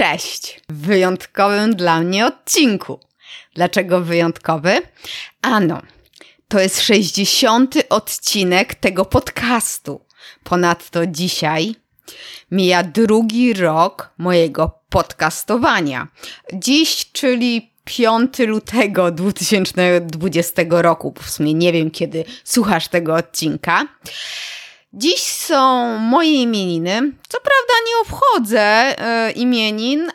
Cześć! W wyjątkowym dla mnie odcinku. Dlaczego wyjątkowy? Ano, to jest 60. odcinek tego podcastu. Ponadto dzisiaj mija drugi rok mojego podcastowania. Dziś, czyli 5 lutego 2020 roku, w sumie nie wiem kiedy słuchasz tego odcinka. Dziś są moje imieniny. Co prawda nie obchodzę e, imienin,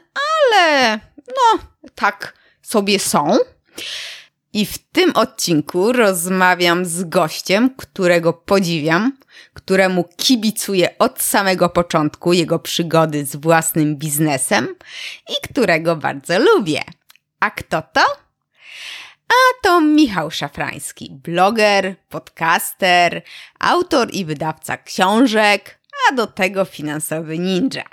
ale no, tak sobie są. I w tym odcinku rozmawiam z gościem, którego podziwiam, któremu kibicuję od samego początku jego przygody z własnym biznesem i którego bardzo lubię. A kto to? A to Michał Szafrański, bloger, podcaster, autor i wydawca książek, a do tego finansowy ninja.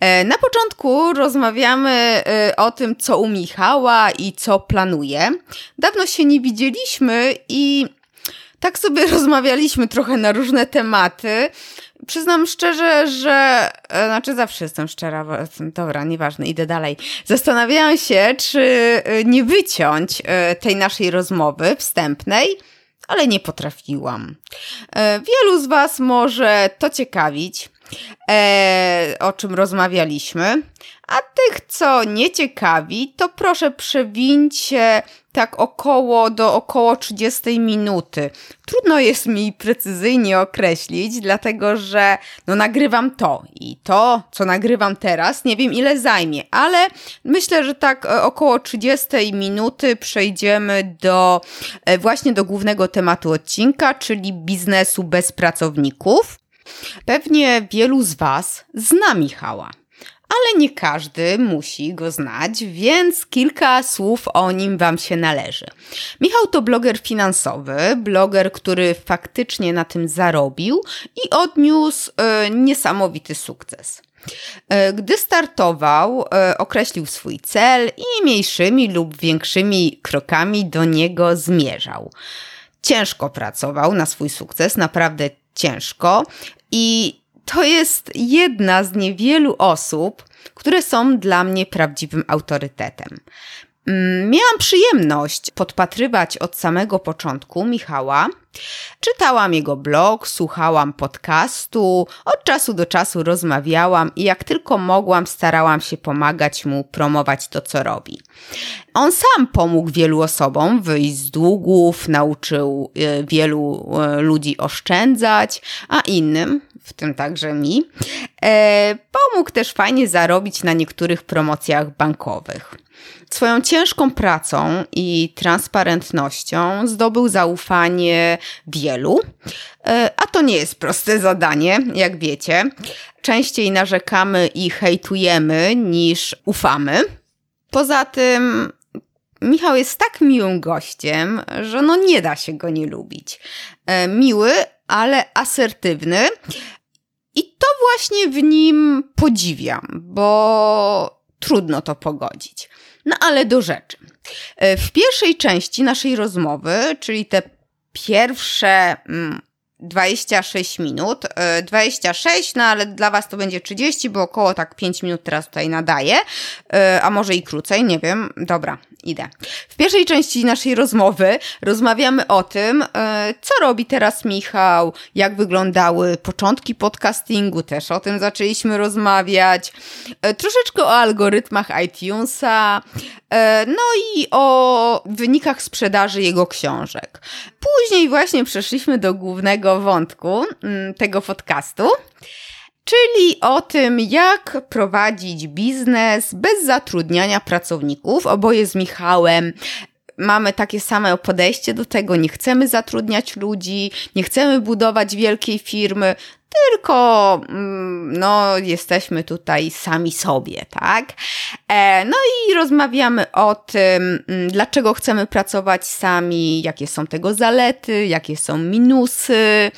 E, na początku rozmawiamy e, o tym, co u Michała i co planuje. Dawno się nie widzieliśmy i tak sobie rozmawialiśmy trochę na różne tematy. Przyznam szczerze, że. E, znaczy, zawsze jestem szczera. Bo, dobra, nieważne, idę dalej. Zastanawiałam się, czy nie wyciąć tej naszej rozmowy wstępnej, ale nie potrafiłam. Wielu z Was może to ciekawić e, o czym rozmawialiśmy. A tych, co nie ciekawi, to proszę przewincie tak około do około 30 minuty. Trudno jest mi precyzyjnie określić, dlatego że no nagrywam to i to, co nagrywam teraz, nie wiem ile zajmie, ale myślę, że tak e, około 30 minuty przejdziemy do e, właśnie do głównego tematu odcinka, czyli biznesu bez pracowników. Pewnie wielu z Was zna Michała, ale nie każdy musi go znać, więc kilka słów o nim Wam się należy. Michał to bloger finansowy, bloger, który faktycznie na tym zarobił i odniósł e, niesamowity sukces. E, gdy startował, e, określił swój cel i mniejszymi lub większymi krokami do niego zmierzał. Ciężko pracował na swój sukces, naprawdę ciężko. I to jest jedna z niewielu osób, które są dla mnie prawdziwym autorytetem. Mm, miałam przyjemność podpatrywać od samego początku Michała. Czytałam jego blog, słuchałam podcastu, od czasu do czasu rozmawiałam i jak tylko mogłam, starałam się pomagać mu promować to, co robi. On sam pomógł wielu osobom wyjść z długów, nauczył e, wielu e, ludzi oszczędzać, a innym, w tym także mi, e, pomógł też fajnie zarobić na niektórych promocjach bankowych. Swoją ciężką pracą i transparentnością zdobył zaufanie wielu, e, a to nie jest proste zadanie, jak wiecie. Częściej narzekamy i hejtujemy niż ufamy. Poza tym Michał jest tak miłym gościem, że no nie da się go nie lubić. E, miły, ale asertywny. I to właśnie w nim podziwiam, bo trudno to pogodzić. No ale do rzeczy. E, w pierwszej części naszej rozmowy, czyli te pierwsze 26 mm, minut, 26, e, no ale dla Was to będzie 30, bo około tak 5 minut teraz tutaj nadaję, e, a może i krócej, nie wiem. Dobra, idę. W pierwszej części naszej rozmowy rozmawiamy o tym, e, co robi teraz Michał, jak wyglądały początki podcastingu, też o tym zaczęliśmy rozmawiać. Troszeczkę o algorytmach iTunesa, no i o wynikach sprzedaży jego książek. Później właśnie przeszliśmy do głównego wątku mm, tego podcastu czyli o tym, jak prowadzić biznes bez zatrudniania pracowników. Oboje z Michałem mamy takie same podejście do tego, nie chcemy zatrudniać ludzi, nie chcemy budować wielkiej firmy, tylko mm, no, jesteśmy tutaj sami sobie, tak? E, no i rozmawiamy o tym, mm, dlaczego chcemy pracować sami, jakie są tego zalety, jakie są minusy,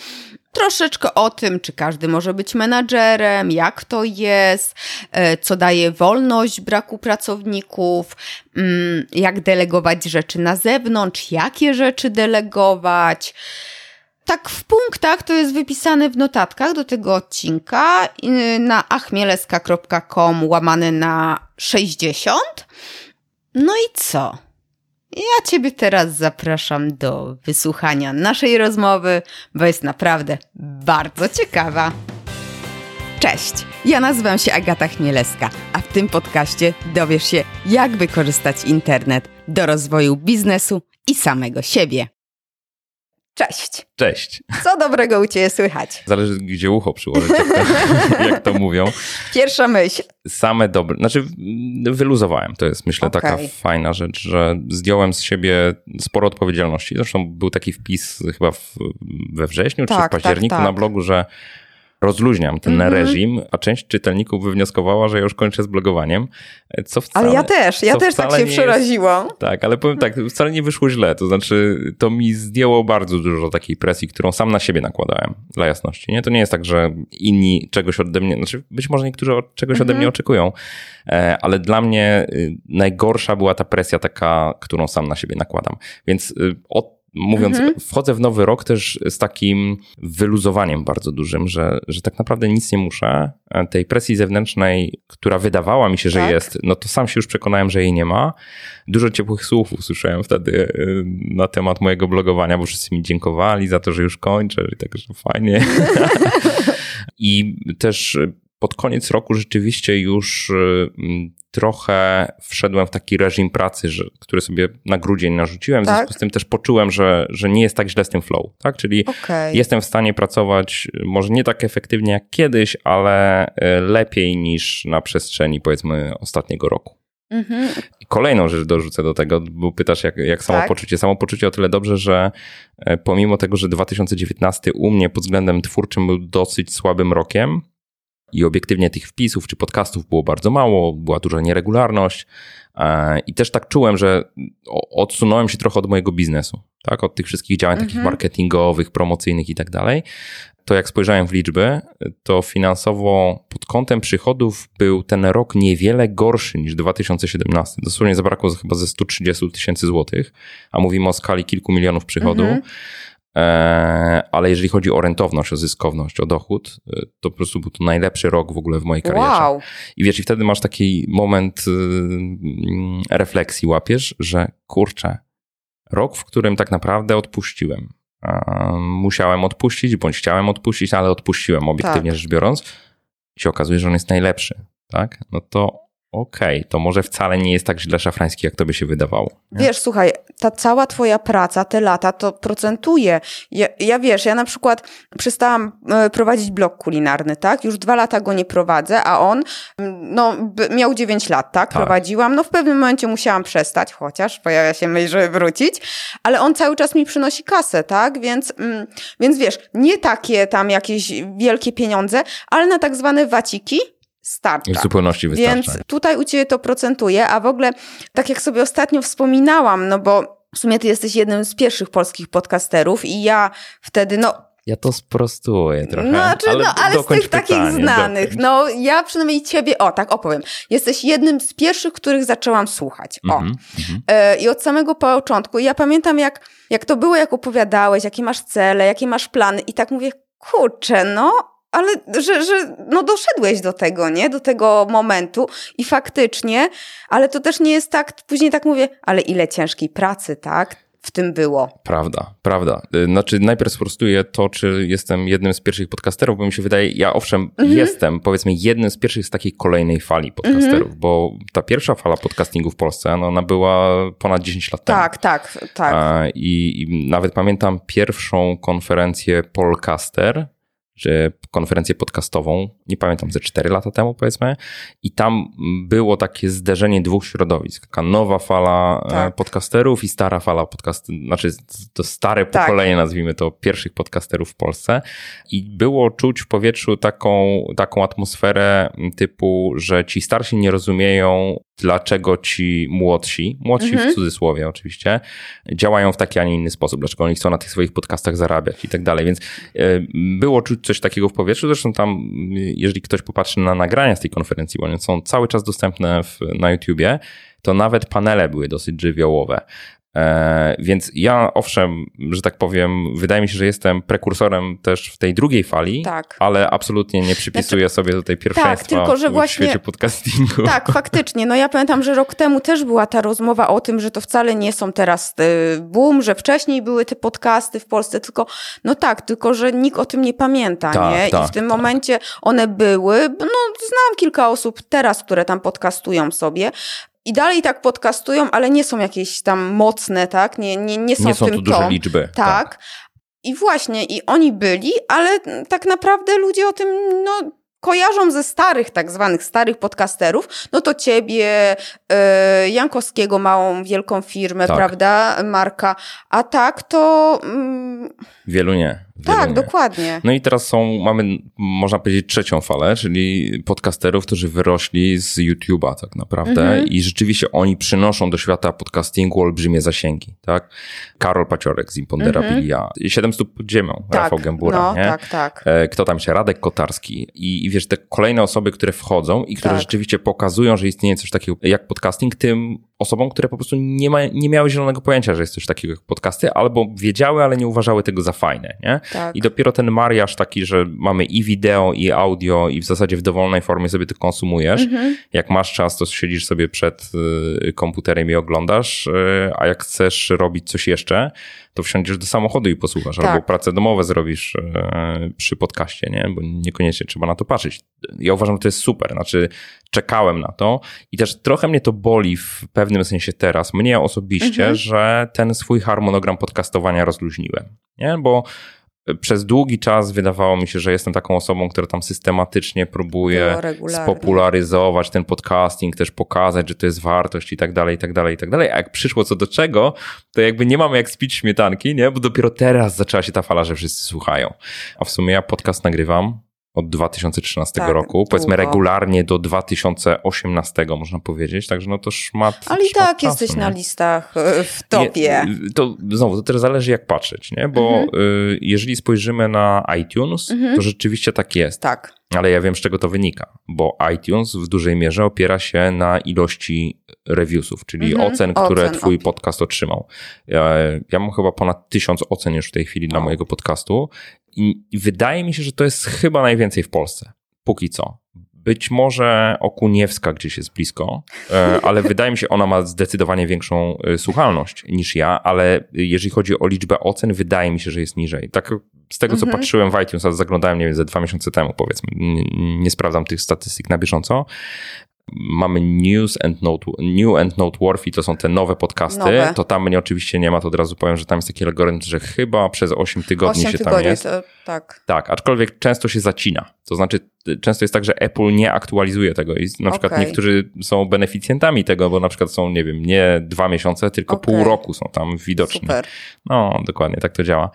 troszeczkę o tym, czy każdy może być menadżerem, jak to jest, e, co daje wolność braku pracowników, mm, jak delegować rzeczy na zewnątrz, jakie rzeczy delegować. Tak w punktach to jest wypisane w notatkach do tego odcinka y, na achmieleska.com łamane na 60. No i co? Ja Ciebie teraz zapraszam do wysłuchania naszej rozmowy, bo jest naprawdę bardzo ciekawa. Cześć, ja nazywam się Agata Chmielewska, a w tym podcaście dowiesz się, jak wykorzystać internet do rozwoju biznesu i samego siebie. Cześć. Cześć. Co dobrego u Ciebie słychać? Zależy, gdzie ucho przyłożyć, jak to, jak to mówią. Pierwsza myśl. Same dobre, znaczy wyluzowałem, to jest myślę okay. taka fajna rzecz, że zdjąłem z siebie sporo odpowiedzialności. Zresztą był taki wpis chyba w, we wrześniu tak, czy w tak, październiku tak, tak. na blogu, że rozluźniam ten mm -hmm. reżim, a część czytelników wywnioskowała, że ja już kończę z blogowaniem, co wcale... Ale ja też, ja też tak się przeraziłam. Jest, tak, ale powiem tak, wcale nie wyszło źle, to znaczy to mi zdjęło bardzo dużo takiej presji, którą sam na siebie nakładałem, dla jasności, nie? To nie jest tak, że inni czegoś ode mnie, znaczy być może niektórzy czegoś mm -hmm. ode mnie mhm. oczekują, e, ale dla mnie y, najgorsza była ta presja taka, którą sam na siebie nakładam, więc y, od mówiąc, mhm. wchodzę w nowy rok też z takim wyluzowaniem bardzo dużym, że, że tak naprawdę nic nie muszę. Tej presji zewnętrznej, która wydawała mi się, że tak. jest, no to sam się już przekonałem, że jej nie ma. Dużo ciepłych słów usłyszałem wtedy y, na temat mojego blogowania, bo wszyscy mi dziękowali za to, że już kończę i tak, że fajnie. I też pod koniec roku rzeczywiście już y, trochę wszedłem w taki reżim pracy, że, który sobie na grudzień narzuciłem. Tak? W związku z tym też poczułem, że, że nie jest tak źle z tym flow. Tak? Czyli okay. jestem w stanie pracować może nie tak efektywnie jak kiedyś, ale y, lepiej niż na przestrzeni powiedzmy ostatniego roku. Mhm. Kolejną rzecz dorzucę do tego, bo pytasz, jak, jak samopoczucie. Tak. Samopoczucie o tyle dobrze, że e, pomimo tego, że 2019 u mnie pod względem twórczym był dosyć słabym rokiem, i obiektywnie tych wpisów czy podcastów było bardzo mało, była duża nieregularność. E, I też tak czułem, że odsunąłem się trochę od mojego biznesu, tak? Od tych wszystkich działań mhm. takich marketingowych, promocyjnych i tak dalej. To jak spojrzałem w liczby, to finansowo pod kątem przychodów był ten rok niewiele gorszy niż 2017. Dosłownie zabrakło chyba ze 130 tysięcy złotych, a mówimy o skali kilku milionów przychodu. Mhm. E, ale jeżeli chodzi o rentowność, o zyskowność, o dochód, e, to po prostu był to najlepszy rok w ogóle w mojej karierze. Wow. I wiesz, i wtedy masz taki moment y, mm, refleksji, łapiesz, że kurczę, rok, w którym tak naprawdę odpuściłem. Musiałem odpuścić, bądź chciałem odpuścić, ale odpuściłem, obiektywnie tak. rzecz biorąc. I się okazuje, że on jest najlepszy, tak? No to okej, okay, to może wcale nie jest tak źle szafrański, jak to by się wydawało. Nie? Wiesz, słuchaj, ta cała twoja praca, te lata, to procentuje. Ja, ja wiesz, ja na przykład przestałam e, prowadzić blog kulinarny, tak? Już dwa lata go nie prowadzę, a on no, miał dziewięć lat, tak? tak? Prowadziłam. No w pewnym momencie musiałam przestać, chociaż pojawia się myśl, żeby wrócić, ale on cały czas mi przynosi kasę, tak? Więc, mm, więc wiesz, nie takie tam jakieś wielkie pieniądze, ale na tak zwane waciki, starcza. W zupełności wystarcza. Więc tutaj u Ciebie to procentuje, a w ogóle tak jak sobie ostatnio wspominałam, no bo w sumie Ty jesteś jednym z pierwszych polskich podcasterów i ja wtedy, no ja to sprostuję trochę. No, znaczy, ale, no, ale z tych pytanie, takich znanych. Dokończ. No, ja przynajmniej ciebie, o tak opowiem. Jesteś jednym z pierwszych, których zaczęłam słuchać. O. Mm -hmm. I od samego początku. I ja pamiętam, jak, jak to było, jak opowiadałeś, jakie masz cele, jakie masz plany. I tak mówię, kurczę, no, ale że, że no doszedłeś do tego, nie? Do tego momentu i faktycznie, ale to też nie jest tak, później tak mówię, ale ile ciężkiej pracy, tak? w tym było. Prawda, prawda. Y, znaczy, najpierw sprostuję to, czy jestem jednym z pierwszych podcasterów, bo mi się wydaje, ja owszem, mhm. jestem, powiedzmy, jednym z pierwszych z takiej kolejnej fali podcasterów, mhm. bo ta pierwsza fala podcastingu w Polsce, no, ona była ponad 10 lat tak, temu. Tak, tak, tak. I, I nawet pamiętam pierwszą konferencję Polcaster, czy konferencję podcastową, nie pamiętam, ze 4 lata temu powiedzmy, i tam było takie zderzenie dwóch środowisk. Taka nowa fala e, tak. podcasterów i stara fala podcastów, znaczy to stare tak. pokolenie, nazwijmy to, pierwszych podcasterów w Polsce. I było czuć w powietrzu taką, taką atmosferę typu, że ci starsi nie rozumieją dlaczego ci młodsi, młodsi mhm. w cudzysłowie oczywiście, działają w taki, a nie inny sposób, dlaczego oni chcą na tych swoich podcastach zarabiać i tak dalej. Więc e, było czuć coś takiego w powietrzu. Zresztą tam, jeżeli ktoś popatrzy na nagrania z tej konferencji, bo one są cały czas dostępne w, na YouTubie, to nawet panele były dosyć żywiołowe. E, więc ja owszem, że tak powiem, wydaje mi się, że jestem prekursorem też w tej drugiej fali, tak. ale absolutnie nie przypisuję znaczy, sobie tutaj pierwszeństwa tak, tylko, że w właśnie, świecie podcastingu. Tak, faktycznie. No ja pamiętam, że rok temu też była ta rozmowa o tym, że to wcale nie są teraz y, boom, że wcześniej były te podcasty w Polsce, tylko no tak, tylko że nikt o tym nie pamięta, tak, nie? Tak, I w tym tak. momencie one były, no znam kilka osób teraz, które tam podcastują sobie, i dalej tak podcastują, ale nie są jakieś tam mocne, tak? Nie, nie, nie są nie w są tym tu duże liczby. Tak. tak. I właśnie, i oni byli, ale tak naprawdę ludzie o tym, no, kojarzą ze starych, tak zwanych starych podcasterów, no to ciebie, y, Jankowskiego, małą, wielką firmę, tak. prawda, Marka, a tak to... Mm, Wielu nie. Tak, nie. dokładnie. No i teraz są, mamy, można powiedzieć, trzecią falę, czyli podcasterów, którzy wyrośli z YouTube'a tak naprawdę mhm. i rzeczywiście oni przynoszą do świata podcastingu olbrzymie zasięgi, tak? Karol Paciorek z Imponderabilia, mhm. 7 stóp pod ziemią, tak, Rafał Gębura, no, nie? tak, tak. E, kto tam się? Radek Kotarski I, i wiesz, te kolejne osoby, które wchodzą i które tak. rzeczywiście pokazują, że istnieje coś takiego jak podcasting, tym osobom, które po prostu nie, ma, nie miały zielonego pojęcia, że jest coś takiego jak podcasty, albo wiedziały, ale nie uważały tego za fajne, nie? Tak. I dopiero ten mariaż taki, że mamy i wideo, i audio, i w zasadzie w dowolnej formie sobie to konsumujesz. Mhm. Jak masz czas, to siedzisz sobie przed y, komputerem i oglądasz, y, a jak chcesz robić coś jeszcze, to wsiądziesz do samochodu i posłuchasz, tak. albo prace domowe zrobisz e, przy podcaście, nie? Bo niekoniecznie trzeba na to patrzeć. Ja uważam, że to jest super, znaczy czekałem na to i też trochę mnie to boli w pewnym sensie teraz, mnie osobiście, mhm. że ten swój harmonogram podcastowania rozluźniłem, nie? Bo przez długi czas wydawało mi się, że jestem taką osobą, która tam systematycznie próbuje spopularyzować ten podcasting, też pokazać, że to jest wartość i tak dalej, i tak dalej, i tak dalej. A jak przyszło co do czego, to jakby nie mam jak spić śmietanki, nie? Bo dopiero teraz zaczęła się ta fala, że wszyscy słuchają. A w sumie ja podcast nagrywam od 2013 tak, roku, długo. powiedzmy regularnie do 2018 można powiedzieć, także no to szmat Ale i tak jesteś nie? na listach e, w topie. Nie, to znowu, to teraz zależy jak patrzeć, nie? Bo mhm. y, jeżeli spojrzymy na iTunes, mhm. to rzeczywiście tak jest. Tak. Ale ja wiem, z czego to wynika, bo iTunes w dużej mierze opiera się na ilości reviewsów, czyli mhm. ocen, które ocen, twój podcast otrzymał. Ja, ja, mam chyba ponad tysiąc ocen już w tej chwili dla mojego podcastu i wydaje mi się, że to jest chyba najwięcej w Polsce. Póki co. Być może Okuniewska gdzieś jest blisko, e, ale wydaje mi się, ona ma zdecydowanie większą e, słuchalność niż ja, ale jeżeli chodzi o liczbę ocen, wydaje mi się, że jest niżej. Tak z tego, co mhm. patrzyłem w iTunes, zaglądałem, nie wiem, ze dwa miesiące temu, powiedzmy. Nie, nie sprawdzam tych statystyk na bieżąco, mamy News and, Note, New and Noteworthy, to są te nowe podcasty, nowe. to tam mnie oczywiście nie ma, to od razu powiem, że tam jest taki algorytm, że chyba przez 8 tygodni 8 się tygodni, tam jest. To, tak. Tak, aczkolwiek często się zacina. To znaczy, często jest tak, że Apple nie aktualizuje tego i na przykład okay. niektórzy są beneficjentami tego, bo na przykład są, nie wiem, nie dwa miesiące, tylko okay. pół roku są tam widoczni. Super. No, dokładnie, tak to działa.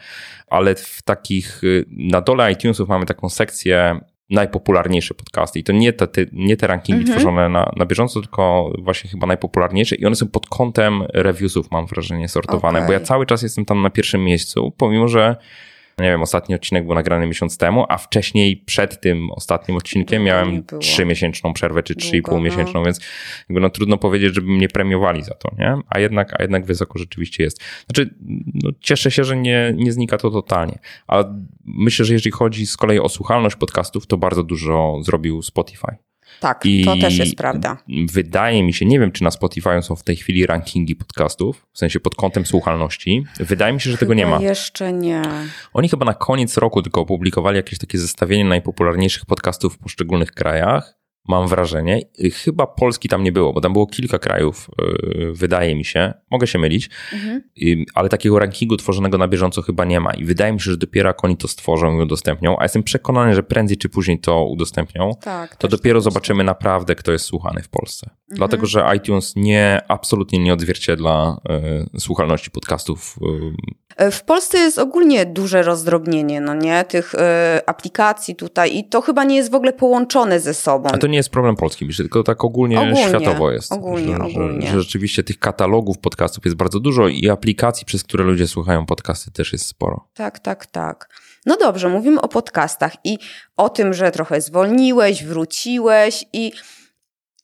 Ale w takich, y, na dole iTunesów mamy taką sekcję najpopularniejsze podcasty. I to nie te, nie te rankingi mhm. tworzone na, na bieżąco, tylko właśnie chyba najpopularniejsze. I one są pod kątem reviewsów, mam wrażenie, sortowane, okay. bo ja cały czas jestem tam na pierwszym miejscu, pomimo że nie wiem, ostatni odcinek był nagrany miesiąc temu, a wcześniej przed tym ostatnim odcinkiem miałem trzymiesięczną przerwę, czy trzy i pół miesięczną, więc jakby no trudno powiedzieć, żeby mnie premiowali za to, nie? A jednak, a jednak wysoko rzeczywiście jest. Znaczy, no, cieszę się, że nie, nie znika to totalnie, ale myślę, że jeżeli chodzi z kolei o słuchalność podcastów, to bardzo dużo zrobił Spotify. Tak, I to też jest prawda. Wydaje mi się, nie wiem, czy na Spotify są w tej chwili rankingi podcastów, w sensie pod kątem słuchalności. Wydaje mi się, że chyba tego nie ma. Jeszcze nie. Oni chyba na koniec roku tylko opublikowali jakieś takie zestawienie najpopularniejszych podcastów w poszczególnych krajach mam wrażenie. Chyba Polski tam nie było, bo tam było kilka krajów, yy, wydaje mi się. Mogę się mylić, mhm. ale takiego rankingu tworzonego na bieżąco chyba nie ma. I wydaje mi się, że dopiero jak oni to stworzą i udostępnią, a jestem przekonany, że prędzej czy później to udostępnią, tak, to dopiero tak zobaczymy naprawdę, kto jest słuchany w Polsce. Mhm. Dlatego, że iTunes nie, absolutnie nie odzwierciedla yy, słuchalności podcastów E, w Polsce jest ogólnie duże rozdrobnienie, no nie, tych y, aplikacji tutaj i to chyba nie jest w ogóle połączone ze sobą. A to nie jest problem polski, myślę, tylko tak ogólnie, ogólnie światowo jest. Ogólnie, że, ogólnie. Że, że, rzeczywiście tych katalogów podcastów jest bardzo dużo i aplikacji, przez które ludzie słuchają podcasty też jest sporo. Tak, tak, tak. No dobrze, mówimy o podcastach i o tym, że trochę zwolniłeś, wróciłeś i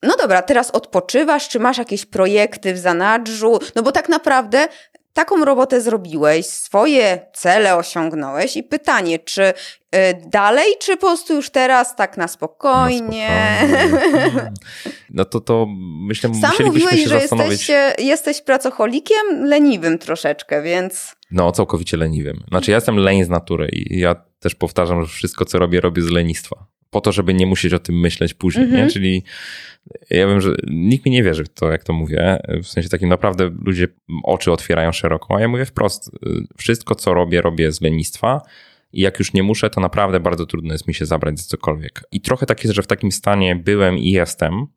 no dobra, teraz odpoczywasz, czy masz jakieś projekty w zanadrzu? No bo tak naprawdę taką robotę zrobiłeś, swoje cele osiągnąłeś i pytanie, czy y, dalej, czy po prostu już teraz tak na spokojnie? Na spokojnie. No to to myślę, Sam musielibyśmy mówiłeś, się że zastanowić. jesteś, jesteś pracocholikiem, leniwym troszeczkę, więc... No, całkowicie leniwym. Znaczy, ja jestem leń z natury i ja też powtarzam, że wszystko, co robię, robię z lenistwa. Po to, żeby nie musieć o tym myśleć później, Mhm. nie? Czyli ja wiem, że nikt mi nie wierzy w to, jak to mówię. W sensie takim naprawdę ludzie oczy otwierają szeroko, a ja mówię wprost. y, Wszystko, co robię, robię z lenistwa. I jak już nie muszę, to naprawdę bardzo trudno jest mi się zabrać za cokolwiek. I trochę tak jest, że w takim stanie byłem i jestem,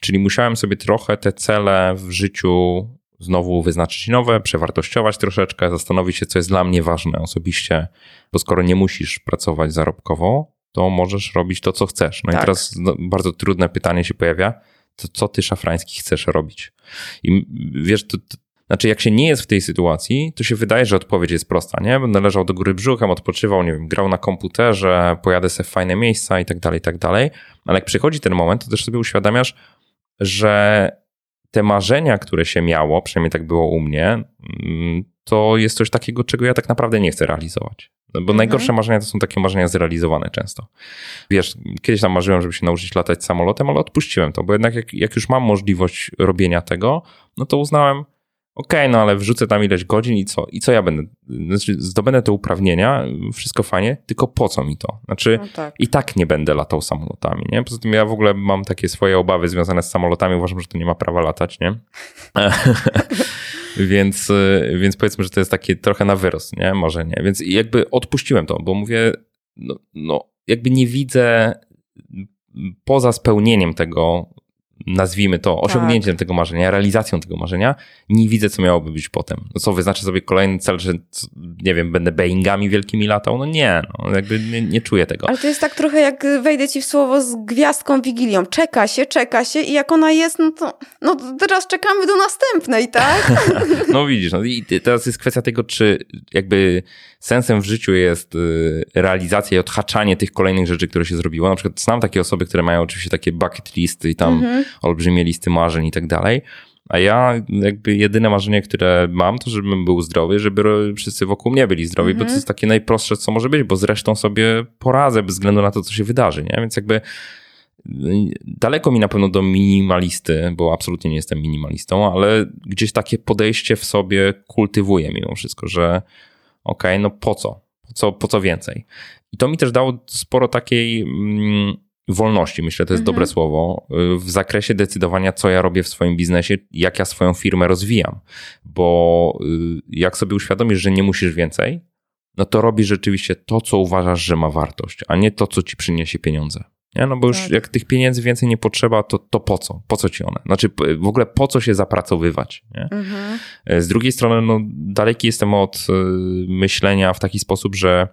czyli musiałem sobie trochę te cele w życiu znowu wyznaczyć nowe, przewartościować troszeczkę, zastanowić się, co jest dla mnie ważne osobiście, bo skoro nie musisz pracować zarobkowo, to możesz robić to, co chcesz. No Tak. i teraz no, bardzo trudne pytanie się pojawia, to co ty, Szafrański, chcesz robić? I wiesz, to, to, znaczy jak się nie jest w tej sytuacji, to się wydaje, że odpowiedź jest prosta, nie? Będę leżał do góry brzuchem, odpoczywał, nie wiem, grał na komputerze, pojadę sobie w fajne miejsca i tak dalej, i tak dalej. Ale jak przychodzi ten moment, to też sobie uświadamiasz, że te marzenia, które się miało, przynajmniej tak było u mnie, mm, to jest coś takiego, czego ja tak naprawdę nie chcę realizować. No Bo Mhm. najgorsze marzenia to są takie marzenia zrealizowane często. Wiesz, kiedyś tam marzyłem, żeby się nauczyć latać samolotem, ale odpuściłem to, bo jednak jak, jak już mam możliwość robienia tego, no to uznałem, okej, no ale wrzucę tam ileś godzin i co? I co ja będę? Znaczy, zdobędę te uprawnienia, wszystko fajnie, tylko po co mi to? Znaczy, No tak. i tak nie będę latał samolotami, nie? Poza tym ja w ogóle mam takie swoje obawy związane z samolotami, uważam, że to nie ma prawa latać, nie? więc, y, więc powiedzmy, że to jest takie trochę na wyrost, nie? Marzenie. Więc jakby odpuściłem to, bo mówię, no, no jakby nie widzę poza spełnieniem tego, nazwijmy to, osiągnięciem tego marzenia, realizacją tego marzenia, nie widzę, co miałoby być potem. No co, wyznaczę sobie kolejny cel, że nie wiem, będę Boeingami wielkimi latał? No nie, no jakby nie, nie czuję tego. Ale to jest tak trochę jak wejdę ci w słowo z gwiazdką Wigilią. Czeka się, czeka się i jak ona jest, no to no teraz czekamy do następnej, tak? No widzisz, no i teraz jest kwestia tego, czy jakby sensem w życiu jest y, realizacja i odhaczanie tych kolejnych rzeczy, które się zrobiło. Na przykład znam takie osoby, które mają oczywiście takie bucket listy i tam Mhm. olbrzymie listy marzeń i tak dalej. A ja jakby jedyne marzenie, które mam, to żebym był zdrowy, żeby wszyscy wokół mnie byli zdrowi, bo to jest takie najprostsze, co może być, bo zresztą sobie poradzę bez względu na to, co się wydarzy, nie? Więc jakby y, daleko mi na pewno do minimalisty, bo absolutnie nie jestem minimalistą, ale gdzieś takie podejście w sobie kultywuję mimo wszystko, że okej, no po co? Po co, po co więcej? I to mi też dało sporo takiej mm, wolności, myślę, to jest Mhm. dobre słowo, w zakresie decydowania, co ja robię w swoim biznesie, jak ja swoją firmę rozwijam. Bo y, jak sobie uświadomisz, że nie musisz więcej, no to robisz rzeczywiście to, co uważasz, że ma wartość, a nie to, co ci przyniesie pieniądze. Nie? No bo już Tak. jak tych pieniędzy więcej nie potrzeba, to, to po co? Po co ci one? Znaczy w ogóle po co się zapracowywać? Mhm. E, Z drugiej strony, no, daleki jestem od y, myślenia w taki sposób, że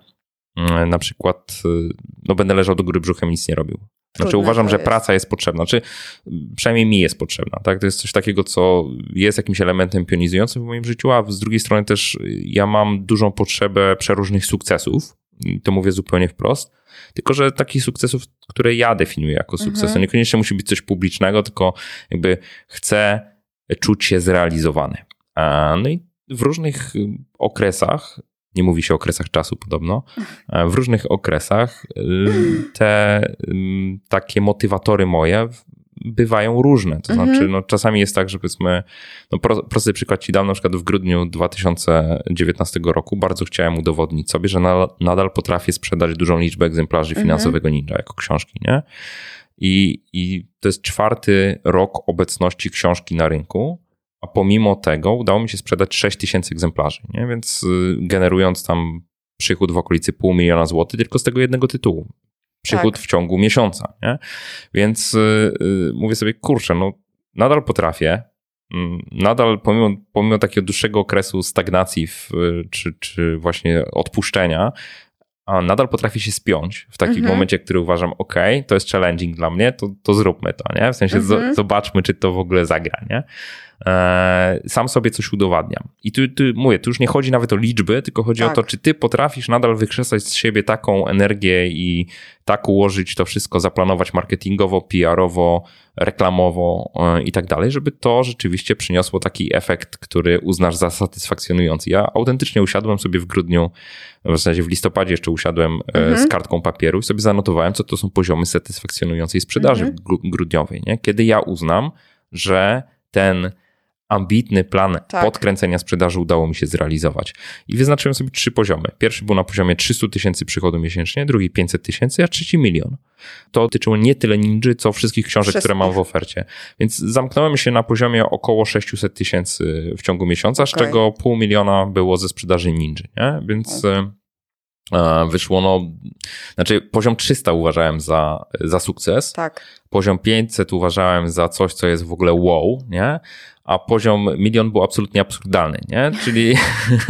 y, na przykład y, no, będę leżał do góry brzuchem i nic nie robił. Znaczy Trudne uważam, że jest. praca jest potrzebna. Znaczy, y, przynajmniej mi jest potrzebna. Tak? To jest coś takiego, co jest jakimś elementem pionizującym w moim życiu, a z drugiej strony też ja mam dużą potrzebę przeróżnych sukcesów. I to mówię zupełnie wprost. Tylko, że takich sukcesów, które ja definiuję jako sukces. Mhm. To niekoniecznie musi być coś publicznego, tylko jakby chcę czuć się zrealizowany. No i w różnych y, okresach, nie mówi się o okresach czasu podobno, w różnych okresach y, te ym, takie motywatory moje bywają różne. To Mhm. znaczy, no, czasami jest tak, że powiedzmy, no, pro, prosty przykład ci dam, na przykład w grudniu 2019 roku bardzo chciałem udowodnić sobie, że na, nadal potrafię sprzedać dużą liczbę egzemplarzy Mhm. finansowego ninja jako książki, nie? I, I to jest czwarty rok obecności książki na rynku, a pomimo tego udało mi się sprzedać 6 tysięcy egzemplarzy, nie? więc y, generując tam przychód w okolicy pół miliona złotych tylko z tego jednego tytułu. Przychód Tak. w ciągu miesiąca. Nie? Więc y, y, mówię sobie, kurczę, no nadal potrafię, mm, nadal pomimo, pomimo takiego dłuższego okresu stagnacji w, y, czy, czy właśnie odpuszczenia, a nadal potrafię się spiąć w takim Mhm. momencie, który uważam, ok, to jest challenging dla mnie, to, to zróbmy to, nie? W sensie Mhm. zo- zobaczmy, czy to w ogóle zagra, nie? e, sam sobie coś udowadniam. I tu, tu mówię, tu już nie chodzi nawet o liczby, tylko chodzi tak. o to, czy ty potrafisz nadal wykrzesać z siebie taką energię i tak ułożyć to wszystko, zaplanować marketingowo, PR-owo, reklamowo e, i tak dalej, żeby to rzeczywiście przyniosło taki efekt, który uznasz za satysfakcjonujący. Ja autentycznie usiadłem sobie w grudniu, w zasadzie w listopadzie jeszcze usiadłem e, mhm. z kartką papieru i sobie zanotowałem, co to są poziomy satysfakcjonującej sprzedaży mhm. grudniowej. Nie? Kiedy ja uznam, że ten ambitny plan tak. podkręcenia sprzedaży udało mi się zrealizować. I wyznaczyłem sobie trzy poziomy. Pierwszy był na poziomie 300 tysięcy przychodu miesięcznie, drugi 500 tysięcy, a trzeci milion. To dotyczyło nie tyle ninży, co wszystkich książek, które mam w ofercie. Więc zamknąłem się na poziomie około 600 tysięcy w ciągu miesiąca, okay. z czego pół miliona było ze sprzedaży ninży. Nie? Więc... Okay wyszło, no, znaczy poziom 300 uważałem za, za sukces. Tak. Poziom 500 uważałem za coś, co jest w ogóle wow, nie? A poziom milion był absolutnie absurdalny, nie? Czyli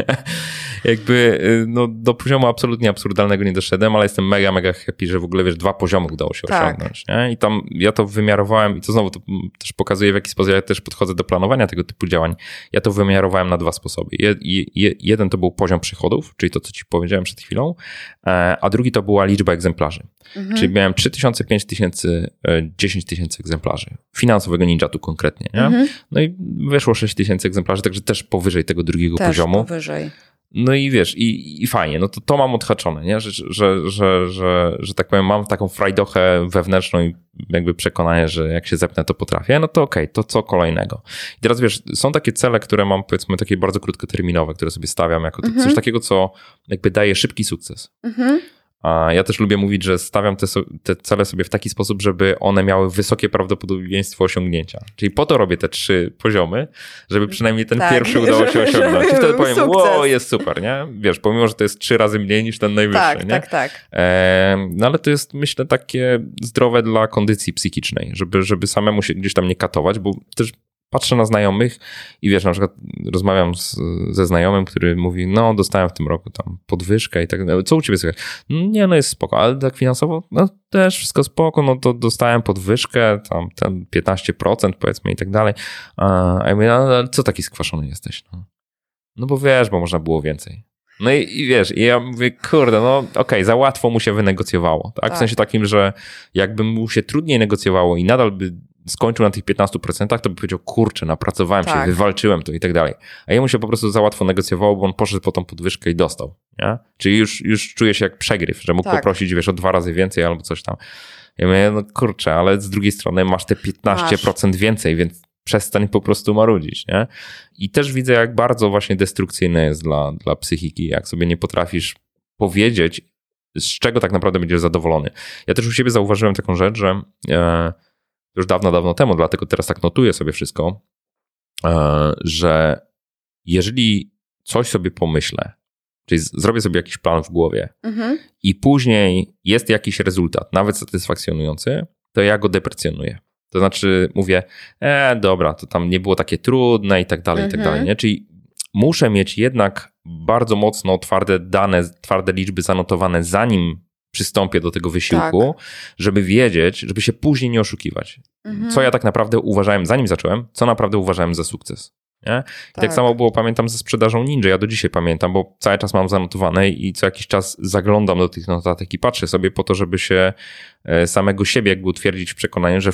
jakby y, no, do poziomu absolutnie absurdalnego nie doszedłem, ale jestem mega, mega happy, że w ogóle wiesz, dwa poziomy udało się tak. osiągnąć, nie? I tam ja to wymiarowałem i to znowu to też pokazuje w jaki sposób ja też podchodzę do planowania tego typu działań. Ja to wymiarowałem na dwa sposoby. Je, je, jeden to był poziom przychodów, czyli to, co ci powiedziałem przed chwilą, e, a drugi to była liczba egzemplarzy. Mhm. Czyli miałem 3000, 5000, 10 tysięcy egzemplarzy. Finansowego ninja tu konkretnie, nie? Mhm. No i weszło 6 tysięcy egzemplarzy, także też powyżej tego drugiego też poziomu. powyżej. No i wiesz, i, i fajnie, no to, to mam odhaczone, nie? Że, że, że, że, że tak powiem, mam taką frajdochę wewnętrzną i jakby przekonanie, że jak się zepnę, to potrafię, no to okej, okay, to co kolejnego. I teraz wiesz, są takie cele, które mam powiedzmy takie bardzo krótkoterminowe, które sobie stawiam jako mhm. coś takiego, co jakby daje szybki sukces. Mhm. A ja też lubię mówić, że stawiam te, te, cele sobie w taki sposób, żeby one miały wysokie prawdopodobieństwo osiągnięcia. Czyli po to robię te trzy poziomy, żeby przynajmniej ten tak, pierwszy udało się osiągnąć. I wtedy powiem, sukces. wow, jest super, nie? Wiesz, pomimo, że to jest trzy razy mniej niż ten najwyższy, tak, nie? Tak, tak, e, No ale to jest, myślę, takie zdrowe dla kondycji psychicznej, żeby, żeby samemu się gdzieś tam nie katować, bo też patrzę na znajomych i wiesz, na przykład rozmawiam z, ze znajomym, który mówi, no dostałem w tym roku tam podwyżkę i tak dalej. Co u ciebie słychać? Nie, no jest spoko, ale tak finansowo, no też wszystko spoko, no to dostałem podwyżkę, tam ten 15% powiedzmy i tak dalej. A ja mówię, no, co taki skwaszony jesteś? No, no bo wiesz, bo można było więcej. No i, i, wiesz, i ja mówię, kurde, no okej, okay, za łatwo mu się wynegocjowało, tak? tak? W sensie takim, że jakby mu się trudniej negocjowało i nadal by skończył na tych 15%, to by powiedział, kurczę, napracowałem tak. się, wywalczyłem to i tak dalej. A jemu się po prostu za łatwo negocjowało, bo on poszedł po tą podwyżkę i dostał. Nie? Czyli już, już czuje się jak przegryw, że mógł tak. poprosić, wiesz, o dwa razy więcej albo coś tam. Ja mówię, no kurczę, ale z drugiej strony masz te 15% masz. więcej, więc przestań po prostu marudzić, nie? I też widzę, jak bardzo właśnie destrukcyjne jest dla, dla psychiki, jak sobie nie potrafisz powiedzieć, z czego tak naprawdę będziesz zadowolony. Ja też u siebie zauważyłem taką rzecz, że e, już dawno, dawno temu, dlatego teraz tak notuję sobie wszystko, e, że jeżeli coś sobie pomyślę, czyli zrobię sobie jakiś plan w głowie mhm. i później jest jakiś rezultat, nawet satysfakcjonujący, to ja go deprecjonuję. To znaczy mówię, e, dobra, to tam nie było takie trudne i tak dalej, i tak dalej, mhm. nie? Czyli muszę mieć jednak bardzo mocno twarde dane, twarde liczby zanotowane, zanim przystąpię do tego wysiłku, tak. żeby wiedzieć, żeby się później nie oszukiwać. Mhm. Co ja tak naprawdę uważałem, zanim zacząłem, co naprawdę uważałem za sukces. Nie? Tak. tak samo było, pamiętam, ze sprzedażą Ninja. Ja do dzisiaj pamiętam, bo cały czas mam zanotowane i co jakiś czas zaglądam do tych notatek i patrzę sobie po to, żeby się e, samego siebie jakby utwierdzić w przekonaniu, że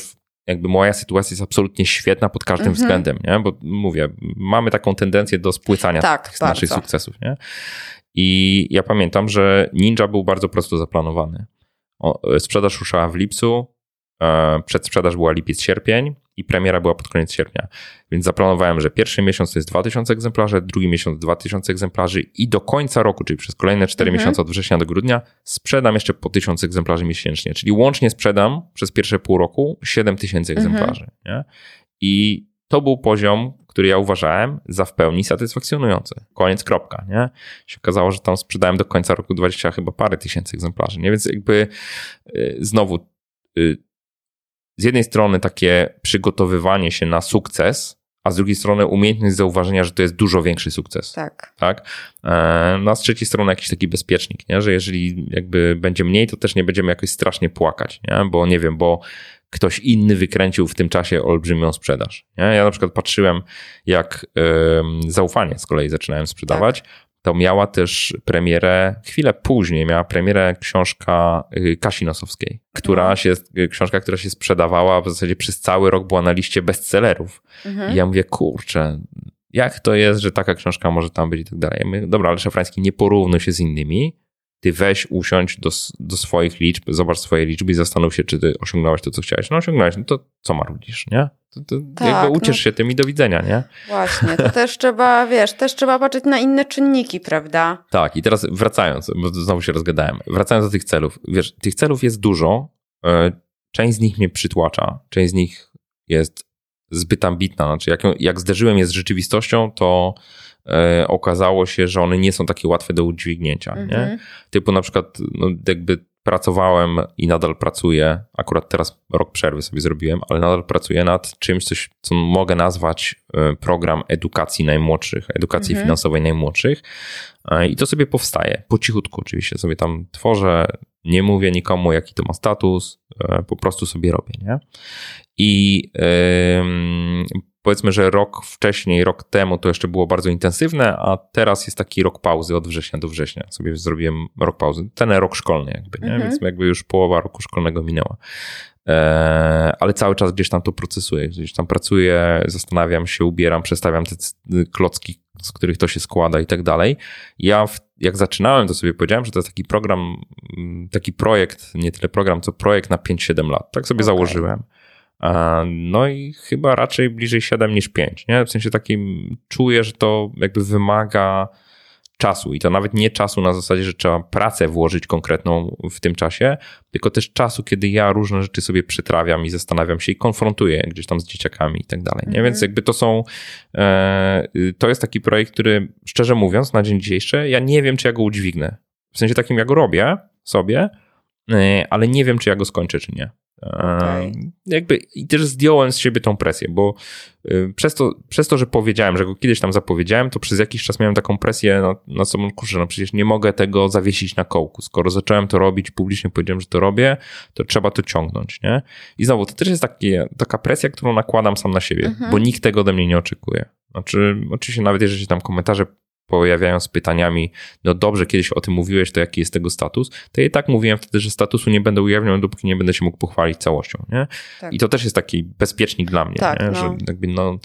jakby moja sytuacja jest absolutnie świetna pod każdym mhm. względem, nie? Bo mówię, mamy taką tendencję do spłycania tak, naszych sukcesów, nie? I ja pamiętam, że Ninja był bardzo prosto zaplanowany. O, sprzedaż ruszała w lipcu, e, przedsprzedaż była lipiec-sierpień i premiera była pod koniec sierpnia. Więc zaplanowałem, że pierwszy miesiąc to jest 2000 egzemplarzy, drugi miesiąc 2000 egzemplarzy i do końca roku, czyli przez kolejne 4 mhm. miesiące od września do grudnia, sprzedam jeszcze po 1000 egzemplarzy miesięcznie. Czyli łącznie sprzedam przez pierwsze pół roku 7000 mhm. egzemplarzy. Nie? I to był poziom, który ja uważałem za w pełni satysfakcjonujący. Koniec, kropka, nie? Się okazało, że tam sprzedałem do końca roku 20 chyba parę tysięcy egzemplarzy, nie? Więc jakby y, znowu y, z jednej strony takie przygotowywanie się na sukces, a z drugiej strony umiejętność zauważenia, że to jest dużo większy sukces. Tak. tak? E, no a z trzeciej strony jakiś taki bezpiecznik, nie? że jeżeli jakby będzie mniej, to też nie będziemy jakoś strasznie płakać, nie? bo nie wiem, bo ktoś inny wykręcił w tym czasie olbrzymią sprzedaż. Nie? Ja na przykład patrzyłem, jak zaufanie z kolei zaczynałem sprzedawać. Tak. To miała też premierę, chwilę później miała premierę książka y, Kasi Nosowskiej, która no. się, y, książka, która się sprzedawała w zasadzie przez cały rok była na liście bestsellerów. Mhm. I ja mówię, kurczę, jak to jest, że taka książka może tam być i tak dalej. Ja mówię, dobra, ale Szafrański nie porównuj się z innymi, ty weź, usiądź do, do swoich liczb, zobacz swoje liczby i zastanów się, czy ty osiągnąłeś to, co chciałeś. No osiągnąłeś, no to co marudzisz, nie? To, to tak, jakby uciesz no, się tym i do widzenia, nie? Właśnie, to też trzeba, wiesz, też trzeba patrzeć na inne czynniki, prawda? Tak, i teraz wracając, bo znowu się rozgadałem, wracając do tych celów. Wiesz, tych celów jest dużo, e, część z nich mnie przytłacza, część z nich jest zbyt ambitna. Znaczy, jak, jak zderzyłem je z rzeczywistością, to e, okazało się, że one nie są takie łatwe do udźwignięcia. Nie? Mhm. Typu na przykład, no, jakby pracowałem i nadal pracuję, akurat teraz rok przerwy sobie zrobiłem, ale nadal pracuję nad czymś, coś, co mogę nazwać e, program edukacji najmłodszych, edukacji mhm. finansowej najmłodszych. E, I to sobie powstaje, po cichutku oczywiście sobie tam tworzę, nie mówię nikomu, jaki to ma status, po prostu sobie robię, nie? I yy, powiedzmy, że rok wcześniej, rok temu to jeszcze było bardzo intensywne, a teraz jest taki rok pauzy od września do września. Sobie zrobiłem rok pauzy. Ten rok szkolny jakby, nie? Mhm. Więc jakby już połowa roku szkolnego minęła. E, ale cały czas gdzieś tam to procesuję, gdzieś tam pracuję, zastanawiam się, ubieram, przestawiam te klocki, z których to się składa i tak dalej. Ja w, jak zaczynałem, to sobie powiedziałem, że to jest taki program, taki projekt, nie tyle program, co projekt na 5-7 lat. Tak sobie okay. założyłem. No i chyba raczej bliżej 7 niż 5. Nie? W sensie takim czuję, że to jakby wymaga czasu i to nawet nie czasu na zasadzie, że trzeba pracę włożyć konkretną w tym czasie, tylko też czasu, kiedy ja różne rzeczy sobie przytrawiam i zastanawiam się i konfrontuję gdzieś tam z dzieciakami i tak dalej. Nie? Więc mhm. jakby to są, e, to jest taki projekt, który szczerze mówiąc na dzień dzisiejszy ja nie wiem, czy ja go udźwignę. W sensie takim, ja go robię sobie, e, ale nie wiem, czy ja go skończę, czy nie. Okay. Jakby i też zdjąłem z siebie tą presję, bo y, przez to, przez to, że powiedziałem, że go kiedyś tam zapowiedziałem, to przez jakiś czas miałem taką presję na, na sobą, kurczę, no przecież nie mogę tego zawiesić na kołku. Skoro zacząłem to robić, publicznie powiedziałem, że to robię, to trzeba to ciągnąć, nie? I znowu, to też jest takie, taka presja, którą nakładam sam na siebie, mhm. bo nikt tego ode mnie nie oczekuje. Znaczy, oczywiście nawet jeżeli tam komentarze pojawiają z pytaniami, no dobrze, kiedyś o tym mówiłeś, to jaki jest tego status, to ja i tak mówiłem wtedy, że statusu nie będę ujawniał, dopóki nie będę się mógł pochwalić całością, nie? Tak. I to też jest taki bezpiecznik dla mnie, tak, no. że jakby no,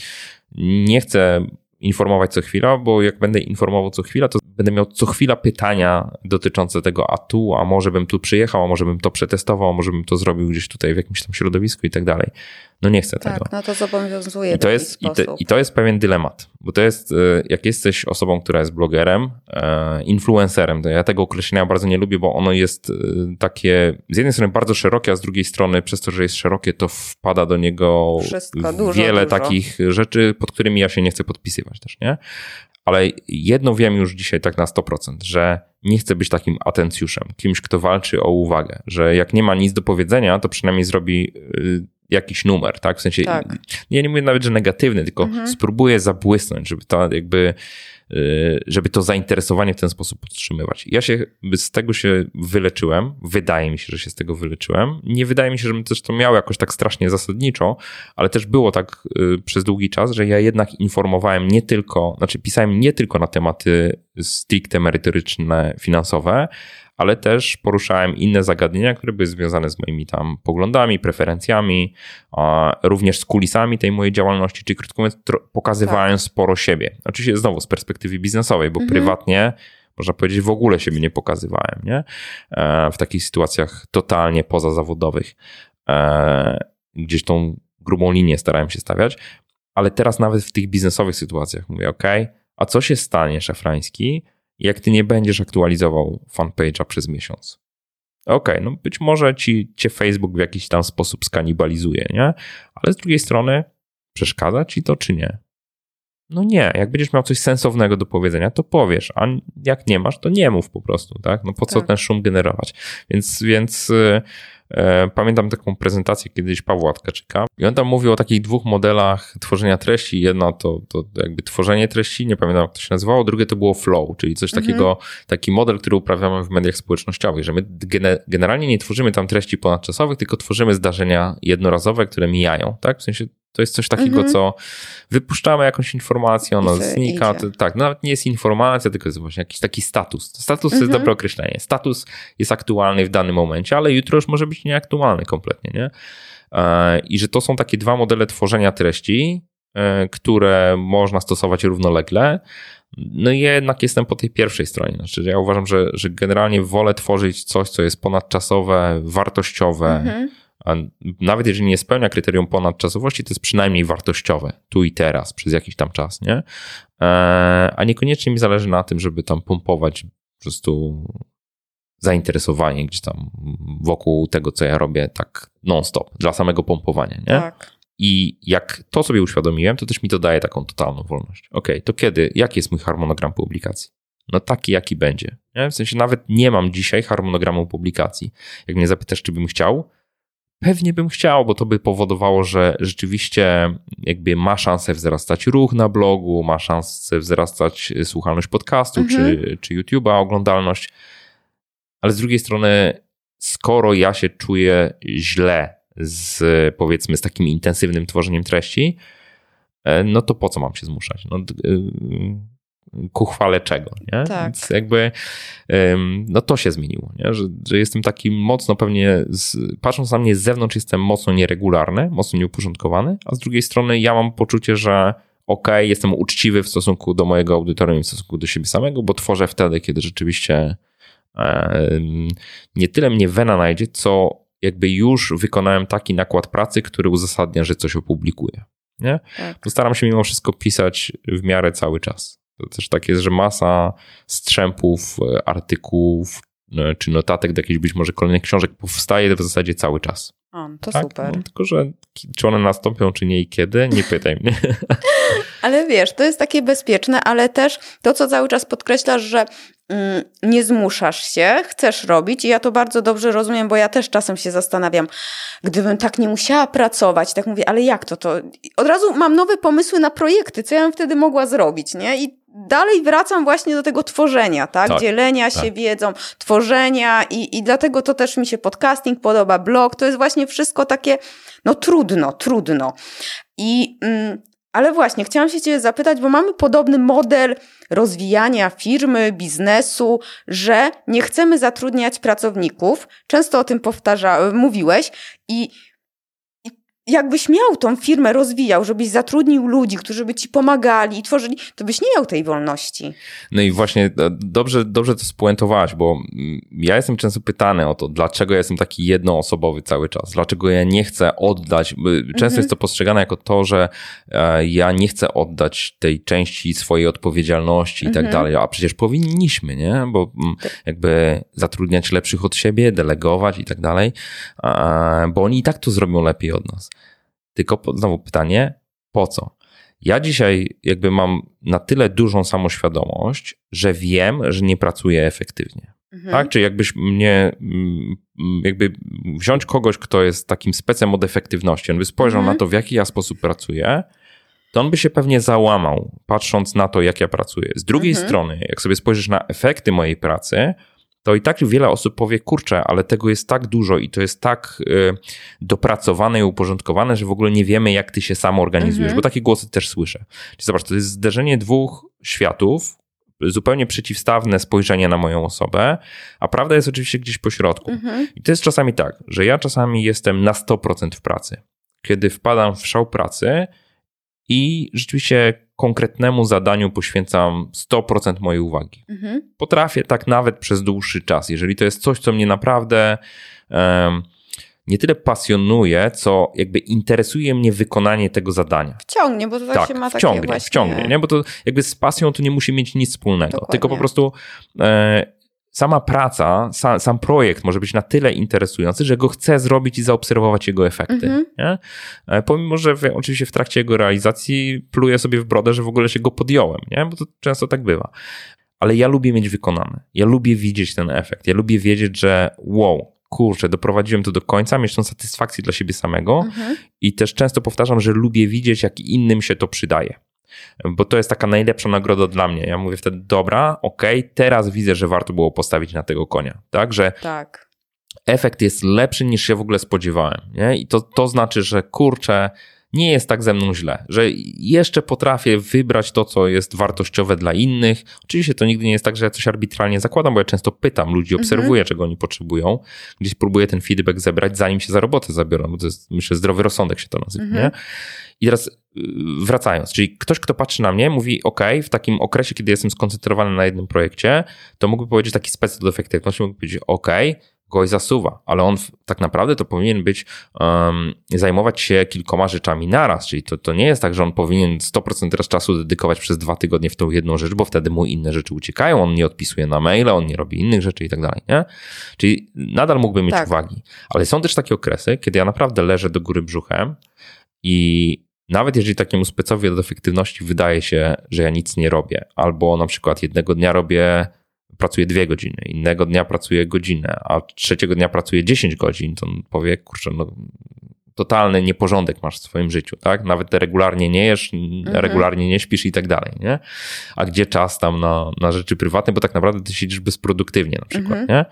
nie chcę informować co chwila, bo jak będę informował co chwila, to będę miał co chwila pytania dotyczące tego, a tu, a może bym tu przyjechał, a może bym to przetestował, a może bym to zrobił gdzieś tutaj w jakimś tam środowisku i tak dalej. No nie chcę tak, tego. no to zobowiązuje I to, jest, i, te, I to jest pewien dylemat, bo to jest, e, jak jesteś osobą, która jest blogerem, e, influencerem, to ja tego określenia bardzo nie lubię, bo ono jest e, takie z jednej strony bardzo szerokie, a z drugiej strony przez to, że jest szerokie, to wpada do niego Wszystko, dużo, wiele dużo. takich rzeczy, pod którymi ja się nie chcę podpisywać też, nie? Ale jedno wiem już dzisiaj tak na 100%, że nie chcę być takim atencjuszem, kimś, kto walczy o uwagę, że jak nie ma nic do powiedzenia, to przynajmniej zrobi jakiś numer, tak? W sensie, tak. nie, nie mówię nawet, że negatywny, tylko mhm. spróbuję zabłysnąć, żeby to jakby, y, żeby to zainteresowanie w ten sposób podtrzymywać. Ja się z tego się wyleczyłem, wydaje mi się, że się z tego wyleczyłem. Nie wydaje mi się, żebym też to miał jakoś tak strasznie zasadniczo, ale też było tak y, przez długi czas, że ja jednak informowałem nie tylko, znaczy pisałem nie tylko na tematy stricte merytoryczne, finansowe, ale też poruszałem inne zagadnienia, które były związane z moimi tam poglądami, preferencjami, również z kulisami tej mojej działalności, czyli krótko mówiąc, pokazywałem tak. sporo siebie. Oczywiście znowu z perspektywy biznesowej, bo mhm. prywatnie można powiedzieć, w ogóle siebie nie pokazywałem, nie? E, w takich sytuacjach totalnie pozazawodowych. E, gdzieś tą grubą linię starałem się stawiać, ale teraz nawet w tych biznesowych sytuacjach mówię, ok, a co się stanie, szafrański, jak ty nie będziesz aktualizował fanpage'a przez miesiąc. Okej, okay, no być może ci, cię Facebook w jakiś tam sposób skanibalizuje, nie? Ale z drugiej strony przeszkadza ci to, czy nie? No nie, jak będziesz miał coś sensownego do powiedzenia, to powiesz, a jak nie masz, to nie mów po prostu, tak? No po co Tak. ten szum generować? Więc, więc e, e, pamiętam taką prezentację kiedyś Pawła Tkaczyka i on tam mówił o takich dwóch modelach tworzenia treści. Jedno to, to jakby tworzenie treści, nie pamiętam jak to się nazywało, drugie to było flow, czyli coś Mhm. takiego, taki model, który uprawiamy w mediach społecznościowych, że my gene, generalnie nie tworzymy tam treści ponadczasowych, tylko tworzymy zdarzenia jednorazowe, które mijają, tak? W sensie to jest coś takiego, Mhm. co wypuszczamy jakąś informację, ona znika. To, tak, nawet nie jest informacja, tylko jest właśnie jakiś taki status. Status to jest Mhm. dobre określenie. Status jest aktualny w danym momencie, ale jutro już może być nieaktualny kompletnie, nie? E, I że to są takie dwa modele tworzenia treści, e, które można stosować równolegle. No i jednak jestem po tej pierwszej stronie. Znaczy, ja uważam, że, że generalnie wolę tworzyć coś, co jest ponadczasowe, wartościowe, Mhm. A nawet jeżeli nie spełnia kryterium ponadczasowości, to jest przynajmniej wartościowe, tu i teraz, przez jakiś tam czas, nie? E, A niekoniecznie mi zależy na tym, żeby tam pompować po prostu zainteresowanie gdzieś tam wokół tego, co ja robię, tak non-stop, dla samego pompowania, nie? Tak. I jak to sobie uświadomiłem, to też mi to daje taką totalną wolność. Ok, to kiedy, jaki jest mój harmonogram publikacji? No taki, jaki będzie. Nie? W sensie nawet nie mam dzisiaj harmonogramu publikacji. Jak mnie zapytasz, czy bym chciał, pewnie bym chciał, bo to by powodowało, że rzeczywiście jakby ma szansę wzrastać ruch na blogu, ma szansę wzrastać słuchalność podcastu Mhm. czy, czy YouTube'a, oglądalność. Ale z drugiej strony, skoro ja się czuję źle z powiedzmy z takim intensywnym tworzeniem treści, e, no to po co mam się zmuszać? No, y, ku chwale czego, nie? Tak. Więc jakby no to się zmieniło, nie? Że, że jestem taki mocno pewnie, z, patrząc na mnie z zewnątrz jestem mocno nieregularny, mocno nieuporządkowany, a z drugiej strony ja mam poczucie, że okej, jestem uczciwy w stosunku do mojego audytorium i w stosunku do siebie samego, bo tworzę wtedy, kiedy rzeczywiście nie tyle mnie wena najdzie, co jakby już wykonałem taki nakład pracy, który uzasadnia, że coś opublikuję. Nie? Tak. To staram się mimo wszystko pisać w miarę cały czas. To też tak jest, że masa strzępów, e, artykułów e, czy notatek do jakichś być może kolejnych książek powstaje w zasadzie cały czas. O, to Tak? super. No, tylko, że czy one nastąpią, czy nie i kiedy, nie pytaj mnie. Ale wiesz, to jest takie bezpieczne, ale też to, co cały czas podkreślasz, że mm, nie zmuszasz się, chcesz robić i ja to bardzo dobrze rozumiem, bo ja też czasem się zastanawiam, gdybym tak nie musiała pracować, tak mówię, ale jak to, to od razu mam nowe pomysły na projekty, co ja bym wtedy mogła zrobić, nie? I dalej wracam właśnie do tego tworzenia, tak? Tak, Dzielenia się tak. wiedzą, tworzenia i, i dlatego to też mi się podcasting podoba, blog, to jest właśnie wszystko takie, no trudno, trudno. I, mm, ale właśnie, chciałam się Ciebie zapytać, bo mamy podobny model rozwijania firmy, biznesu, że nie chcemy zatrudniać pracowników. Często o tym powtarza, mówiłeś i jakbyś miał tą firmę, rozwijał, żebyś zatrudnił ludzi, którzy by ci pomagali i tworzyli, to byś nie miał tej wolności. No i właśnie e, dobrze, dobrze to spuentowałaś, bo mm, ja jestem często pytany o to, dlaczego ja jestem taki jednoosobowy cały czas, dlaczego ja nie chcę oddać. by- Często Mhm. jest to postrzegane jako to, że e, ja nie chcę oddać tej części swojej odpowiedzialności i tak Mhm. dalej, a przecież powinniśmy, nie? Bo mm, jakby zatrudniać lepszych od siebie, delegować i tak dalej, bo oni i tak to zrobią lepiej od nas. Tylko znowu pytanie, po co? Ja dzisiaj jakby mam na tyle dużą samoświadomość, że wiem, że nie pracuję efektywnie. Mhm. Tak? Czyli jakbyś mnie, mm, jakby wziąć kogoś, kto jest takim specem od efektywności, on by spojrzał Mhm. na to, w jaki ja sposób pracuję, to on by się pewnie załamał, patrząc na to, jak ja pracuję. Z drugiej Mhm. strony, jak sobie spojrzysz na efekty mojej pracy, to i tak wiele osób powie, kurczę, ale tego jest tak dużo i to jest tak y, dopracowane i uporządkowane, że w ogóle nie wiemy, jak ty się sam organizujesz, Mhm. bo takie głosy też słyszę. Czyli zobacz, to jest zderzenie dwóch światów, zupełnie przeciwstawne spojrzenie na moją osobę, a prawda jest oczywiście gdzieś po środku. Mhm. I to jest czasami tak, że ja czasami jestem na 100% w pracy. Kiedy wpadam w szał pracy i rzeczywiście konkretnemu zadaniu poświęcam 100% mojej uwagi. Mhm. Potrafię tak nawet przez dłuższy czas, jeżeli to jest coś, co mnie naprawdę em, nie tyle pasjonuje, co jakby interesuje mnie wykonanie tego zadania. Wciągnie, bo to tak, Tak, się ma takie wciągnie, właśnie... wciągnie, nie? bo to jakby z pasją to nie musi mieć nic wspólnego, Dokładnie. tylko po prostu e, sama praca, sam, sam, projekt może być na tyle interesujący, że go chcę zrobić i zaobserwować jego efekty. Mhm. E, pomimo, że w, oczywiście w trakcie jego realizacji pluję sobie w brodę, że w ogóle się go podjąłem, nie? bo to często tak bywa. Ale ja lubię mieć wykonane. Ja lubię widzieć ten efekt. Ja lubię wiedzieć, że wow, kurczę, doprowadziłem to do końca, mieć tą satysfakcję dla siebie samego mhm. i też często powtarzam, że lubię widzieć, jak innym się to przydaje. Bo to jest taka najlepsza nagroda dla mnie. Ja mówię wtedy, dobra, okej, okay, teraz widzę, że warto było postawić na tego konia. Tak, że tak. efekt jest lepszy niż się w ogóle spodziewałem. Nie? I to, to znaczy, że kurczę, nie jest tak ze mną źle, że jeszcze potrafię wybrać to, co jest wartościowe dla innych. Oczywiście to nigdy nie jest tak, że ja coś arbitralnie zakładam, bo ja często pytam ludzi, mhm. obserwuję, czego oni potrzebują, gdzieś próbuję ten feedback zebrać, zanim się za robotę zabiorą, bo to jest, myślę, zdrowy rozsądek się to nazywa, mhm. nie? I teraz wracając, czyli ktoś, kto patrzy na mnie, mówi, OK, w takim okresie, kiedy jestem skoncentrowany na jednym projekcie, to mógłby powiedzieć taki spec do efektywności, mógłby powiedzieć, OK, goś zasuwa, ale on tak naprawdę to powinien być, um, zajmować się kilkoma rzeczami naraz, czyli to, to nie jest tak, że on powinien 100% teraz czasu dedykować przez dwa tygodnie w tą jedną rzecz, bo wtedy mu inne rzeczy uciekają, on nie odpisuje na maile, on nie robi innych rzeczy i tak dalej, nie? Czyli nadal mógłby mieć tak. uwagi, ale są też takie okresy, kiedy ja naprawdę leżę do góry brzuchem i nawet jeżeli takiemu specowi od efektywności wydaje się, że ja nic nie robię, albo na przykład jednego dnia robię pracuje dwie godziny, innego dnia pracuje godzinę, a trzeciego dnia pracuje 10 godzin, to on powie, kurczę, no totalny nieporządek masz w swoim życiu, tak? Nawet regularnie nie jesz, mhm. regularnie nie śpisz i tak dalej, nie? A gdzie czas tam na, na rzeczy prywatne, bo tak naprawdę ty siedzisz bezproduktywnie na przykład, mhm. nie?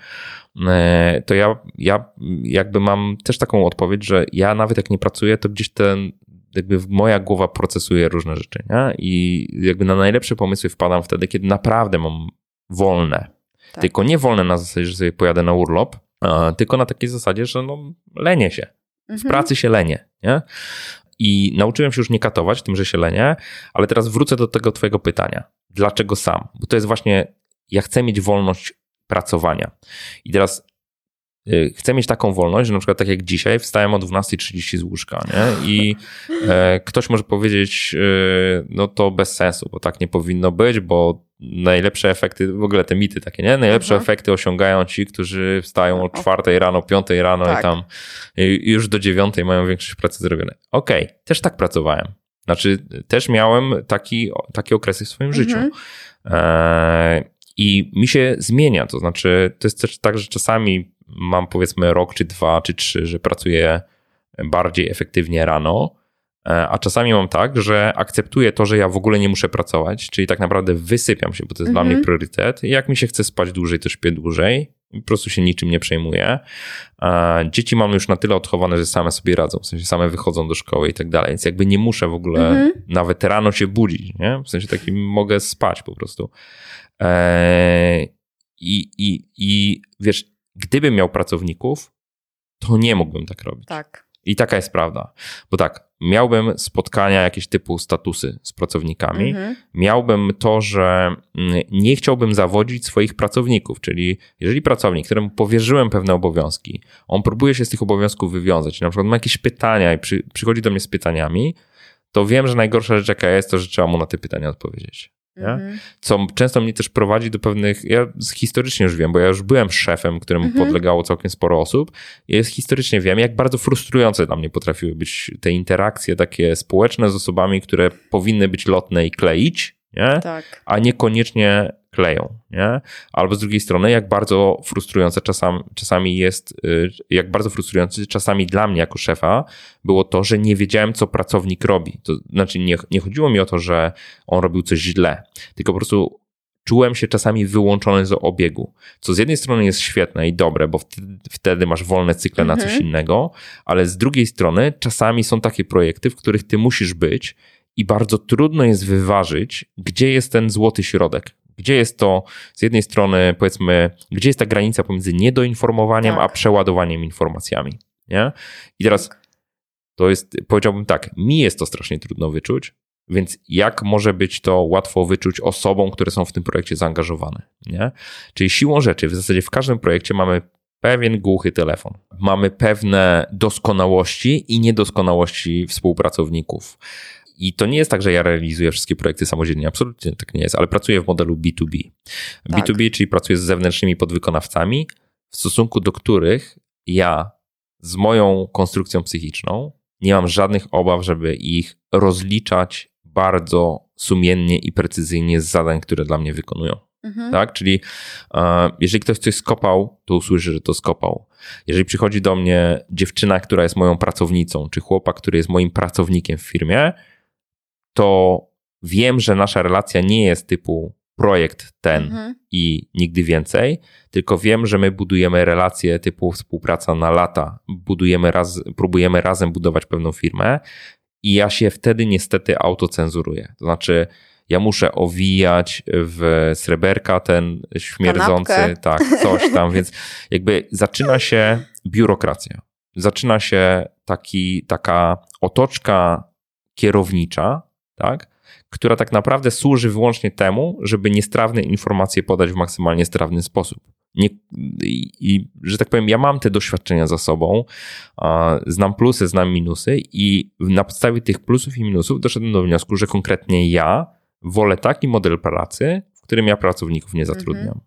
E, to ja, ja jakby mam też taką odpowiedź, że ja nawet jak nie pracuję, to gdzieś ten jakby moja głowa procesuje różne rzeczy, nie? I jakby na najlepsze pomysły wpadam wtedy, kiedy naprawdę mam wolne. Tak. Tylko nie wolne na zasadzie, że sobie pojadę na urlop, tylko na takiej zasadzie, że no, lenię się. W mhm. pracy się lenię, nie? I nauczyłem się już nie katować tym, że się lenię, ale teraz wrócę do tego twojego pytania. Dlaczego sam? Bo to jest właśnie, ja chcę mieć wolność pracowania. I teraz chcę mieć taką wolność, że na przykład tak jak dzisiaj wstałem o 12.30 z łóżka nie? i e, ktoś może powiedzieć, e, no to bez sensu, bo tak nie powinno być, bo najlepsze efekty, w ogóle te mity takie, nie? Najlepsze mhm. efekty osiągają ci, którzy wstają o 4 rano, 5 rano tak. i tam i już do 9 mają większość pracy zrobione. Okej, okay, też tak pracowałem. Znaczy, też miałem taki, takie okresy w swoim mhm. życiu. E, I mi się zmienia, to znaczy, to jest też tak, że czasami mam powiedzmy rok, czy dwa, czy trzy, że pracuję bardziej efektywnie rano, e, a czasami mam tak, że akceptuję to, że ja w ogóle nie muszę pracować, czyli tak naprawdę wysypiam się, bo to jest dla mnie mhm. priorytet. I jak mi się chce spać dłużej, to śpię dłużej. Po prostu się niczym nie przejmuję. E, dzieci mam już na tyle odchowane, że same sobie radzą, w sensie same wychodzą do szkoły i tak dalej, więc jakby nie muszę w ogóle mhm. nawet rano się budzić, nie? W sensie takim mogę spać po prostu. E, I, i, i wiesz, Gdybym miał pracowników, to nie mógłbym tak robić. Tak. I taka jest prawda. Bo tak, miałbym spotkania jakieś typu statusy z pracownikami, mhm. miałbym to, że mm, nie chciałbym zawodzić swoich pracowników, czyli jeżeli pracownik, któremu powierzyłem pewne obowiązki, on próbuje się z tych obowiązków wywiązać, na przykład ma jakieś pytania i przy, przychodzi do mnie z pytaniami, to wiem, że najgorsza rzecz jaka jest, to że trzeba mu na te pytania odpowiedzieć. Mhm. Co często mnie też prowadzi do pewnych, ja historycznie już wiem, bo ja już byłem szefem, któremu mhm. podlegało całkiem sporo osób. Ja historycznie wiem, jak bardzo frustrujące dla mnie potrafiły być te interakcje takie społeczne z osobami, które powinny być lotne i kleić, nie? Tak. a niekoniecznie kleją. Nie? Albo z drugiej strony, jak bardzo frustrujące czasami, czasami jest, y, jak bardzo frustrujące czasami dla mnie jako szefa było to, że nie wiedziałem, co pracownik robi. To znaczy, nie, nie chodziło mi o to, że on robił coś źle, tylko po prostu czułem się czasami wyłączony z obiegu, co z jednej strony jest świetne i dobre, bo wtedy, masz wolne cykle mhm. na coś mhm. innego, ale z drugiej strony czasami są takie projekty, w których ty musisz być i bardzo trudno jest wyważyć, gdzie jest ten złoty środek. Gdzie jest to z jednej strony, powiedzmy, gdzie jest ta granica pomiędzy niedoinformowaniem, tak. a przeładowaniem informacjami. Nie? I teraz tak. to jest, powiedziałbym tak, mi jest to strasznie trudno wyczuć, więc jak może być to łatwo wyczuć osobom, które są w tym projekcie zaangażowane? Nie? Czyli siłą rzeczy, w zasadzie w każdym projekcie mamy pewien głuchy telefon. Mamy pewne doskonałości i niedoskonałości współpracowników I to nie jest tak, że ja realizuję wszystkie projekty samodzielnie, absolutnie tak nie jest, ale pracuję w modelu B2B. Tak. B2B, czyli pracuję z zewnętrznymi podwykonawcami, w stosunku do których ja z moją konstrukcją psychiczną nie mam żadnych obaw, żeby ich rozliczać bardzo sumiennie i precyzyjnie z zadań, które dla mnie wykonują. Mhm. Tak? Czyli e, jeżeli ktoś coś skopał, to usłyszy, że to skopał. Jeżeli przychodzi do mnie dziewczyna, która jest moją pracownicą, czy chłopak, który jest moim pracownikiem w firmie, to wiem, że nasza relacja nie jest typu projekt ten mhm. i nigdy więcej, tylko wiem, że my budujemy relacje typu współpraca na lata, budujemy raz, próbujemy razem budować pewną firmę i ja się wtedy niestety autocenzuruję. To znaczy, ja muszę owijać w sreberka ten śmierdzący, Kanapkę. tak, coś tam, więc jakby zaczyna się biurokracja. Zaczyna się taki, taka otoczka kierownicza, tak, która tak naprawdę służy wyłącznie temu, żeby niestrawne informacje podać w maksymalnie strawny sposób. Nie, i, i, że tak powiem, ja mam te doświadczenia za sobą, znam plusy, znam minusy, i na podstawie tych plusów i minusów doszedłem do wniosku, że konkretnie ja wolę taki model pracy, w którym ja pracowników nie zatrudniam. Mhm.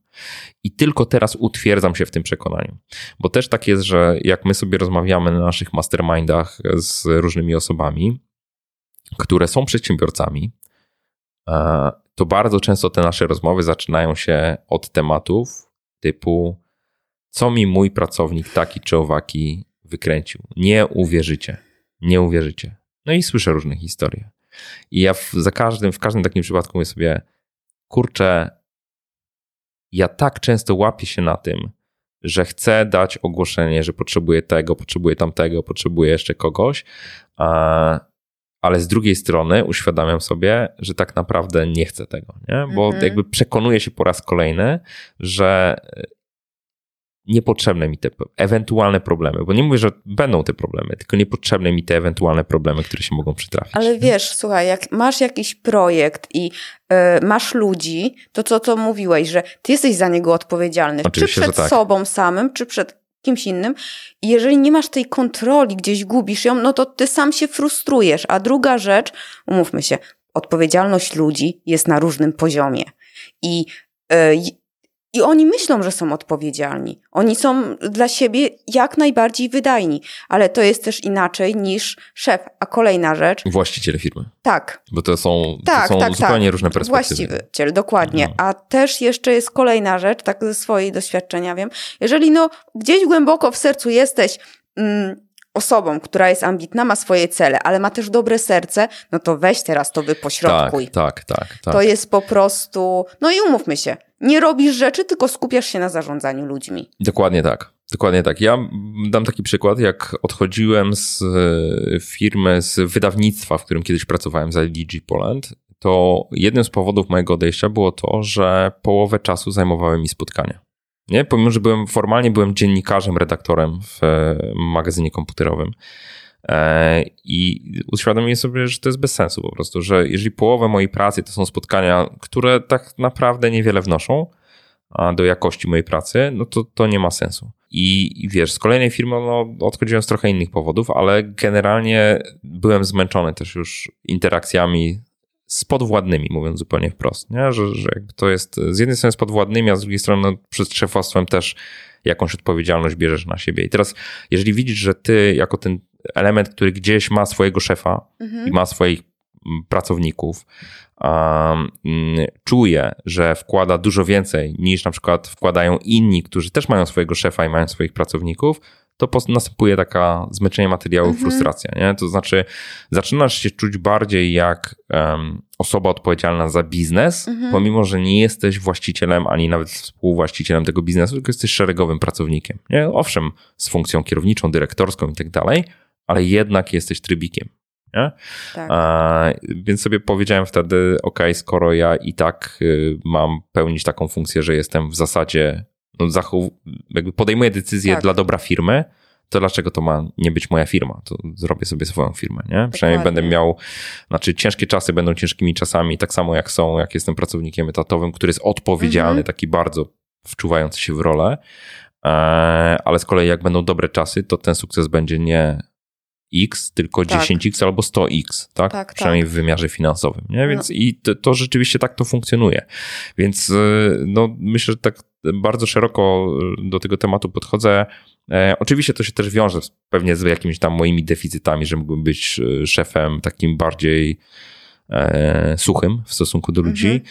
I tylko teraz utwierdzam się w tym przekonaniu. Bo też tak jest, że jak my sobie rozmawiamy na naszych mastermindach z różnymi osobami, które są przedsiębiorcami, e, to bardzo często te nasze rozmowy zaczynają się od tematów typu co mi mój pracownik taki czy owaki wykręcił. Nie uwierzycie. Nie uwierzycie. No i słyszę różne historie. I ja w, za każdym, w każdym takim przypadku mówię sobie, kurczę, ja tak często łapię się na tym, że chcę dać ogłoszenie, że potrzebuję tego, potrzebuję tamtego, potrzebuję jeszcze kogoś, ale z drugiej strony uświadamiam sobie, że tak naprawdę nie chcę tego, nie? bo mhm. jakby przekonuję się po raz kolejny, że niepotrzebne mi te ewentualne problemy, bo nie mówię, że będą te problemy, tylko niepotrzebne mi te ewentualne problemy, które się mogą przytrafić. Ale wiesz, słuchaj, jak masz jakiś projekt i y, masz ludzi, to co to mówiłeś, że ty jesteś za niego odpowiedzialny, Oczywiście, czy przed tak. sobą samym, czy przed kimś innym. I jeżeli nie masz tej kontroli, gdzieś gubisz ją, no to ty sam się frustrujesz. A druga rzecz, umówmy się, odpowiedzialność ludzi jest na różnym poziomie. I y, i oni myślą, że są odpowiedzialni. Oni są dla siebie jak najbardziej wydajni, ale to jest też inaczej niż szef. A kolejna rzecz. Właściciel firmy. Tak. Bo to są, tak, to są tak, zupełnie tak. różne perspektywy. Właściciel, dokładnie. No. A też jeszcze jest kolejna rzecz, tak ze swojej doświadczenia wiem. Jeżeli no gdzieś głęboko w sercu jesteś. Mm, osobą, która jest ambitna, ma swoje cele, ale ma też dobre serce, no to weź teraz to wypośrodkuj. Tak, tak, tak, tak. To jest po prostu, no i umówmy się, nie robisz rzeczy, tylko skupiasz się na zarządzaniu ludźmi. Dokładnie tak. Dokładnie tak. Ja dam taki przykład, jak odchodziłem z e, firmy, z wydawnictwa, w którym kiedyś pracowałem za LG Poland, to jednym z powodów mojego odejścia było to, że połowę czasu zajmowały mi spotkania. Nie? Pomimo, że byłem formalnie byłem dziennikarzem, redaktorem w e, magazynie komputerowym. E, I uświadomiłem sobie, że to jest bez sensu po prostu, że jeżeli połowę mojej pracy to są spotkania, które tak naprawdę niewiele wnoszą do jakości mojej pracy, no to to nie ma sensu. I, wiesz, z kolejnej firmy no, odchodziłem z trochę innych powodów, ale generalnie byłem zmęczony też już interakcjami z podwładnymi, mówiąc zupełnie wprost, nie? Że, że to jest z jednej strony z podwładnymi, a z drugiej strony no, przed szefostwem też jakąś odpowiedzialność bierzesz na siebie. I teraz, jeżeli widzisz, że ty jako ten element, który gdzieś ma swojego szefa mhm. i ma swoich mm, pracowników, um, czuje, że wkłada dużo więcej niż na przykład wkładają inni, którzy też mają swojego szefa i mają swoich pracowników, to następuje taka zmęczenie materiału, mhm. frustracja. Nie? To znaczy, zaczynasz się czuć bardziej jak um, osoba odpowiedzialna za biznes, mhm. pomimo, że nie jesteś właścicielem ani nawet współwłaścicielem tego biznesu, tylko jesteś szeregowym pracownikiem. Nie? Owszem, z funkcją kierowniczą, dyrektorską i tak dalej, ale jednak jesteś trybikiem. Nie? Tak. A, więc sobie powiedziałem wtedy, ok, skoro ja i tak y, mam pełnić taką funkcję, że jestem w zasadzie no, jakby podejmuję decyzję tak. dla dobra firmy, to dlaczego to ma nie być moja firma? To zrobię sobie swoją firmę, nie? Przynajmniej będę miał, znaczy ciężkie czasy będą ciężkimi czasami, tak samo jak są, jak jestem pracownikiem etatowym, który jest odpowiedzialny, mhm. taki bardzo wczuwający się w rolę, e, ale z kolei jak będą dobre czasy, to ten sukces będzie nie X, tylko Tak. 10X albo 100X, tak? Tak, Przynajmniej w wymiarze finansowym, nie? Więc i to, to rzeczywiście tak to funkcjonuje. Więc y, no, myślę, że tak bardzo szeroko y, do tego tematu podchodzę. E, oczywiście to się też wiąże pewnie z jakimiś tam moimi deficytami, że mógłbym być y, szefem takim bardziej e, suchym w stosunku do ludzi,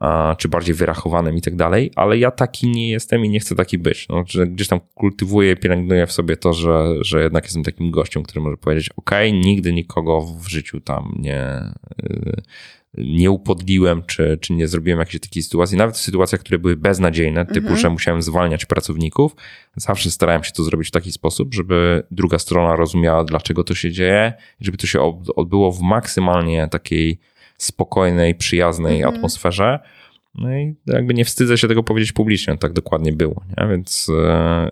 Mhm. czy bardziej wyrachowanym i tak dalej, ale ja taki nie jestem i nie chcę taki być. No, że gdzieś tam kultywuję, pielęgnuję w sobie to, że, że jednak jestem takim gościem, który może powiedzieć, ok, nigdy nikogo w życiu tam nie, y, nie upodliłem, czy, czy nie zrobiłem jakiejś takiej sytuacji, nawet w sytuacjach, które były beznadziejne, typu, Mhm. że musiałem zwalniać pracowników, zawsze starałem się to zrobić w taki sposób, żeby druga strona rozumiała, dlaczego to się dzieje, żeby to się odbyło w maksymalnie takiej spokojnej, przyjaznej Mhm. atmosferze. No i jakby nie wstydzę się tego powiedzieć publicznie, tak dokładnie było, nie? Więc e,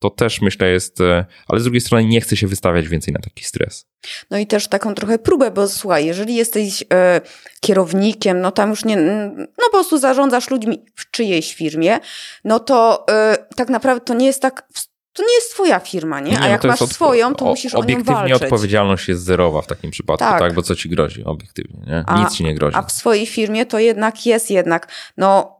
to też myślę jest, e, ale z drugiej strony nie chcę się wystawiać więcej na taki stres. No i też taką trochę próbę, bo słuchaj, jeżeli jesteś e, kierownikiem, no tam już nie, no po prostu zarządzasz ludźmi w czyjejś firmie, no to e, tak naprawdę to nie jest tak, to nie jest twoja firma, nie? A no jak masz odpo- swoją, to o- musisz o nią Obiektywnie odpowiedzialność jest zerowa w takim przypadku, tak. Tak. Bo co ci grozi? Obiektywnie, nie? A- Nic ci nie grozi. A w swojej firmie to jednak jest jednak, no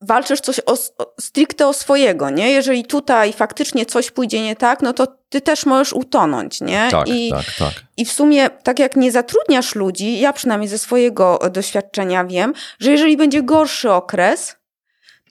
walczysz coś o, o, stricte o swojego, nie? Jeżeli tutaj faktycznie coś pójdzie nie tak, no to ty też możesz utonąć, nie? tak, I, tak, tak. I w sumie, tak jak nie zatrudniasz ludzi, ja przynajmniej ze swojego e, doświadczenia wiem, że jeżeli będzie gorszy okres,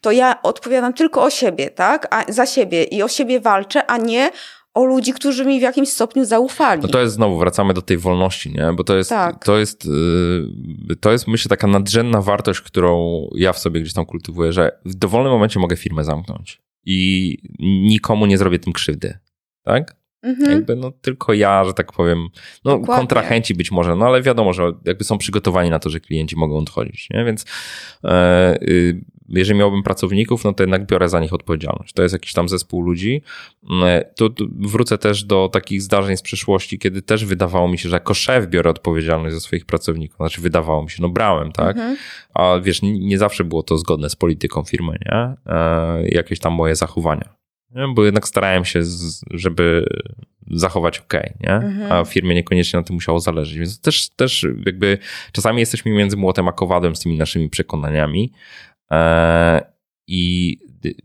to ja odpowiadam tylko o siebie, tak? A, za siebie i o siebie walczę, a nie o ludzi, którzy mi w jakimś stopniu zaufali. No to jest znowu, wracamy do tej wolności, nie? Bo to jest, Tak. to jest, yy, to jest myślę taka nadrzędna wartość, którą ja w sobie gdzieś tam kultywuję, że w dowolnym momencie mogę firmę zamknąć i nikomu nie zrobię tym krzywdy, tak? mhm. Jakby no tylko ja, że tak powiem, no Dokładnie. kontrahenci być może, no ale wiadomo, że jakby są przygotowani na to, że klienci mogą odchodzić, nie? Więc e, y, jeżeli miałbym pracowników, no to jednak biorę za nich odpowiedzialność. To jest jakiś tam zespół ludzi. E, Tu, wrócę też do takich zdarzeń z przeszłości, kiedy też wydawało mi się, że jako szef biorę odpowiedzialność za swoich pracowników. Znaczy wydawało mi się, no brałem, tak? Mhm. A wiesz, nie, zawsze było to zgodne z polityką firmy, nie? E, jakieś tam moje zachowania. Nie? Bo jednak starałem się, żeby zachować ok, nie? Mhm. A firmie niekoniecznie na tym musiało zależeć. Więc też, też jakby czasami jesteśmy między młotem a kowadłem z tymi naszymi przekonaniami. E, I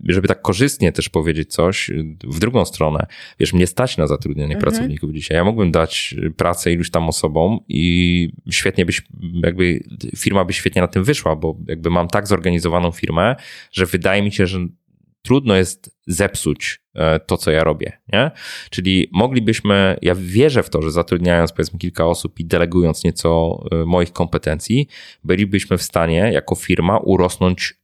żeby tak korzystnie też powiedzieć coś w drugą stronę, wiesz, mnie stać na zatrudnienie Mhm. pracowników dzisiaj. Ja mógłbym dać pracę iluś tam osobom i świetnie byś, jakby firma by świetnie na tym wyszła, bo jakby mam tak zorganizowaną firmę, że wydaje mi się, że trudno jest zepsuć e, to, co ja robię, nie? Czyli moglibyśmy, ja wierzę w to, że zatrudniając powiedzmy kilka osób i delegując nieco e, moich kompetencji, bylibyśmy w stanie jako firma urosnąć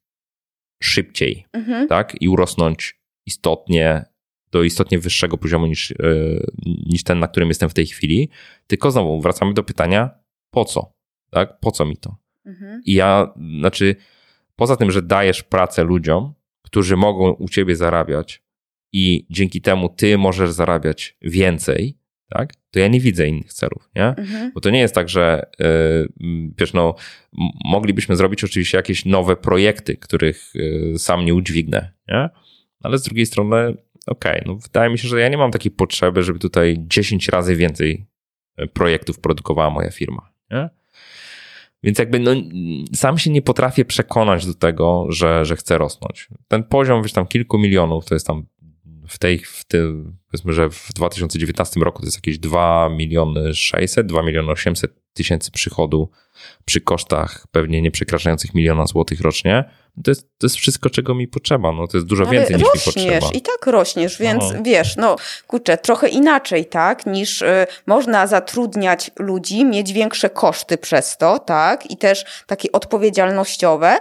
szybciej, Mhm. tak? I urosnąć istotnie do istotnie wyższego poziomu niż, e, niż ten, na którym jestem w tej chwili. Tylko znowu wracamy do pytania, po co? Tak? Po co mi to? Mhm. I ja, znaczy, poza tym, że dajesz pracę ludziom, którzy mogą u ciebie zarabiać i dzięki temu ty możesz zarabiać więcej, tak? To ja nie widzę innych celów, nie? Mhm. Bo to nie jest tak, że yy, wiesz, no, moglibyśmy zrobić oczywiście jakieś nowe projekty, których yy, sam nie udźwignę, nie? Ale z drugiej strony, okej, no wydaje mi się, że ja nie mam takiej potrzeby, żeby tutaj 10 razy więcej e, projektów produkowała moja firma, nie? Więc jakby no, sam się nie potrafię przekonać do tego, że, że chcę rosnąć. Ten poziom, wiesz, tam kilku milionów, to jest tam w tej, w tym, powiedzmy, że w 2019 roku to jest jakieś 2 miliony 600, 2 miliony 800 tysięcy przychodu przy kosztach pewnie nie przekraczających miliona złotych rocznie. To jest, to jest wszystko, czego mi potrzeba. No, to jest dużo Ale więcej niż mi potrzeba. i tak rośniesz, więc No. wiesz, no kurczę, trochę inaczej, tak, niż y, można zatrudniać ludzi, mieć większe koszty przez to, tak, i też takie odpowiedzialnościowe,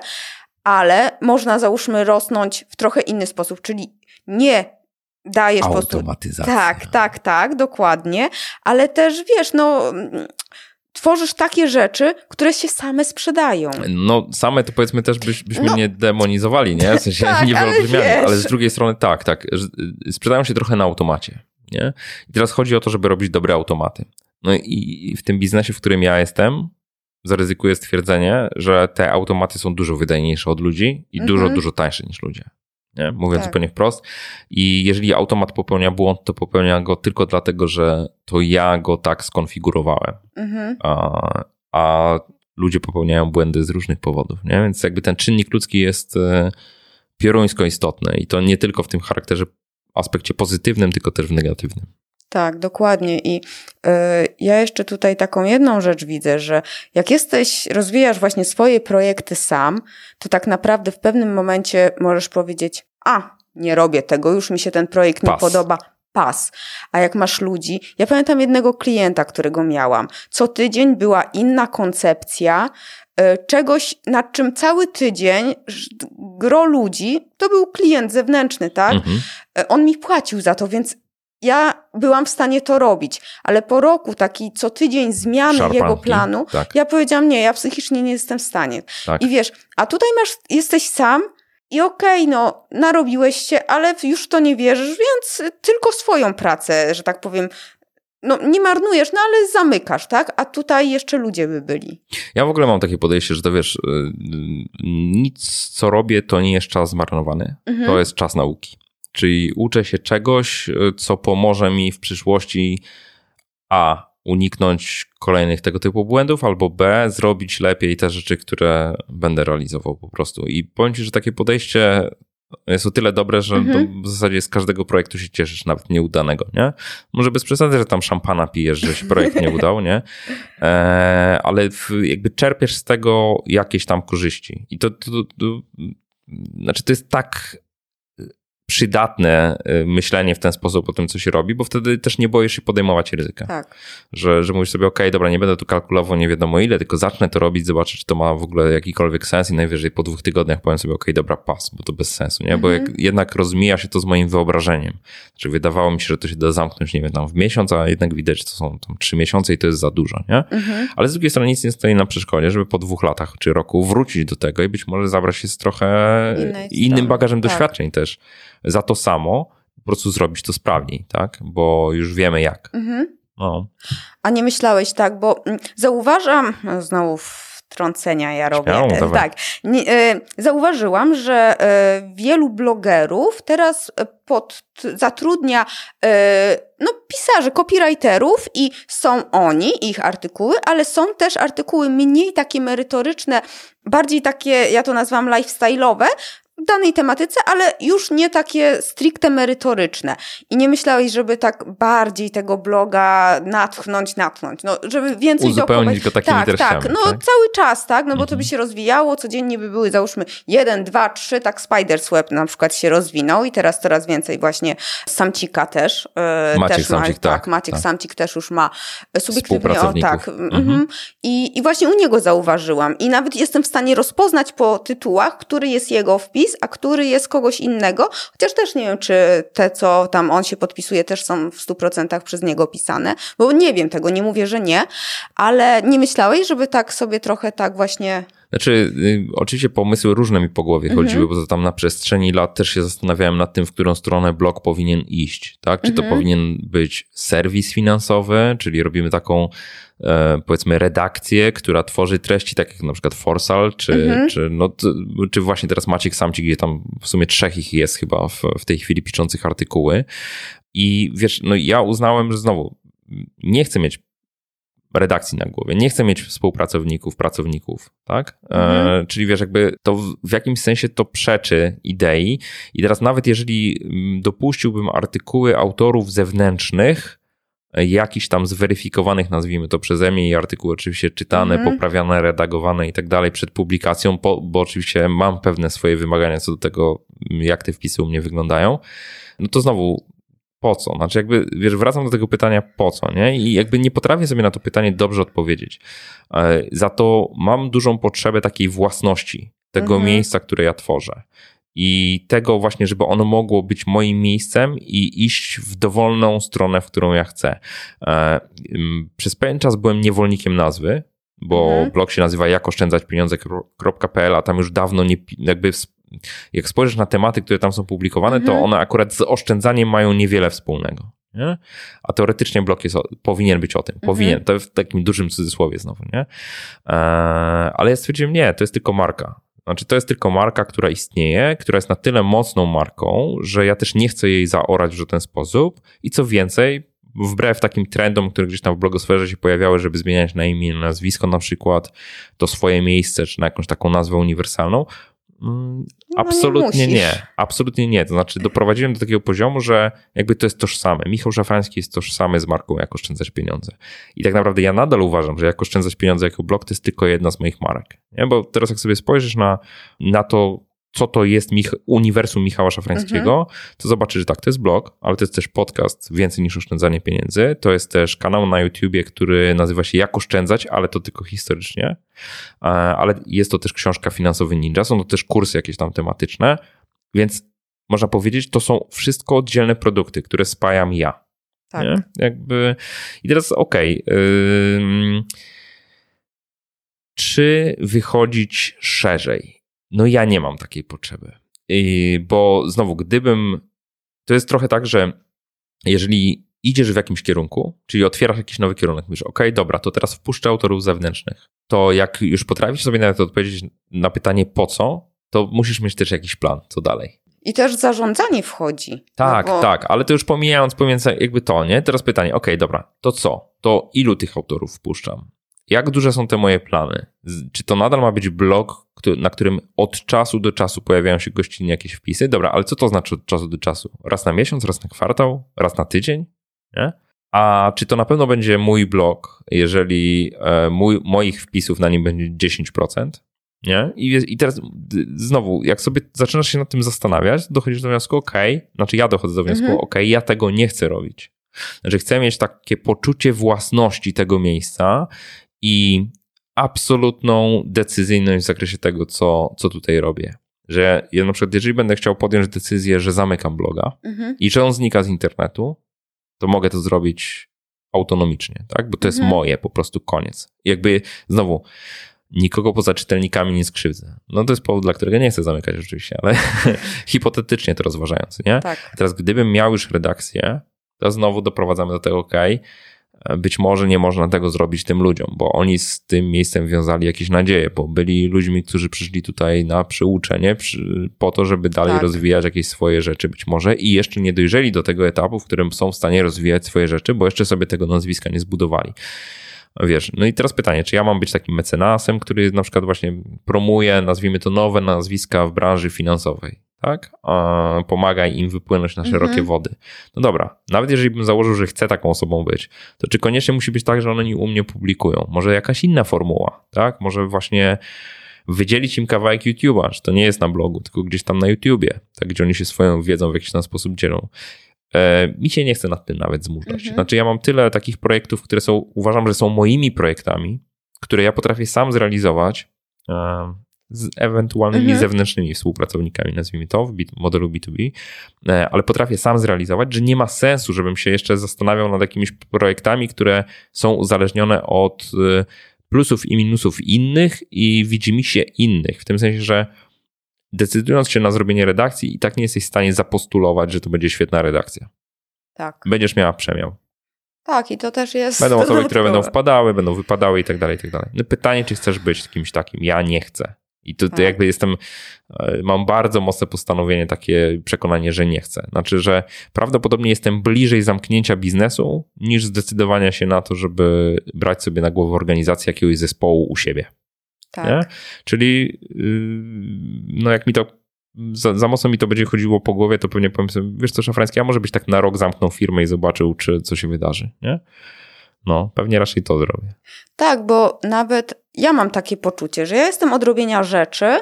ale można załóżmy rosnąć w trochę inny sposób, czyli nie dajesz po prostu tak, tak, tak, dokładnie, ale też wiesz, no tworzysz takie rzeczy, które się same sprzedają. No, same to powiedzmy też byś, byśmy No. nie demonizowali, nie? W sensie Tak, nie ale wyolbrzymiali, wiesz. ale z drugiej strony tak, tak. y, Sprzedają się trochę na automacie, nie? I teraz chodzi o to, żeby robić dobre automaty. No i w tym biznesie, w którym ja jestem, zaryzykuję stwierdzenie, że te automaty są dużo wydajniejsze od ludzi i Mhm. dużo, dużo tańsze niż ludzie. Nie? mówiąc Tak. zupełnie wprost. I jeżeli automat popełnia błąd, to popełnia go tylko dlatego, że to ja go tak skonfigurowałem. Mhm. A, a ludzie popełniają błędy z różnych powodów, nie? Więc jakby ten czynnik ludzki jest e, pioruńsko istotny i to nie tylko w tym charakterze, aspekcie pozytywnym, tylko też w negatywnym. Tak, dokładnie. I y, ja jeszcze tutaj taką jedną rzecz widzę, że jak jesteś, rozwijasz właśnie swoje projekty sam, to tak naprawdę w pewnym momencie możesz powiedzieć: A, nie robię tego, już mi się ten projekt nie Pas. podoba. Pas. A jak masz ludzi, ja pamiętam jednego klienta, którego miałam. Co tydzień była inna koncepcja y, czegoś, nad czym cały tydzień gro ludzi, to był klient zewnętrzny, tak? Mhm. E, On mi płacił za to, więc ja byłam w stanie to robić, ale po roku taki co tydzień zmiany Szarpanki, jego planu, Tak, ja powiedziałam nie, ja psychicznie nie jestem w stanie. tak. I wiesz, a tutaj masz, jesteś sam i okej, no narobiłeś się, ale już w to nie wierzysz, więc tylko swoją pracę, że tak powiem, no nie marnujesz, no ale zamykasz, tak? A tutaj jeszcze ludzie by byli. Ja w ogóle mam takie podejście, że to wiesz, y, y, nic co robię to nie jest czas zmarnowany, Mhm. to jest czas nauki. Czyli uczę się czegoś, y, co pomoże mi w przyszłości A. uniknąć kolejnych tego typu błędów, albo B. zrobić lepiej te rzeczy, które będę realizował po prostu. I powiem ci, że takie podejście jest o tyle dobre, że Mhm. w zasadzie z każdego projektu się cieszysz, nawet nieudanego, nie? Może bez przesady, że tam szampana pijesz, że się projekt nie udał, nie? E, ale w, jakby czerpiesz z tego jakieś tam korzyści. I to, to, to, to znaczy to jest tak przydatne y, myślenie w ten sposób o tym, co się robi, bo wtedy też nie boisz się podejmować ryzyka. Tak. Że, że mówisz sobie, okej, dobra, nie będę tu kalkulował nie wiadomo ile, tylko zacznę to robić, zobaczę, czy to ma w ogóle jakikolwiek sens i najwyżej po dwóch tygodniach powiem sobie, okej, dobra, pas, bo to bez sensu, nie? Bo jak, jednak rozmija się to z moim wyobrażeniem. Znaczy wydawało mi się, że to się da zamknąć, nie wiem, tam w miesiąc, a jednak widać, że to są tam trzy miesiące i to jest za dużo, nie? Mhm. Ale z drugiej strony nic nie stoi na przeszkodzie, żeby po dwóch latach czy roku wrócić do tego i być może zabrać się z trochę innym bagażem tak. doświadczeń też. Za to samo po prostu zrobić to sprawniej, tak? Bo już wiemy jak. Mhm. No. A nie myślałeś tak, bo mm, zauważam, no, znowu wtrącenia ja robię. Śmiało, tak. Nie, e, zauważyłam, że e, wielu blogerów teraz e, pod, zatrudnia no, pisarzy, copywriterów i są oni, ich artykuły, ale są też artykuły mniej takie merytoryczne, bardziej takie, ja to nazywam lifestyle'owe, danej tematyce, ale już nie takie stricte merytoryczne. I nie myślałeś, żeby tak bardziej tego bloga natchnąć, natchnąć, no, żeby więcej Uzupełnić go takimi tak, Tak, no tak? cały czas, tak, no bo to by Mhm. się rozwijało, codziennie by były, załóżmy, jeden, dwa, trzy, tak Spider's Web na przykład się rozwinął i teraz coraz więcej właśnie Samcika też. e, Maciek też Samcik, ma, tak, Maciek tak. Samcik też już ma subiektywnie, o tak. Mhm. mhm. I, I właśnie u niego zauważyłam i nawet jestem w stanie rozpoznać po tytułach, który jest jego wpis, a który jest kogoś innego, chociaż też nie wiem, czy te, co tam on się podpisuje, też są w 100% przez niego pisane, bo nie wiem tego, nie mówię, że nie, ale nie myślałeś, żeby tak sobie trochę tak właśnie... Znaczy, y, oczywiście pomysły różne mi po głowie Mhm. chodziły, bo to tam na przestrzeni lat też się zastanawiałem nad tym, w którą stronę blog powinien iść, tak? Czy to Mhm. powinien być serwis finansowy, czyli robimy taką e, powiedzmy redakcję, która tworzy treści, tak jak na przykład Forsal, czy, Mhm. czy, no, czy właśnie teraz Maciek Samcik, gdzie tam w sumie trzech ich jest chyba w, w tej chwili piszących artykuły. I wiesz, no ja uznałem, że znowu nie chcę mieć redakcji na głowie. Nie chcę mieć współpracowników, pracowników, tak? E, Mhm. czyli wiesz, jakby to w, w jakimś sensie to przeczy idei. I teraz nawet jeżeli mm, dopuściłbym artykuły autorów zewnętrznych, e, jakichś tam zweryfikowanych, nazwijmy to przeze mnie, i artykuły oczywiście czytane, Mhm. poprawiane, redagowane i tak dalej przed publikacją, po, bo oczywiście mam pewne swoje wymagania co do tego, mm, jak te wpisy u mnie wyglądają, no to znowu po co? Znaczy jakby, wiesz, wracam do tego pytania po co, nie? I jakby nie potrafię sobie na to pytanie dobrze odpowiedzieć. E, Za to mam dużą potrzebę takiej własności tego Mhm. miejsca, które ja tworzę. I tego właśnie, żeby ono mogło być moim miejscem i iść w dowolną stronę, w którą ja chcę. E, Przez pewien czas byłem niewolnikiem nazwy, bo Mhm. blog się nazywa jakoszczędzaćpieniądze.pl, a tam już dawno nie, jakby jak spojrzysz na tematy, które tam są publikowane, Mhm. to one akurat z oszczędzaniem mają niewiele wspólnego. Nie? A teoretycznie blog jest, powinien być o tym. Powinien. To w takim dużym cudzysłowie znowu, nie? Eee, ale ja stwierdziłem, nie, to jest tylko marka. Znaczy, to jest tylko marka, która istnieje, która jest na tyle mocną marką, że ja też nie chcę jej zaorać w ten sposób. I co więcej, wbrew takim trendom, które gdzieś tam w blogosferze się pojawiały, żeby zmieniać na imię, nazwisko na przykład, to swoje miejsce, czy na jakąś taką nazwę uniwersalną, mm, no absolutnie nie, nie, absolutnie nie. To znaczy doprowadziłem do takiego poziomu, że jakby to jest tożsame. Michał Szafrański jest tożsamy z marką Jak oszczędzać pieniądze. I tak naprawdę ja nadal uważam, że Jak oszczędzać pieniądze jako blog to jest tylko jedna z moich marek. Nie? Bo teraz jak sobie spojrzysz na, na to, co to jest Mich uniwersum Michała Szafrańskiego, mhm. to zobaczysz, że tak, to jest blog, ale to jest też podcast Więcej niż oszczędzanie pieniędzy. To jest też kanał na YouTubie, który nazywa się Jak oszczędzać, ale to tylko historycznie. E, ale jest to też książka Finansowy Ninja, są to też kursy jakieś tam tematyczne, więc można powiedzieć, to są wszystko oddzielne produkty, które spajam ja. Tak. Nie? Jakby... I teraz okej. Okay, yy... czy wychodzić szerzej? No ja nie mam takiej potrzeby. I, bo znowu, gdybym. To jest trochę tak, że jeżeli idziesz w jakimś kierunku, czyli otwierasz jakiś nowy kierunek, mówisz, OK, dobra, to teraz wpuszczę autorów zewnętrznych, to jak już potrafisz sobie nawet odpowiedzieć na pytanie po co, to musisz mieć też jakiś plan, co dalej. I też zarządzanie wchodzi. Tak, no bo... tak, ale to już pomijając, pomiędzy jakby to, nie? Teraz pytanie, OK, dobra, to co? To ilu tych autorów wpuszczam? Jak duże są te moje plany? Czy to nadal ma być blog, na którym od czasu do czasu pojawiają się gościnnie jakieś wpisy? Dobra, ale co to znaczy od czasu do czasu? Raz na miesiąc, raz na kwartał, raz na tydzień? Nie? A czy to na pewno będzie mój blog, jeżeli e, mój, moich wpisów na nim będzie 10%? Nie? I, I teraz znowu, jak sobie zaczynasz się nad tym zastanawiać, dochodzisz do wniosku, ok, znaczy ja dochodzę do wniosku, mhm. ok, ja tego nie chcę robić. Znaczy chcę mieć takie poczucie własności tego miejsca i absolutną decyzyjność w zakresie tego, co, co tutaj robię. Że ja na przykład, jeżeli będę chciał podjąć decyzję, że zamykam bloga mhm. i że on znika z internetu, to mogę to zrobić autonomicznie, tak? Bo to jest mhm. moje, po prostu koniec. Jakby znowu, nikogo poza czytelnikami nie skrzywdzę. No to jest powód, dla którego nie chcę zamykać oczywiście, ale hipotetycznie to rozważając, nie? Tak. Teraz gdybym miał już redakcję, to znowu doprowadzamy do tego, ok, być może nie można tego zrobić tym ludziom, bo oni z tym miejscem wiązali jakieś nadzieje, bo byli ludźmi, którzy przyszli tutaj na przyuczenie przy, po to, żeby dalej tak. rozwijać jakieś swoje rzeczy być może i jeszcze nie dojrzeli do tego etapu, w którym są w stanie rozwijać swoje rzeczy, bo jeszcze sobie tego nazwiska nie zbudowali. Wiesz, no i teraz pytanie, czy ja mam być takim mecenasem, który na przykład właśnie promuje, nazwijmy to nowe nazwiska w branży finansowej tak? Pomaga im wypłynąć na szerokie mhm. wody. No dobra, nawet jeżeli bym założył, że chcę taką osobą być, to czy koniecznie musi być tak, że one u mnie publikują? Może jakaś inna formuła, tak? Może właśnie wydzielić im kawałek YouTube'a, że to nie jest na blogu, tylko gdzieś tam na YouTubie, tak? Gdzie oni się swoją wiedzą w jakiś tam sposób dzielą. E, mi się nie chce nad tym nawet zmuszać. Mhm. Znaczy, ja mam tyle takich projektów, które są, uważam, że są moimi projektami, które ja potrafię sam zrealizować. E, z ewentualnymi mhm. zewnętrznymi współpracownikami, nazwijmy to, w modelu B2B, e, ale potrafię sam zrealizować, że nie ma sensu, żebym się jeszcze zastanawiał nad jakimiś projektami, które są uzależnione od e, plusów i minusów innych i widzimy się innych. W tym sensie, że decydując się na zrobienie redakcji, i tak nie jesteś w stanie zapostulować, że to będzie świetna redakcja. Tak. Będziesz miała przemiał. Tak, i to też jest. Będą osoby, które będą wpadały, będą wypadały i tak dalej, i tak dalej. No pytanie, czy chcesz być kimś takim? Ja nie chcę. I tu, tak. jakby jestem, e, mam bardzo mocne postanowienie, takie przekonanie, że nie chcę. Znaczy, że prawdopodobnie jestem bliżej zamknięcia biznesu niż zdecydowania się na to, żeby brać sobie na głowę organizację jakiegoś zespołu u siebie. Tak. Nie? Czyli, y, no jak mi to za, za, mocno mi to będzie chodziło po głowie, to pewnie powiem sobie, wiesz co, Szafrański, a może być tak na rok zamknął firmę i zobaczył, czy co się wydarzy, nie? No, pewnie raczej to zrobię. Tak, bo nawet ja mam takie poczucie, że ja jestem od robienia rzeczy,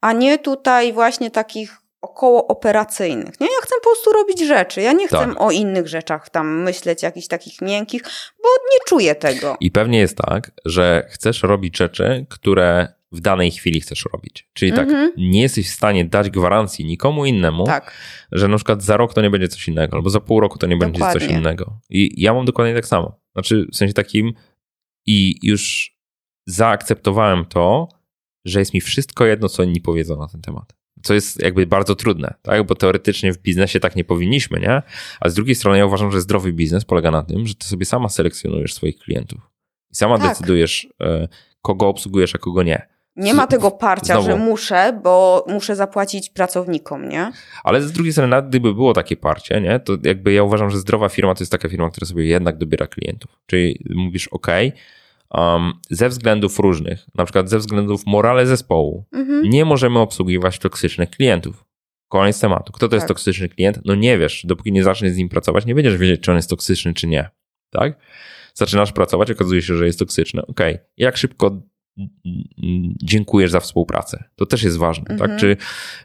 a nie tutaj właśnie takich około operacyjnych. Nie, ja chcę po prostu robić rzeczy. Ja nie chcę tak. o innych rzeczach tam myśleć, jakichś takich miękkich, bo nie czuję tego. I pewnie jest tak, że chcesz robić rzeczy, które w danej chwili chcesz robić. Czyli tak, mhm. nie jesteś w stanie dać gwarancji nikomu innemu, tak. że na przykład za rok to nie będzie coś innego, albo za pół roku to nie dokładnie. będzie coś innego. I ja mam dokładnie tak samo. Znaczy, w sensie takim, i już zaakceptowałem to, że jest mi wszystko jedno, co inni powiedzą na ten temat. Co jest jakby bardzo trudne, tak? Bo teoretycznie w biznesie tak nie powinniśmy, nie? A z drugiej strony ja uważam, że zdrowy biznes polega na tym, że ty sobie sama selekcjonujesz swoich klientów. I sama tak. decydujesz, e, kogo obsługujesz, a kogo nie. Nie ma tego parcia, Znowu. że muszę, bo muszę zapłacić pracownikom, nie? Ale z drugiej strony, gdyby było takie parcie, nie, to jakby ja uważam, że zdrowa firma to jest taka firma, która sobie jednak dobiera klientów. Czyli mówisz, OK, um, ze względów różnych, na przykład ze względów morale zespołu, Mhm. nie możemy obsługiwać toksycznych klientów. Koniec tematu. Kto to jest Tak. toksyczny klient? No nie wiesz, dopóki nie zaczniesz z nim pracować, nie będziesz wiedzieć, czy on jest toksyczny, czy nie. Tak? Zaczynasz pracować, okazuje się, że jest toksyczny. Okej, jak szybko dziękujesz za współpracę? To też jest ważne, Mhm. tak? Czy,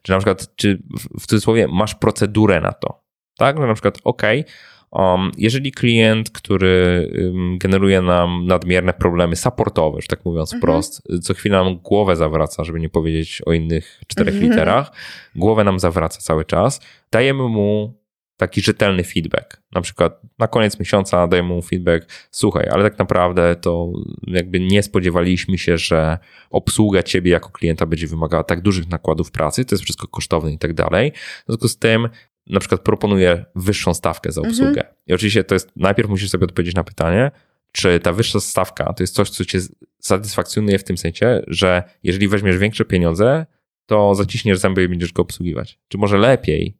czy na przykład, czy w- cudzysłowie masz procedurę na to? Tak? Że na przykład, okej, um, jeżeli klient, który generuje nam nadmierne problemy supportowe, że tak mówiąc Mhm. wprost, co chwilę nam głowę zawraca, żeby nie powiedzieć o innych czterech Mhm. literach, głowę nam zawraca cały czas, dajemy mu taki rzetelny feedback. Na przykład na koniec miesiąca dajemy mu feedback, słuchaj, ale tak naprawdę to jakby nie spodziewaliśmy się, że obsługa ciebie jako klienta będzie wymagała tak dużych nakładów pracy, to jest wszystko kosztowne i tak dalej. W związku z tym na przykład proponuję wyższą stawkę za Mhm. obsługę. I oczywiście to jest, najpierw musisz sobie odpowiedzieć na pytanie, czy ta wyższa stawka to jest coś, co cię satysfakcjonuje w tym sensie, że jeżeli weźmiesz większe pieniądze, to zaciśniesz zęby i będziesz go obsługiwać. Czy może lepiej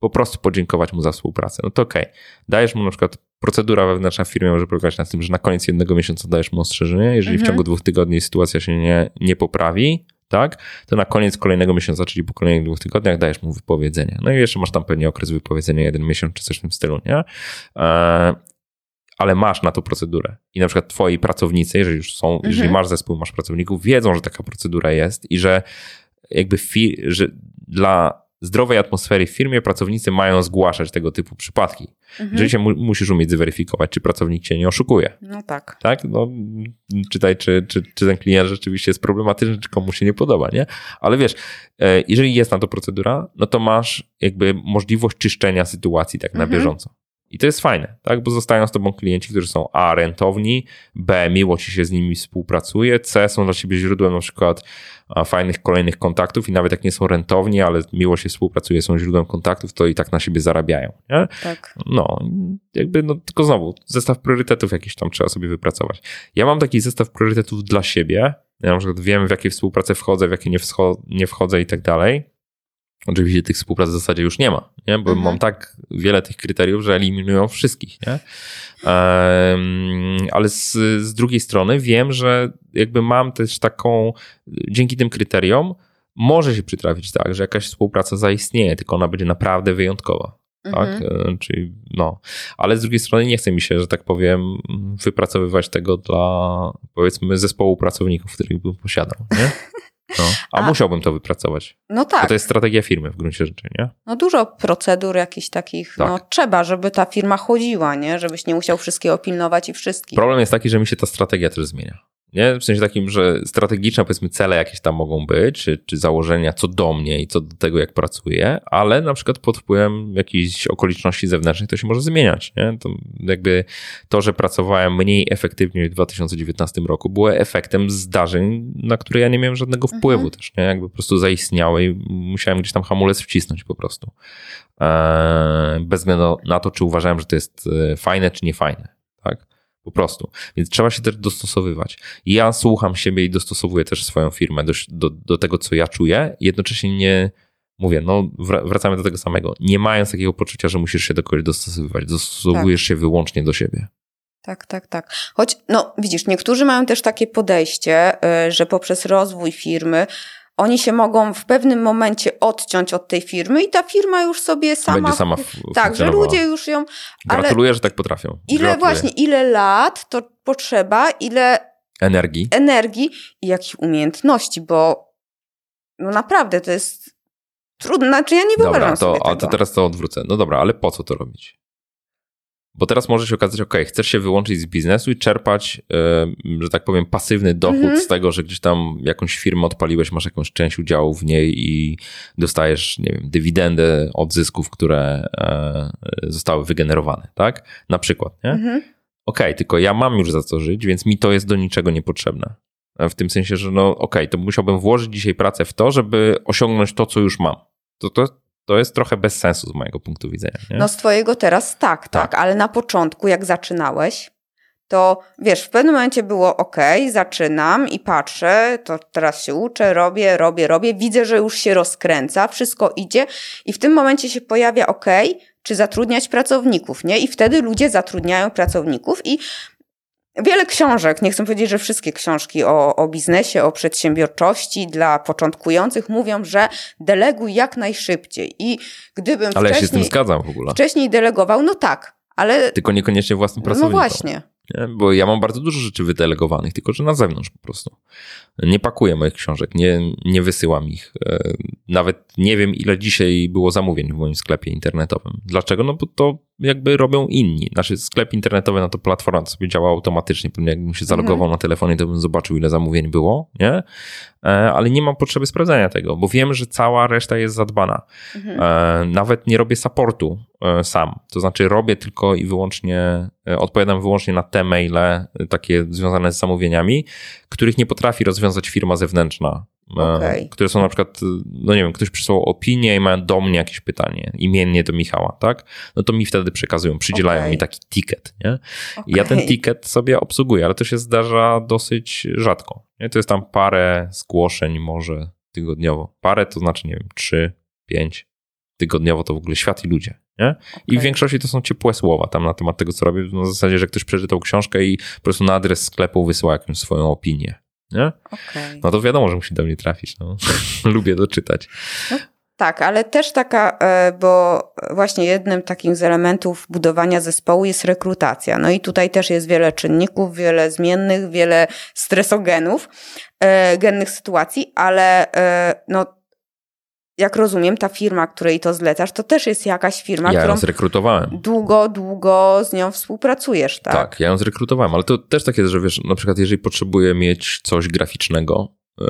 po prostu podziękować mu za współpracę? No to okej. Dajesz mu na przykład procedura wewnętrzna w firmie może polegać na tym, że na koniec jednego miesiąca dajesz mu ostrzeżenie. Jeżeli w Mhm. ciągu dwóch tygodni sytuacja się nie, nie poprawi, tak, to na koniec kolejnego miesiąca, czyli po kolejnych dwóch tygodniach dajesz mu wypowiedzenie. No i jeszcze masz tam pewnie okres wypowiedzenia, jeden miesiąc czy coś w tym stylu, nie? E, ale masz na to procedurę. I na przykład twoi pracownicy, jeżeli już są, Mhm. jeżeli masz zespół, masz pracowników, wiedzą, że taka procedura jest i że jakby fi- że dla zdrowej atmosfery w firmie pracownicy mają zgłaszać tego typu przypadki. Mhm. Oczywiście mu- musisz umieć zweryfikować, czy pracownik cię nie oszukuje. No tak. Tak? No, czytaj, czy, czy, czy ten klient rzeczywiście jest problematyczny, czy komu się nie podoba, nie? Ale wiesz, e, jeżeli jest na to procedura, no to masz jakby możliwość czyszczenia sytuacji tak na Mhm. bieżąco. I to jest fajne, tak? Bo zostają z tobą klienci, którzy są A, rentowni, B, miło ci się z nimi współpracuje, C, są dla ciebie źródłem na przykład fajnych kolejnych kontaktów i nawet jak nie są rentowni, ale miło się współpracuje, są źródłem kontaktów, to i tak na siebie zarabiają, nie? Tak. No, jakby, no tylko znowu, zestaw priorytetów jakiś tam trzeba sobie wypracować. Ja mam taki zestaw priorytetów dla siebie. Ja na przykład wiem, w jakie współprace wchodzę, w jakie nie, wscho- nie wchodzę i tak dalej. Oczywiście tych współprac w zasadzie już nie ma, nie? bo Mhm. mam tak wiele tych kryteriów, że eliminują wszystkich. Nie? Ale z, z drugiej strony wiem, że jakby mam też taką, dzięki tym kryteriom, może się przytrafić tak, że jakaś współpraca zaistnieje, tylko ona będzie naprawdę wyjątkowa tak? Mhm. E, Czyli no, ale z drugiej strony nie chce mi się, że tak powiem, wypracowywać tego dla powiedzmy zespołu pracowników, których bym posiadał, nie? No. A, A- musiałbym to wypracować. No Bo tak. to jest strategia firmy w gruncie rzeczy, nie? No dużo procedur jakichś takich, Tak. no trzeba, żeby ta firma chodziła, nie? Żebyś nie musiał wszystkiego pilnować i wszystkich. Problem jest taki, że mi się ta strategia też zmienia. Nie? W sensie takim, że strategiczne powiedzmy cele jakieś tam mogą być, czy, czy założenia co do mnie i co do tego, jak pracuję, ale na przykład pod wpływem jakichś okoliczności zewnętrznych to się może zmieniać. Nie? To jakby to, że pracowałem mniej efektywnie w 2019 roku było efektem zdarzeń, na które ja nie miałem żadnego wpływu Mhm. też, nie? Jakby po prostu zaistniały i musiałem gdzieś tam hamulec wcisnąć po prostu. Eee, bez względu na to, czy uważałem, że to jest e, fajne, czy nie fajne. Tak? Po prostu. Więc trzeba się też dostosowywać. Ja słucham siebie i dostosowuję też swoją firmę do, do, do tego, co ja czuję. Jednocześnie nie mówię, no wra- wracamy do tego samego. Nie mając takiego poczucia, że musisz się do kogoś dostosowywać. Dostosowujesz się wyłącznie do siebie. Tak, tak, tak. Choć, no widzisz, niektórzy mają też takie podejście, y, że poprzez rozwój firmy oni się mogą w pewnym momencie odciąć od tej firmy i ta firma już sobie sama... Będzie sama Tak, że ludzie już ją... Ale Gratuluję, że tak potrafią. ile Gratuluję. właśnie, ile lat to potrzeba, ile Energii. energii i jakich umiejętności, bo no naprawdę to jest trudne. Znaczy ja nie wyobrażam Dobra, sobie to, a tego. to teraz to odwrócę. No dobra, ale po co to robić? Bo teraz może się okazać, ok, chcesz się wyłączyć z biznesu i czerpać, e, że tak powiem, pasywny dochód Mhm. z tego, że gdzieś tam jakąś firmę odpaliłeś, masz jakąś część udziału w niej i dostajesz, nie wiem, dywidendę od zysków, które e, zostały wygenerowane, tak? Na przykład, nie? Mhm. Okej, tylko ja mam już za co żyć, więc mi to jest do niczego niepotrzebne. W tym sensie, że no okej, to musiałbym włożyć dzisiaj pracę w to, żeby osiągnąć to, co już mam. To, to, to jest trochę bez sensu z mojego punktu widzenia. Nie? No z twojego teraz tak, tak, Tak. ale na początku jak zaczynałeś, to wiesz, w pewnym momencie było ok, zaczynam i patrzę, to teraz się uczę, robię, robię, robię, widzę, że już się rozkręca, wszystko idzie i w tym momencie się pojawia ok, czy zatrudniać pracowników, nie? I wtedy ludzie zatrudniają pracowników i Wiele książek, nie chcę powiedzieć, że wszystkie książki o, o biznesie, o przedsiębiorczości dla początkujących mówią, że deleguj jak najszybciej. I gdybym Ale ja się z tym zgadzam w ogóle. Wcześniej delegował, no tak, ale... Tylko niekoniecznie własnym pracownikom. No właśnie. Nie? Bo ja mam bardzo dużo rzeczy wydelegowanych, tylko że na zewnątrz po prostu. Nie pakuję moich książek, nie, nie wysyłam ich. E, nawet nie wiem, ile dzisiaj było zamówień w moim sklepie internetowym. Dlaczego? No bo to jakby robią inni. Nasz sklep internetowy, no to platforma to sobie działa automatycznie. Pewnie jakbym się zalogował mhm. na telefonie, to bym zobaczył, ile zamówień było, nie? E, ale nie mam potrzeby sprawdzania tego, bo wiem, że cała reszta jest zadbana. Mhm. E, nawet nie robię supportu sam. To znaczy robię tylko i wyłącznie, odpowiadam wyłącznie na te maile takie związane z zamówieniami, których nie potrafi rozwiązać firma zewnętrzna. E, okay. Które są na przykład, no nie wiem, ktoś przysłał opinię i ma do mnie jakieś pytanie, imiennie do Michała, tak? No to mi wtedy przekazują, przydzielają okay. mi taki ticket, nie? Okay. I ja ten ticket sobie obsługuję, ale to się zdarza dosyć rzadko. Nie? To jest tam parę zgłoszeń może tygodniowo. Parę to znaczy, nie wiem, trzy, pięć tygodniowo to w ogóle świat i ludzie. Nie? I w większości to są ciepłe słowa tam na temat tego, co robię. Na zasadzie, że ktoś przeczytał książkę i po prostu na adres sklepu wysyła jakąś swoją opinię. Nie? Okay. No to wiadomo, że musi do mnie trafić. No. Lubię to czytać. No, tak, ale też taka, e, bo właśnie jednym takim z elementów budowania zespołu jest rekrutacja. No i tutaj też jest wiele czynników, wiele zmiennych, wiele stresogenów, e, gennych sytuacji, ale e, no jak rozumiem, ta firma, której to zlecasz, to też jest jakaś firma, ja którą ją zrekrutowałem. długo, długo z nią współpracujesz, tak? Tak, ja ją zrekrutowałem, ale to też tak jest, że wiesz, na przykład jeżeli potrzebuję mieć coś graficznego, e,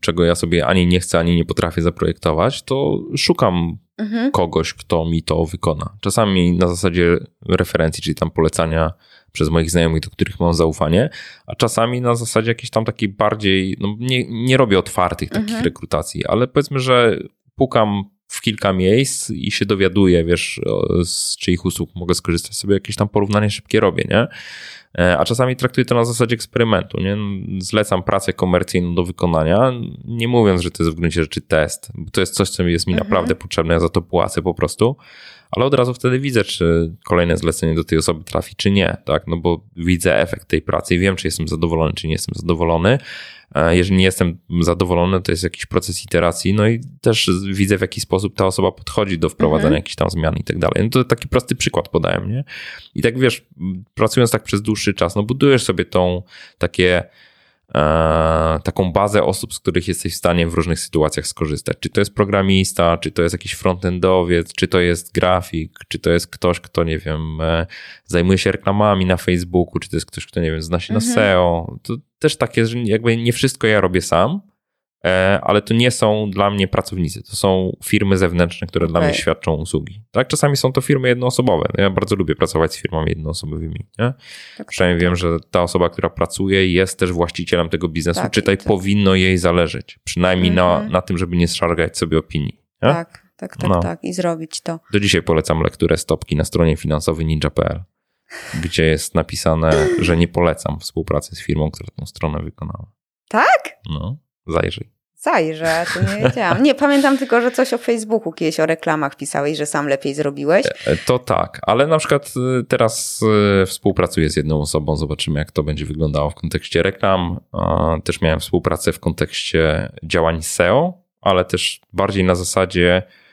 czego ja sobie ani nie chcę, ani nie potrafię zaprojektować, to szukam mhm. kogoś, kto mi to wykona. Czasami na zasadzie referencji, czyli tam polecania przez moich znajomych, do których mam zaufanie, a czasami na zasadzie jakiejś tam takiej bardziej, no nie, nie robię otwartych takich mhm. rekrutacji, ale powiedzmy, że pukam w kilka miejsc i się dowiaduję, wiesz, z czyich usług mogę skorzystać, sobie jakieś tam porównanie szybkie robię, nie? E, a czasami traktuję to na zasadzie eksperymentu, nie? Zlecam pracę komercyjną do wykonania, nie mówiąc, że to jest w gruncie rzeczy test, bo to jest coś, co jest mi mhm. naprawdę potrzebne, ja za to płacę po prostu, ale od razu wtedy widzę, czy kolejne zlecenie do tej osoby trafi, czy nie, tak? No bo widzę efekt tej pracy i wiem, czy jestem zadowolony, czy nie jestem zadowolony. Jeżeli nie jestem zadowolony, to jest jakiś proces iteracji, no i też widzę, w jaki sposób ta osoba podchodzi do wprowadzania mhm. jakichś tam zmian i tak dalej. No to taki prosty przykład podałem, nie? I tak wiesz, pracując tak przez dłuższy czas, no budujesz sobie tą takie E, taką bazę osób, z których jesteś w stanie w różnych sytuacjach skorzystać. Czy to jest programista, czy to jest jakiś frontendowiec, czy to jest grafik, czy to jest ktoś, kto, nie wiem, e, zajmuje się reklamami na Facebooku, czy to jest ktoś, kto, nie wiem, zna się mhm. na SEO. To też takie, że jakby nie wszystko ja robię sam, E, ale to nie są dla mnie pracownicy, to są firmy zewnętrzne, które okay. dla mnie świadczą usługi. Tak, czasami są to firmy jednoosobowe. Ja bardzo lubię pracować z firmami jednoosobowymi. Nie? Tak, Przynajmniej tak, wiem, że ta osoba, która pracuje, jest też właścicielem tego biznesu, tak, czytaj, tak. powinno jej zależeć. Przynajmniej mm -hmm. na, mhm. na tym, żeby nie szargać sobie opinii. Nie? Tak, tak, tak, no. tak. I zrobić to. Do dzisiaj polecam lekturę stopki na stronie finansowej ninja.pl, gdzie jest napisane, że nie polecam współpracy z firmą, która tą stronę wykonała. Tak? No, zajrzyj. Zajrzę, to nie wiedziałam. Nie, pamiętam tylko, że coś o Facebooku kiedyś o reklamach pisałeś, że sam lepiej zrobiłeś. E, to tak, ale na przykład y, teraz współpracuję z jedną osobą, zobaczymy jak to będzie wyglądało w kontekście reklam. Też miałem współpracę w kontekście działań SEO, ale też bardziej na zasadzie e,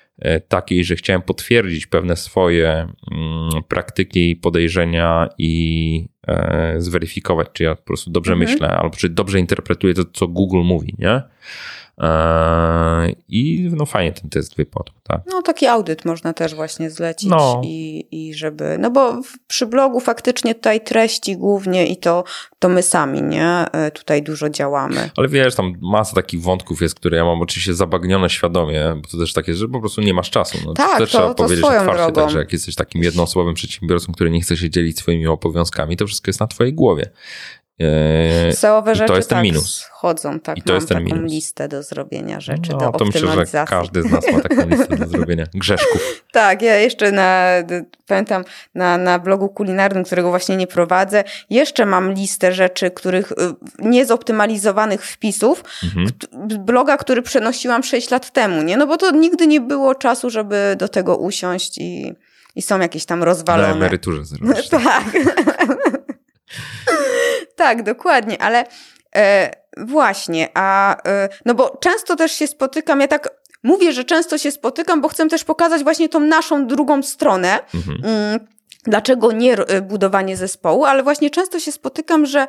takiej, że chciałem potwierdzić pewne swoje mm, praktyki, podejrzenia i e, zweryfikować, czy ja po prostu dobrze mhm. myślę, albo czy dobrze interpretuję to, co Google mówi, nie? Eee, I no fajnie ten test wypadł, tak. No taki audyt można też właśnie zlecić no. i, i żeby, no bo przy blogu faktycznie tutaj treści głównie i to, to my sami, nie? E, tutaj dużo działamy. Ale wiesz, tam masa takich wątków jest, które ja mam oczywiście zabagnione świadomie, bo to też takie, że po prostu nie masz czasu. No, tak, to, to trzeba to powiedzieć otwarcie, tak, że jak jesteś takim jednoosobowym przedsiębiorcą, który nie chce się dzielić swoimi obowiązkami, to wszystko jest na twojej głowie. Yy, SEOwe rzeczy to jest ten tak minus. chodzą, tak. I to Mam jest ten taką minus. listę do zrobienia rzeczy, do No, to myślę, że każdy z nas ma taką listę do zrobienia. Grzeszków. Tak, ja jeszcze na, pamiętam na, na blogu kulinarnym, którego właśnie nie prowadzę, jeszcze mam listę rzeczy, których y, niezoptymalizowanych wpisów, Mhm. Bloga, który przenosiłam 6 lat temu, nie? No bo to nigdy nie było czasu, żeby do tego usiąść i, i są jakieś tam Na rozwalone. emeryturze zrobisz. Tak. tak, dokładnie, ale e, właśnie, a e, no bo często też się spotykam, ja tak mówię, że często się spotykam, bo chcę też pokazać właśnie tą naszą drugą stronę. Mhm. Dlaczego nie r- budowanie zespołu, ale właśnie często się spotykam, że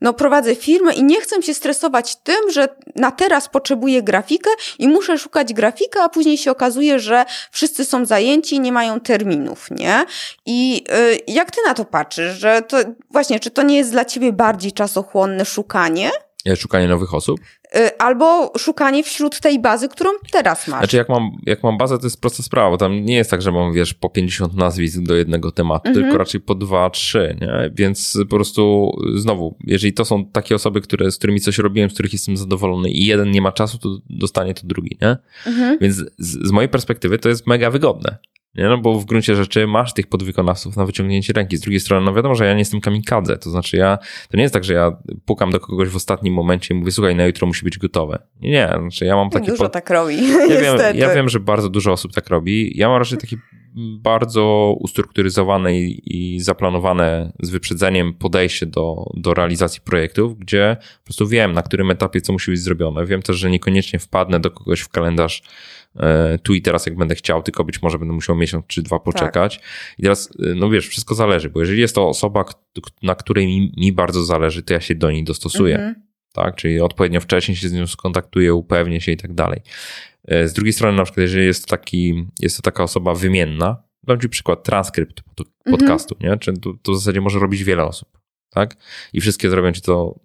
no, prowadzę firmę i nie chcę się stresować tym, że na teraz potrzebuję grafikę i muszę szukać grafika, a później się okazuje, że wszyscy są zajęci i nie mają terminów, nie? I y, jak ty na to patrzysz, że to właśnie, czy to nie jest dla ciebie bardziej czasochłonne szukanie, Ja Szukanie nowych osób. Y, albo szukanie wśród tej bazy, którą teraz masz? Znaczy, jak mam, jak mam bazę, to jest prosta sprawa, bo tam nie jest tak, że mam, wiesz, po 50 nazwisk do jednego tematu, Mhm. tylko raczej po dwa, trzy, nie? Więc po prostu znowu, jeżeli to są takie osoby, które, z którymi coś robiłem, z których jestem zadowolony i jeden nie ma czasu, to dostanie to drugi, nie? Mhm. Więc z, z mojej perspektywy to jest mega wygodne. Nie? No bo w gruncie rzeczy masz tych podwykonawców na wyciągnięcie ręki. Z drugiej strony, no wiadomo, że ja nie jestem kamikadze. To znaczy ja, to nie jest tak, że ja pukam do kogoś w ostatnim momencie i mówię, słuchaj, na jutro musi być gotowe. Nie, nie. Znaczy ja mam takie... Dużo pod- tak robi, ja wiem, niestety. ja wiem, że bardzo dużo osób tak robi. Ja mam raczej takie bardzo ustrukturyzowane i, i zaplanowane z wyprzedzeniem podejście do, do realizacji projektów, gdzie po prostu wiem, na którym etapie co musi być zrobione. Wiem też, że niekoniecznie wpadnę do kogoś w kalendarz tu i teraz, jak będę chciał, tylko być może będę musiał miesiąc czy dwa poczekać. I teraz, e, no wiesz, wszystko zależy, bo jeżeli jest to osoba, na której mi, mi bardzo zależy, to ja się do niej dostosuję Mhm. tak? Czyli odpowiednio wcześniej się z nią skontaktuję, upewnię się i tak dalej. E, Z drugiej strony, na przykład, jeżeli jest to, taki, jest to taka osoba wymienna, dam ci przykład transkrypt Mhm. podcastu, nie? Czy to, to w zasadzie może robić wiele osób, tak? I wszystkie zrobią ci to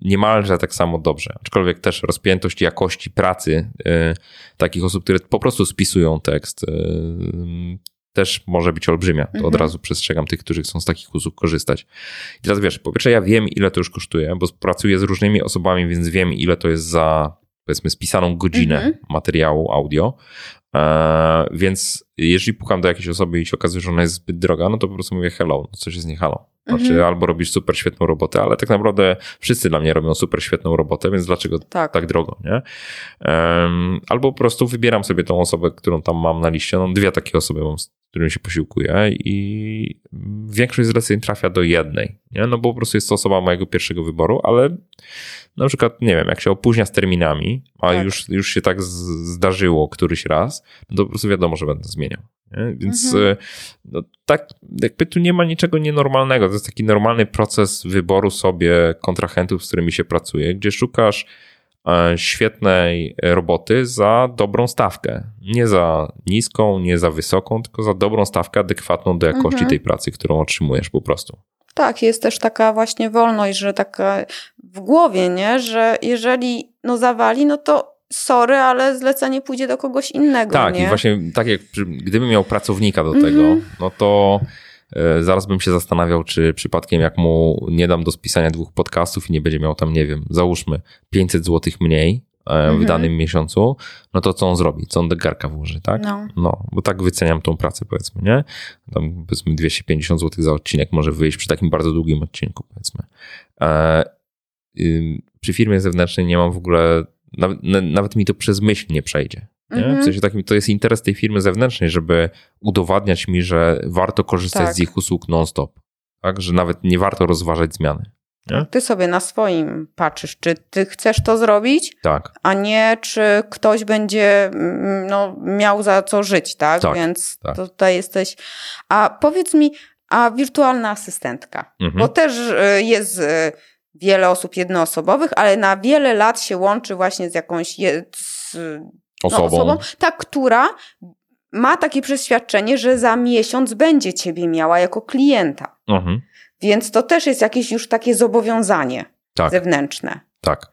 niemalże tak samo dobrze. Aczkolwiek też rozpiętość jakości pracy e, takich osób, które po prostu spisują tekst, e, też może być olbrzymia. To od Mhm. razu przestrzegam tych, którzy chcą z takich usług korzystać. I teraz wiesz, po pierwsze ja wiem, ile to już kosztuje, bo pracuję z różnymi osobami, więc wiem, ile to jest za powiedzmy spisaną godzinę Mhm. materiału audio. E, więc jeżeli pukam do jakiejś osoby i się okazuje, że ona jest zbyt droga, no to po prostu mówię hello, no coś jest nie halo. Znaczy Mhm. albo robisz super świetną robotę, ale tak naprawdę wszyscy dla mnie robią super świetną robotę, więc dlaczego Tak. tak drogo, nie? Em, albo po prostu wybieram sobie tą osobę, którą tam mam na liście. No, dwie takie osoby mam, z którymi się posiłkuję i większość zleceń trafia do jednej, nie? No bo po prostu jest to osoba mojego pierwszego wyboru, ale na przykład, nie wiem, jak się opóźnia z terminami, a Tak. już, już się tak zdarzyło któryś raz, to po prostu wiadomo, że będę zmieniał. Nie? Więc Mhm. e, no, tak, jakby tu nie ma niczego nienormalnego. To jest taki normalny proces wyboru sobie kontrahentów, z którymi się pracuje, gdzie szukasz e, świetnej roboty za dobrą stawkę. Nie za niską, nie za wysoką, tylko za dobrą stawkę adekwatną do jakości Mhm. tej pracy, którą otrzymujesz po prostu. Tak, jest też taka właśnie wolność, że taka w głowie, nie? Że jeżeli no zawali, no to sorry, ale zlecenie pójdzie do kogoś innego, Tak, nie? i właśnie tak jak gdybym miał pracownika do tego, no to e, zaraz bym się zastanawiał, czy przypadkiem jak mu nie dam do spisania dwóch podcastów i nie będzie miał tam, nie wiem, załóżmy 500 zł mniej e, w Mhm. danym miesiącu, no to co on zrobi? Co on do garka włoży, tak? No. No, bo tak wyceniam tą pracę, powiedzmy, nie? Tam powiedzmy 250 zł za odcinek może wyjść przy takim bardzo długim odcinku, powiedzmy. E, ym, przy firmie zewnętrznej nie mam w ogóle, nawet, na- nawet mi to przez myśl nie przejdzie. Nie? Mhm. W sensie takim, to jest interes tej firmy zewnętrznej, żeby udowadniać mi, że warto korzystać Tak. z ich usług non-stop. Tak, że nawet nie warto rozważać zmiany. Nie? Ty sobie na swoim patrzysz, czy ty chcesz to zrobić, Tak. a nie czy ktoś będzie mm, no, miał za co żyć, tak? Tak, Więc tak. tutaj jesteś. A powiedz mi, a wirtualna asystentka, Mhm. bo też y, jest y, wiele osób jednoosobowych, ale na wiele lat się łączy właśnie z jakąś je, z, no, Osobą. osobą, ta, która ma takie przeświadczenie, że za miesiąc będzie ciebie miała jako klienta. Mhm. Więc to też jest jakieś już takie zobowiązanie Tak, zewnętrzne. tak.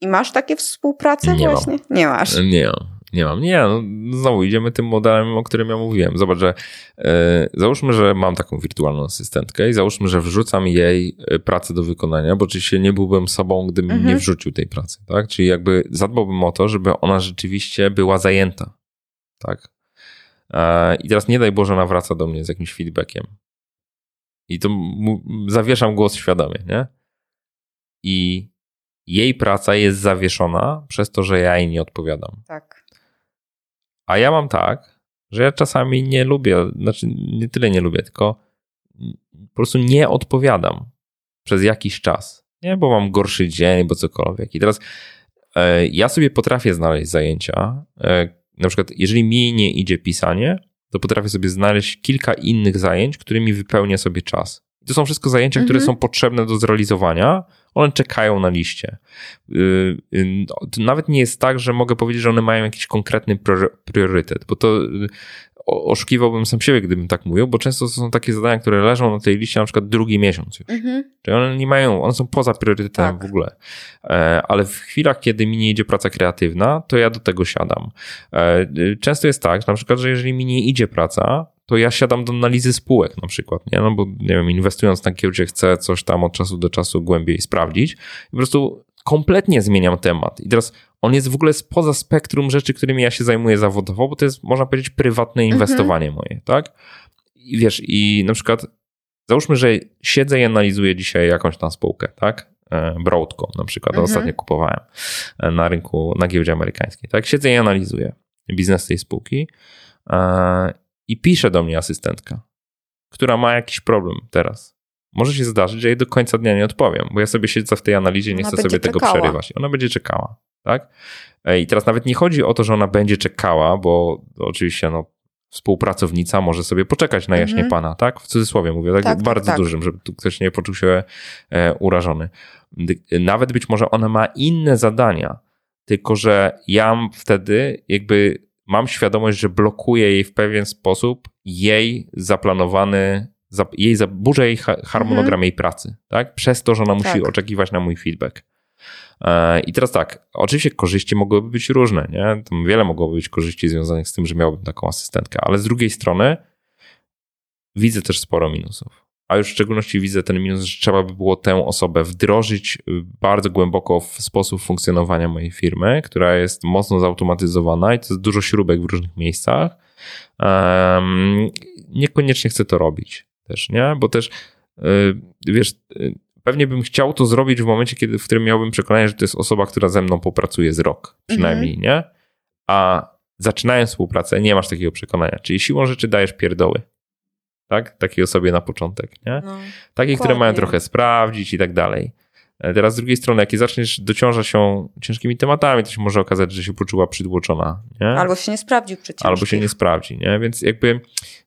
I masz takie współprace Nie mam. właśnie? Nie masz. Nie, Nie mam. Nie, no, znowu idziemy tym modelem, o którym ja mówiłem. Zobacz, że e, załóżmy, że mam taką wirtualną asystentkę i załóżmy, że wrzucam jej e, pracę do wykonania, bo oczywiście nie byłbym sobą, gdybym Mhm. nie wrzucił tej pracy, tak? Czyli jakby zadbałbym o to, żeby ona rzeczywiście była zajęta, tak? E, I teraz nie daj Boże, ona wraca do mnie z jakimś feedbackiem. I to zawieszam głos świadomie, nie? I jej praca jest zawieszona przez to, że ja jej nie odpowiadam. Tak. A ja mam tak, że ja czasami nie lubię, znaczy nie tyle nie lubię, tylko po prostu nie odpowiadam przez jakiś czas. Nie, bo mam gorszy dzień, bo cokolwiek. I teraz e, ja sobie potrafię znaleźć zajęcia. E, na przykład, jeżeli mi nie idzie pisanie, to potrafię sobie znaleźć kilka innych zajęć, którymi wypełnię sobie czas. I to są wszystko zajęcia, które Mhm. są potrzebne do zrealizowania. One czekają na liście. Yy, yy, no, nawet nie jest tak, że mogę powiedzieć, że one mają jakiś konkretny prior- priorytet, bo to o- oszukiwałbym sam siebie, gdybym tak mówił, bo często to są takie zadania, które leżą na tej liście na przykład drugi miesiąc już. Mhm. Czyli one nie mają, one są poza priorytetem Tak. w ogóle. E, ale w chwilach, kiedy mi nie idzie praca kreatywna, to ja do tego siadam. E, y, często jest tak, na przykład, że jeżeli mi nie idzie praca, to ja siadam do analizy spółek na przykład, nie? No bo nie wiem, inwestując na giełdzie chcę coś tam od czasu do czasu głębiej sprawdzić i po prostu kompletnie zmieniam temat. I teraz on jest w ogóle spoza spektrum rzeczy, którymi ja się zajmuję zawodowo, bo to jest, można powiedzieć, prywatne inwestowanie moje, tak? I wiesz, i na przykład załóżmy, że siedzę i analizuję dzisiaj jakąś tam spółkę, tak? E, Broadcom na przykład, Mhm. ostatnio kupowałem e, na rynku, na giełdzie amerykańskiej, tak? Siedzę i analizuję biznes tej spółki e, i pisze do mnie asystentka, która ma jakiś problem teraz. Może się zdarzyć, że jej do końca dnia nie odpowiem, bo ja sobie siedzę w tej analizie, nie Ona chcę sobie tego czekała. przerywać. Ona będzie czekała, tak? E, I teraz nawet nie chodzi o to, że ona będzie czekała, bo oczywiście no, współpracownica może sobie poczekać na jaśnie Mhm. pana, tak? W cudzysłowie mówię, tak, Tak, tak, bardzo tak. dużym, żeby tu ktoś nie poczuł się e, urażony. Nawet być może ona ma inne zadania, tylko że ja wtedy jakby mam świadomość, że blokuję jej w pewien sposób jej zaplanowany, zap, jej zaburzę jej ha- harmonogram jej pracy, tak? Przez to, że ona musi Tak. oczekiwać na mój feedback. E, I teraz tak, oczywiście korzyści mogłyby być różne, nie? Tam wiele mogłoby być korzyści związanych z tym, że miałbym taką asystentkę, ale z drugiej strony widzę też sporo minusów. A już w szczególności widzę ten minus, że trzeba by było tę osobę wdrożyć y, bardzo głęboko w sposób funkcjonowania mojej firmy, która jest mocno zautomatyzowana i to jest dużo śrubek w różnych miejscach. Um, niekoniecznie chcę to robić też, nie? Bo też y, wiesz, y, pewnie bym chciał to zrobić w momencie, kiedy, w którym miałbym przekonanie, że to jest osoba, która ze mną popracuje z rok, przynajmniej, nie? A zaczynając współpracę, nie masz takiego przekonania. Czyli siłą rzeczy dajesz pierdoły. Tak? Takiej osobie na początek, nie? No. Takie, które mają trochę sprawdzić i tak dalej. E, Teraz z drugiej strony, jak zaczniesz dociążać się ciężkimi tematami, to się może okazać, że się poczuła przydłoczona, nie? Albo się nie sprawdził przecież. Albo się nie sprawdzi, nie? Więc jakby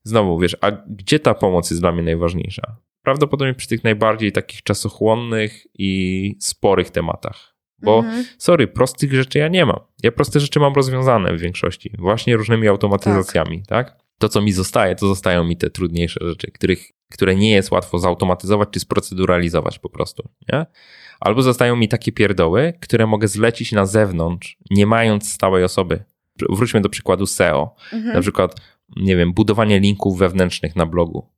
znowu, wiesz, a gdzie ta pomoc jest dla mnie najważniejsza? Prawdopodobnie przy tych najbardziej takich czasochłonnych i sporych tematach. Bo Mhm. sorry, prostych rzeczy ja nie mam. Ja proste rzeczy mam rozwiązane w większości, właśnie różnymi automatyzacjami, tak? To, co mi zostaje, to zostają mi te trudniejsze rzeczy, których, które nie jest łatwo zautomatyzować czy sproceduralizować po prostu, nie? Albo zostają mi takie pierdoły, które mogę zlecić na zewnątrz, nie mając stałej osoby. Wróćmy do przykładu SEO. Mhm. Na przykład, nie wiem, budowanie linków wewnętrznych na blogu.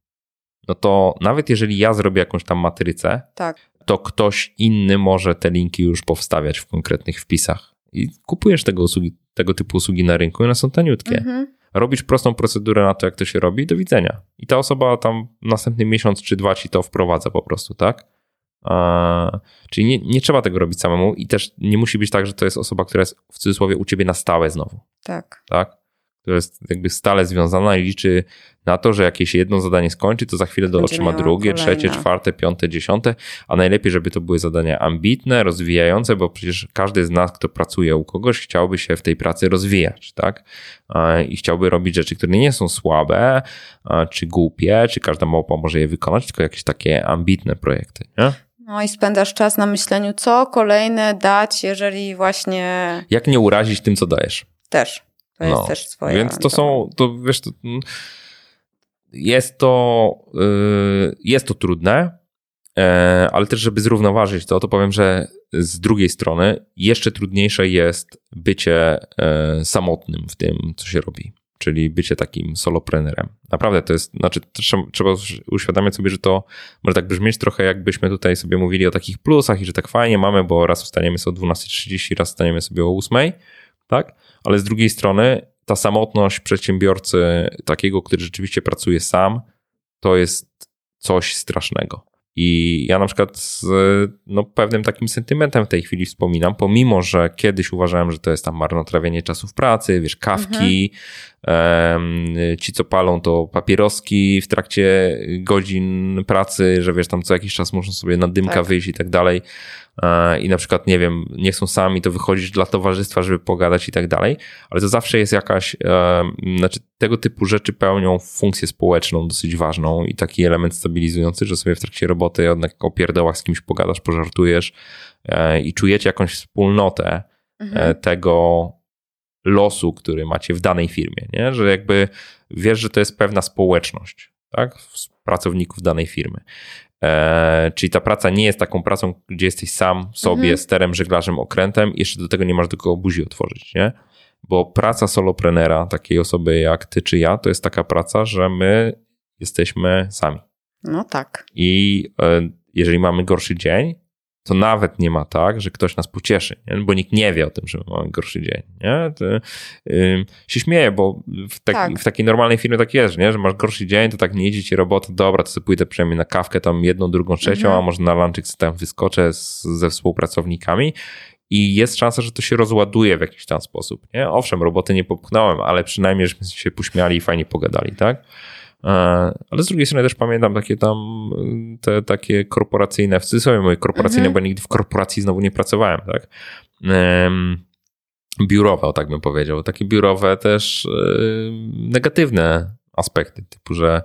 No to nawet jeżeli ja zrobię jakąś tam matrycę, Tak. to ktoś inny może te linki już powstawiać w konkretnych wpisach. I kupujesz tego, usługi, tego typu usługi na rynku i one są taniutkie. Mhm. Robisz prostą procedurę na to, jak to się robi do widzenia. I ta osoba tam następny miesiąc czy dwa ci to wprowadza po prostu, tak? Czyli nie, nie trzeba tego robić samemu i też nie musi być tak, że to jest osoba, która jest w cudzysłowie u ciebie na stałe znowu Tak. tak? Która jest jakby stale związana i liczy na to, że jakieś jedno zadanie skończy, to za chwilę do otrzyma drugie, kolejne. trzecie, czwarte, piąte, dziesiąte, a najlepiej, żeby to były zadania ambitne, rozwijające, bo przecież każdy z nas, kto pracuje u kogoś, chciałby się w tej pracy rozwijać, tak? I chciałby robić rzeczy, które nie są słabe, czy głupie, czy każda małpa może je wykonać, tylko jakieś takie ambitne projekty, nie? No i spędzasz czas na myśleniu, co kolejne dać, jeżeli właśnie Jak nie urazić tym, co dajesz? też. To jest No, też swoje. Więc to są, to wiesz, to, mm, jest to, yy, jest to trudne, E, ale też, żeby zrównoważyć to, to powiem, że z drugiej strony jeszcze trudniejsze jest bycie e, samotnym w tym, co się robi czyli bycie takim soloprenerem. Naprawdę to jest, znaczy trzeba uświadamiać sobie, że to może tak brzmieć trochę jakbyśmy tutaj sobie mówili o takich plusach i że tak fajnie mamy, bo raz wstaniemy sobie o 12.30, raz wstaniemy sobie o 8, tak? Ale z drugiej strony ta samotność przedsiębiorcy, takiego, który rzeczywiście pracuje sam, to jest coś strasznego. I ja na przykład z no, pewnym takim sentymentem w tej chwili wspominam, pomimo, że kiedyś uważałem, że to jest tam marnotrawienie czasów pracy, wiesz, kawki, mhm. um, ci co palą to papieroski w trakcie godzin pracy, że wiesz, tam co jakiś czas muszą sobie na dymka tak. wyjść i tak dalej. E, i na przykład, nie wiem, nie chcą sami, to wychodzić dla towarzystwa, żeby pogadać i tak dalej, ale to zawsze jest jakaś, e, znaczy tego typu rzeczy pełnią funkcję społeczną dosyć ważną i taki element stabilizujący, że sobie w trakcie roboty jednak o pierdołach z kimś pogadasz, pożartujesz e, i czujecie jakąś wspólnotę mhm. tego losu, który macie w danej firmie, nie? że jakby wiesz, że to jest pewna społeczność, tak? pracowników danej firmy. E, czyli ta praca nie jest taką pracą, gdzie jesteś sam sobie, mhm. sterem, żeglarzem, okrętem i jeszcze do tego nie masz do kogo buzi otworzyć, nie? Bo praca soloprenera, takiej osoby jak ty czy ja, to jest taka praca, że my jesteśmy sami. No tak. I e, jeżeli mamy gorszy dzień, to nawet nie ma tak, że ktoś nas pocieszy, nie? bo nikt nie wie o tym, że mamy gorszy dzień. Nie? To, yy, się śmieję, bo w, tak, tak. w, takiej normalnej firmie tak jest, nie? że masz gorszy dzień, to tak nie idzie ci robota, dobra, to sobie pójdę przynajmniej na kawkę tam jedną, drugą, trzecią, mhm. a może na lunchik tam wyskoczę z, ze współpracownikami i jest szansa, że to się rozładuje w jakiś tam sposób. Nie? Owszem, roboty nie popchnąłem, ale przynajmniej żeśmy się pośmiali i fajnie pogadali, tak? E, ale z drugiej strony też pamiętam takie tam te takie korporacyjne, w cudzysłowie moje korporacyjne, mhm. bo nigdy w korporacji znowu nie pracowałem, tak? Biurowe, o tak bym powiedział. Takie biurowe też negatywne aspekty, typu, że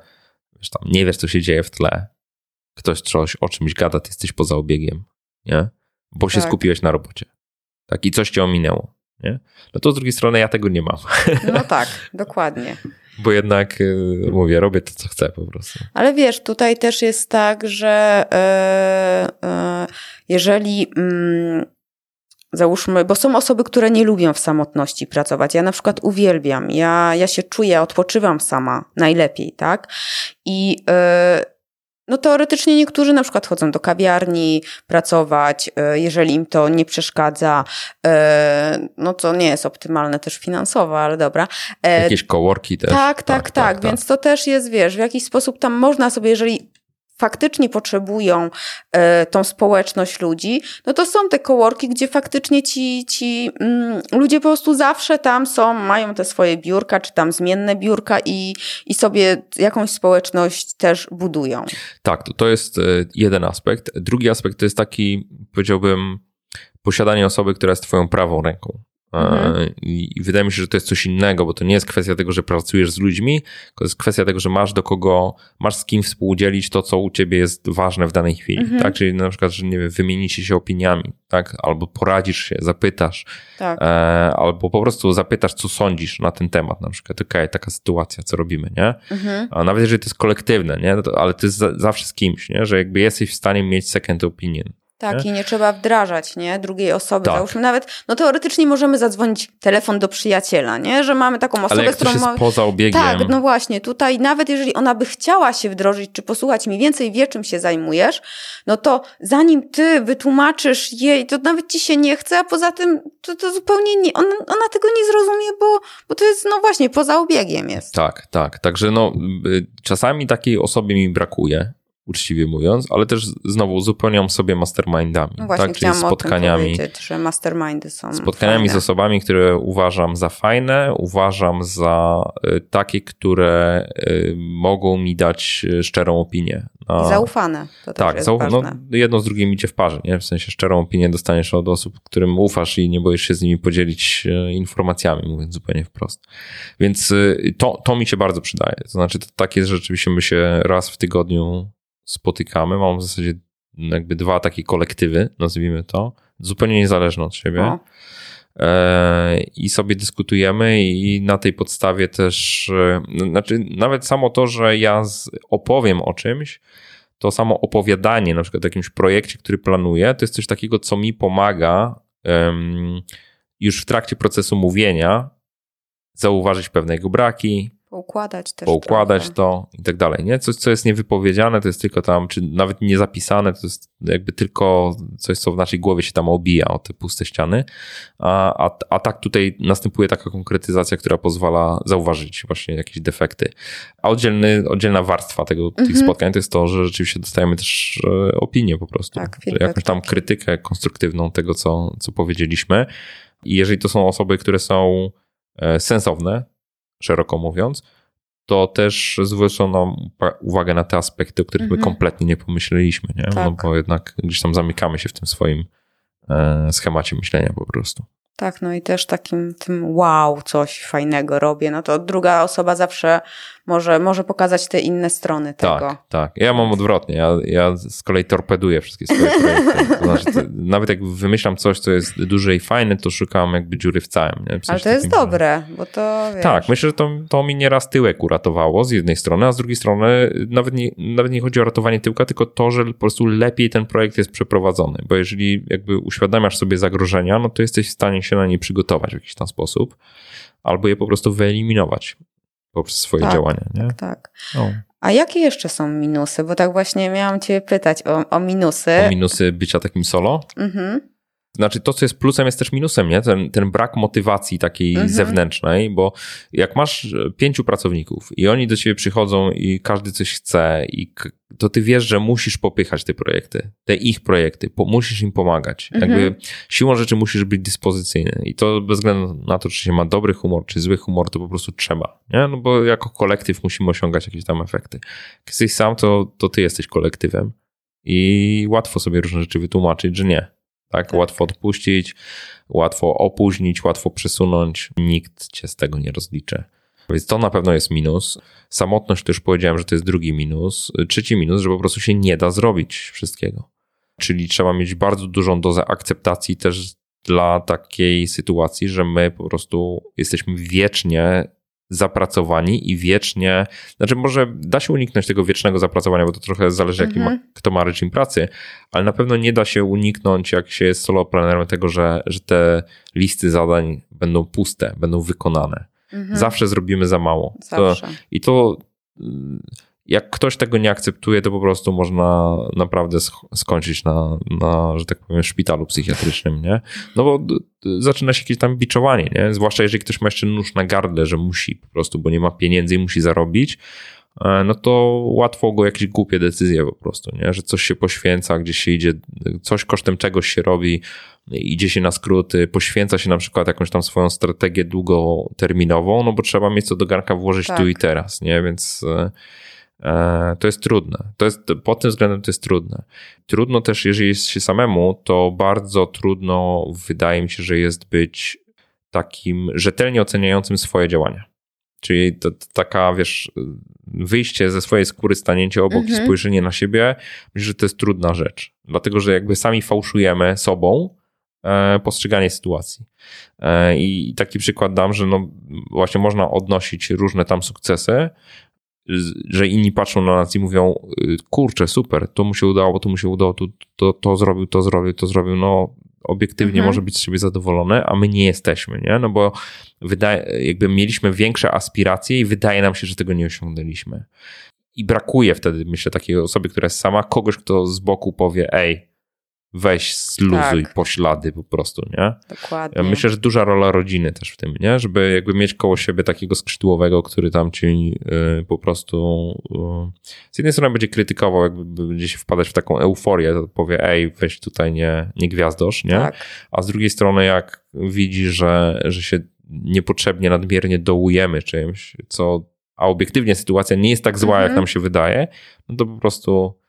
wiesz, tam nie wiesz, co się dzieje w tle. Ktoś coś o czymś gada, ty jesteś poza obiegiem, nie? Bo się tak. skupiłeś na robocie. Tak, i coś cię ominęło, nie? No to z drugiej strony ja tego nie mam. No tak, dokładnie bo jednak y, mówię, robię to, co chcę po prostu. Ale wiesz, tutaj też jest tak, że e, e, jeżeli mm, załóżmy, bo są osoby, które nie lubią w samotności pracować. Ja na przykład uwielbiam, ja, ja się czuję, odpoczywam sama najlepiej, tak? I e, no teoretycznie niektórzy na przykład chodzą do kawiarni pracować, e, jeżeli im to nie przeszkadza, e, no to nie jest optymalne też finansowo, ale dobra. E, Jakieś coworki też. Tak, tak, tak, tak, tak, więc to też jest, wiesz, w jakiś sposób tam można sobie, jeżeli faktycznie potrzebują e, tą społeczność ludzi, no to są te kołorki, gdzie faktycznie ci, ci mm, ludzie po prostu zawsze tam są, mają te swoje biurka, czy tam zmienne biurka i, i sobie jakąś społeczność też budują. Tak, to, to jest e, jeden aspekt. Drugi aspekt to jest taki, powiedziałbym, posiadanie osoby, która jest twoją prawą ręką. Mhm. I wydaje mi się, że to jest coś innego, bo to nie jest kwestia tego, że pracujesz z ludźmi, to jest kwestia tego, że masz do kogo, masz z kim współdzielić to, co u ciebie jest ważne w danej chwili, mhm. tak? Czyli na przykład, że nie wiem, wymienicie się opiniami, tak? Albo poradzisz się, zapytasz, tak. e, albo po prostu zapytasz, co sądzisz na ten temat, na przykład, okej, okay, taka sytuacja, co robimy, nie? Mhm. A nawet jeżeli to jest kolektywne, nie? Ale to jest za, zawsze z kimś, nie? Że jakby jesteś w stanie mieć second opinion, tak, nie? i nie trzeba wdrażać, nie? Drugiej osoby. Tak. Załóżmy nawet, no teoretycznie możemy zadzwonić telefon do przyjaciela, nie? Że mamy taką osobę, Ale jak którą... jest ma... poza obiegiem. Tak, no właśnie. Tutaj nawet jeżeli ona by chciała się wdrożyć, czy posłuchać mniej więcej wie, czym się zajmujesz, no to zanim ty wytłumaczysz jej, to nawet ci się nie chce, a poza tym to, to zupełnie nie, ona, ona tego nie zrozumie, bo, bo to jest, no właśnie, poza obiegiem jest. Tak, tak. Także no, y, czasami takiej osoby mi brakuje, uczciwie mówiąc, ale też znowu uzupełniam sobie mastermindami. No właśnie, tak? Czyli spotkaniami. że mastermindy są. Spotkaniami fajne. z osobami, które uważam za fajne, uważam za y, takie, które y, mogą mi dać y, szczerą opinię. I zaufane. To tak, też zauf- no, jedno z drugim idzie w parze, nie? W sensie szczerą opinię dostaniesz od osób, którym ufasz i nie boisz się z nimi podzielić informacjami, mówiąc zupełnie wprost. Więc to, to mi się bardzo przydaje. To znaczy, to tak jest rzeczywiście, my się raz w tygodniu spotykamy. Mam w zasadzie jakby dwa takie kolektywy, nazwijmy to, zupełnie niezależne od siebie. No. E, I sobie dyskutujemy, i na tej podstawie też, e, znaczy, nawet samo to, że ja opowiem o czymś, to samo opowiadanie na przykład o jakimś projekcie, który planuję, to jest coś takiego, co mi pomaga um, już w trakcie procesu mówienia zauważyć pewne jego braki, Poukładać też. Poukładać trochę. to i tak dalej, nie? Coś, co jest niewypowiedziane, to jest tylko tam, czy nawet niezapisane, to jest jakby tylko coś, co w naszej głowie się tam obija o te puste ściany. A, a, a tak tutaj następuje taka konkretyzacja, która pozwala zauważyć właśnie jakieś defekty. A oddzielny, oddzielna warstwa tego, mhm. tych spotkań to jest to, że rzeczywiście dostajemy też e, opinię po prostu. Tak, jakąś tam krytykę konstruktywną tego, co, co powiedzieliśmy. I jeżeli to są osoby, które są e, sensowne, szeroko mówiąc, to też zwrócono uwagę na te aspekty, o których my mhm. kompletnie nie pomyśleliśmy, nie? Tak. No bo jednak gdzieś tam zamykamy się w tym swoim e, schemacie myślenia po prostu. Tak, no i też takim tym wow, coś fajnego robię, no to druga osoba zawsze może, może pokazać te inne strony tego. Tak, tak. Ja mam odwrotnie. Ja, ja z kolei torpeduję wszystkie swoje projekty. To znaczy, to, nawet jak wymyślam coś, co jest duże i fajne, to szukam jakby dziury w całym. Nie? Ale to jest dobre, bo to wiesz. Tak, myślę, że to, to mi nieraz tyłek uratowało z jednej strony, a z drugiej strony nawet nie, nawet nie chodzi o ratowanie tyłka, tylko to, że po prostu lepiej ten projekt jest przeprowadzony. Bo jeżeli jakby uświadamiasz sobie zagrożenia, no to jesteś w stanie się na nie przygotować w jakiś tam sposób albo je po prostu wyeliminować poprzez swoje tak, działania. Nie? Tak, tak. No. A jakie jeszcze są minusy? Bo tak właśnie miałam Cię pytać o, o minusy. O minusy bycia takim solo? Mhm. Znaczy to, co jest plusem, jest też minusem, nie? Ten, ten brak motywacji takiej mhm. zewnętrznej, bo jak masz pięciu pracowników i oni do ciebie przychodzą i każdy coś chce i to ty wiesz, że musisz popychać te projekty, te ich projekty, po, musisz im pomagać. Mhm. Jakby siłą rzeczy musisz być dyspozycyjny i to bez względu na to, czy się ma dobry humor, czy zły humor, to po prostu trzeba, nie? No bo jako kolektyw musimy osiągać jakieś tam efekty. Jak jesteś sam, to, to ty jesteś kolektywem i łatwo sobie różne rzeczy wytłumaczyć, że nie tak? tak? Łatwo odpuścić, łatwo opóźnić, łatwo przesunąć. Nikt cię z tego nie rozliczy. Więc to na pewno jest minus. Samotność też powiedziałem, że to jest drugi minus. Trzeci minus, że po prostu się nie da zrobić wszystkiego. Czyli trzeba mieć bardzo dużą dozę akceptacji też dla takiej sytuacji, że my po prostu jesteśmy wiecznie zapracowani i wiecznie, znaczy może da się uniknąć tego wiecznego zapracowania, bo to trochę zależy jaki ma, mhm. kto ma reżim pracy, ale na pewno nie da się uniknąć, jak się jest soloplanerem, tego, że, że te listy zadań będą puste, będą wykonane. Mhm. Zawsze zrobimy za mało. Zawsze. To, I to jak ktoś tego nie akceptuje, to po prostu można naprawdę skończyć na, na, że tak powiem, szpitalu psychiatrycznym, nie? No bo zaczyna się jakieś tam biczowanie, nie? Zwłaszcza jeżeli ktoś ma jeszcze nóż na gardle, że musi po prostu, bo nie ma pieniędzy i musi zarobić, e, no to łatwo go jakieś głupie decyzje po prostu, nie? Że coś się poświęca, gdzieś się idzie, coś kosztem czegoś się robi, idzie się na skróty, poświęca się na przykład jakąś tam swoją strategię długoterminową, no bo trzeba mieć co do garnka włożyć tak. tu i teraz, nie? Więc e, to jest trudne. To jest, pod tym względem to jest trudne. Trudno też, jeżeli jest się samemu, to bardzo trudno, wydaje mi się, że jest być takim rzetelnie oceniającym swoje działania. Czyli to, to taka, wiesz, wyjście ze swojej skóry, stanięcie obok mhm. i spojrzenie na siebie, myślę, że to jest trudna rzecz. Dlatego, że jakby sami fałszujemy sobą e, postrzeganie sytuacji. E, I taki przykład dam, że no właśnie można odnosić różne tam sukcesy, że inni patrzą na nas i mówią, y, kurczę, super, to mu się udało, to mu się udało, to, to, to zrobił, to zrobił, to zrobił, no obiektywnie mhm. może być z siebie zadowolony, a my nie jesteśmy, nie? No bo wydaje, jakby mieliśmy większe aspiracje i wydaje nam się, że tego nie osiągnęliśmy. I brakuje wtedy, myślę, takiej osoby, która jest sama, kogoś, kto z boku powie, ej, weź zluzuj tak. poślady po prostu, nie? Dokładnie. Myślę, że duża rola rodziny też w tym, nie? Żeby jakby mieć koło siebie takiego skrzydłowego, który tam ci y, po prostu y, z jednej strony będzie krytykował, jakby będzie się wpadać w taką euforię, to powie, ej, weź tutaj nie, nie gwiazdosz, nie? Tak. A z drugiej strony jak widzi, że, że się niepotrzebnie, nadmiernie dołujemy czymś, co a obiektywnie sytuacja nie jest tak zła, mhm. jak nam się wydaje, no to po prostu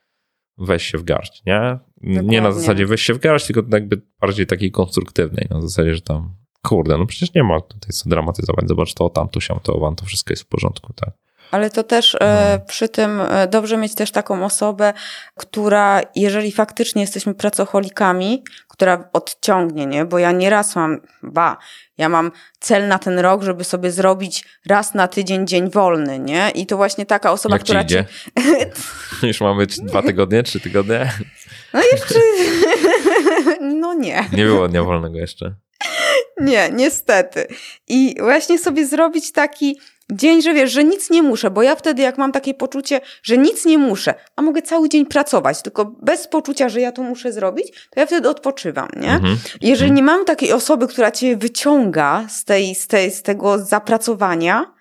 weź się w garść, nie? Dokładnie. Nie na zasadzie weź się w garść, tylko jakby bardziej takiej konstruktywnej, na zasadzie, że tam kurde, no przecież nie ma tutaj co dramatyzować, zobacz to, tamto, się to, wam, to wszystko jest w porządku, tak? Ale to też e, no. przy tym e, dobrze mieć też taką osobę, która, jeżeli faktycznie jesteśmy pracocholikami, która odciągnie, nie? Bo ja nieraz mam, ba, ja mam cel na ten rok, żeby sobie zrobić raz na tydzień dzień wolny, nie? I to właśnie taka osoba, Jak która. Ci idzie? Ci... Już mamy dwa tygodnie, trzy tygodnie? No jeszcze. No nie. Nie było dnia wolnego jeszcze. Nie, niestety. I właśnie sobie zrobić taki dzień, że wiesz, że nic nie muszę, bo ja wtedy jak mam takie poczucie, że nic nie muszę, a mogę cały dzień pracować, tylko bez poczucia, że ja to muszę zrobić, to ja wtedy odpoczywam, nie? Mhm. Jeżeli mhm. nie mam takiej osoby, która cię wyciąga z, tej, z, tej, z tego zapracowania,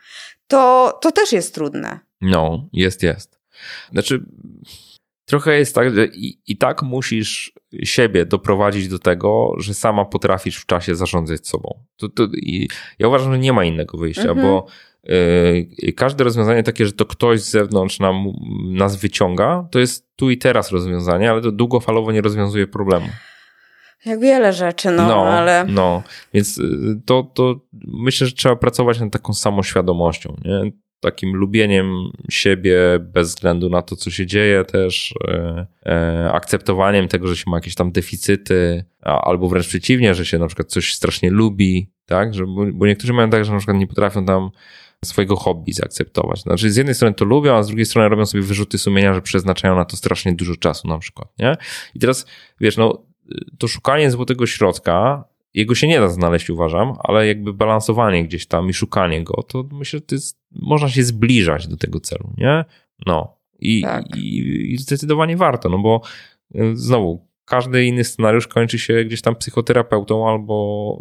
to, to też jest trudne. No, jest, jest. Znaczy, trochę jest tak, że i, i tak musisz siebie doprowadzić do tego, że sama potrafisz w czasie zarządzać sobą. To, to, ja uważam, że nie ma innego wyjścia, mhm. bo każde rozwiązanie takie, że to ktoś z zewnątrz nam, nas wyciąga, to jest tu i teraz rozwiązanie, ale to długofalowo nie rozwiązuje problemu. Jak wiele rzeczy, no, no ale. No, więc y, to, to myślę, że trzeba pracować nad taką samoświadomością. Nie? takim lubieniem siebie bez względu na to, co się dzieje, też e, e, akceptowaniem tego, że się ma jakieś tam deficyty, a, albo wręcz przeciwnie, że się na przykład coś strasznie lubi, tak? Że, bo, bo niektórzy mają tak, że na przykład nie potrafią tam swojego hobby zaakceptować. Znaczy z jednej strony to lubią, a z drugiej strony robią sobie wyrzuty sumienia, że przeznaczają na to strasznie dużo czasu na przykład, nie? I teraz, wiesz, no, to szukanie złotego środka jego się nie da znaleźć, uważam, ale jakby balansowanie gdzieś tam i szukanie go, to myślę, że to jest, można się zbliżać do tego celu, nie? No. I, tak. i, i zdecydowanie warto, no bo y, znowu, każdy inny scenariusz kończy się gdzieś tam psychoterapeutą albo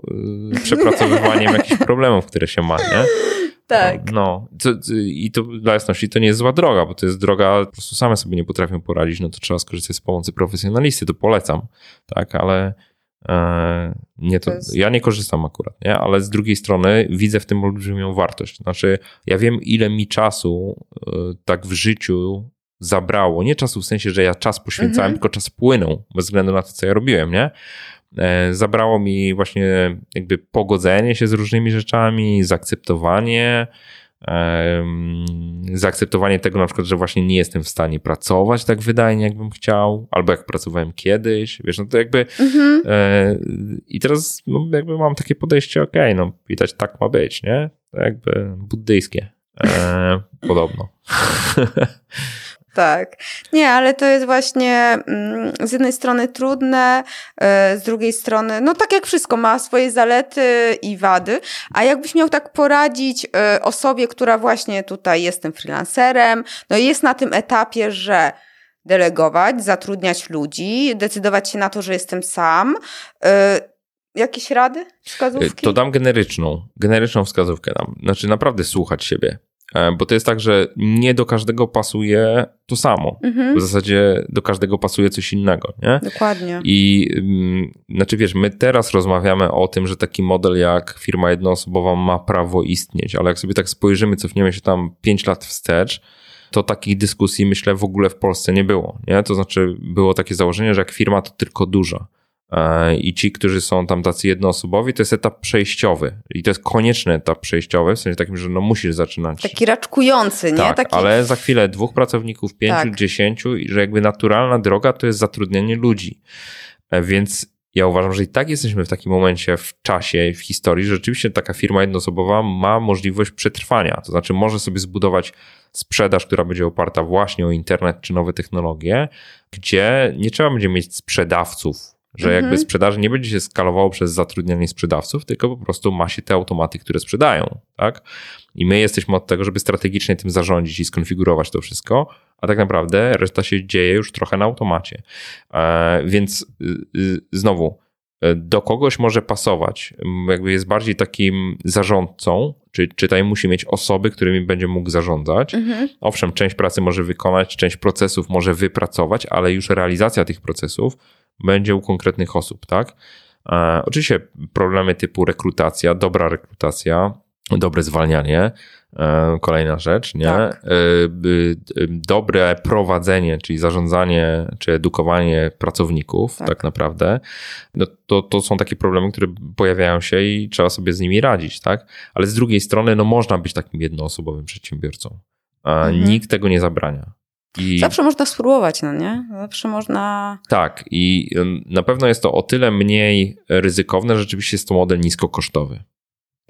y, przepracowywaniem jakichś problemów, które się ma, nie? Tak. No, to, i to dla jasności to nie jest zła droga, bo to jest droga, po prostu same sobie nie potrafią poradzić, no to trzeba skorzystać z pomocy profesjonalisty, to polecam, tak, ale E, nie to, to jest... Ja nie korzystam akurat, nie? ale z drugiej strony widzę w tym olbrzymią wartość. Znaczy, ja wiem, ile mi czasu e, tak w życiu zabrało. Nie czasu w sensie, że ja czas poświęcałem, mhm. tylko czas płynął, bez względu na to, co ja robiłem, nie? E, zabrało mi właśnie jakby pogodzenie się z różnymi rzeczami, zaakceptowanie, zaakceptowanie tego na przykład, że właśnie nie jestem w stanie pracować tak wydajnie, jakbym chciał, albo jak pracowałem kiedyś, wiesz, no to jakby mhm. e, i teraz no, jakby mam takie podejście, okej, okay, no widać tak ma być, nie? To jakby buddyjskie e, podobno. Tak. Nie, ale to jest właśnie mm, z jednej strony trudne, e, z drugiej strony, no tak jak wszystko, ma swoje zalety i wady. A jakbyś miał tak poradzić e, osobie, która właśnie tutaj jest tym freelancerem, no jest na tym etapie, że delegować, zatrudniać ludzi, decydować się na to, że jestem sam. E, jakieś rady, wskazówki? To dam generyczną, generyczną wskazówkę dam. Znaczy naprawdę słuchać siebie. E, bo to jest tak, że nie do każdego pasuje to samo. Mhm. W zasadzie do każdego pasuje coś innego, nie? Dokładnie. I mm, znaczy wiesz, my teraz rozmawiamy o tym, że taki model jak firma jednoosobowa ma prawo istnieć, ale jak sobie tak spojrzymy, cofniemy się tam 5 lat wstecz, to takich dyskusji myślę w ogóle w Polsce nie było, nie? To znaczy było takie założenie, że jak firma to tylko duża. E, i ci, którzy są tam tacy jednoosobowi, to jest etap przejściowy i to jest konieczny etap przejściowy, w sensie takim, że no musisz zaczynać. Taki raczkujący, nie? Tak, Taki... ale za chwilę dwóch pracowników, pięciu, tak. dziesięciu i że jakby naturalna droga to jest zatrudnienie ludzi. E, więc ja uważam, że i tak jesteśmy w takim momencie w czasie, w historii, że rzeczywiście taka firma jednoosobowa ma możliwość przetrwania. To znaczy może sobie zbudować sprzedaż, która będzie oparta właśnie o internet czy nowe technologie, gdzie nie trzeba będzie mieć sprzedawców że mhm. jakby sprzedaż nie będzie się skalowało przez zatrudnianie sprzedawców, tylko po prostu ma się te automaty, które sprzedają, tak? I my jesteśmy od tego, żeby strategicznie tym zarządzić i skonfigurować to wszystko, a tak naprawdę reszta się dzieje już trochę na automacie. E, więc y, y, znowu, e, do kogoś może pasować, jakby jest bardziej takim zarządcą, czy czytaj musi mieć osoby, którymi będzie mógł zarządzać. Mhm. Owszem, część pracy może wykonać, część procesów może wypracować, ale już realizacja tych procesów będzie u konkretnych osób, tak? E, oczywiście problemy typu rekrutacja, dobra rekrutacja, dobre zwalnianie, e, kolejna rzecz, nie? Tak. E, dobre prowadzenie, czyli zarządzanie, czy edukowanie pracowników, tak, tak naprawdę, no to, to są takie problemy, które pojawiają się i trzeba sobie z nimi radzić, tak? Ale z drugiej strony, no można być takim jednoosobowym przedsiębiorcą. Mhm. Nikt tego nie zabrania. I... Zawsze można spróbować, no nie? Zawsze można. Tak, i na pewno jest to o tyle mniej ryzykowne, że rzeczywiście jest to model niskokosztowy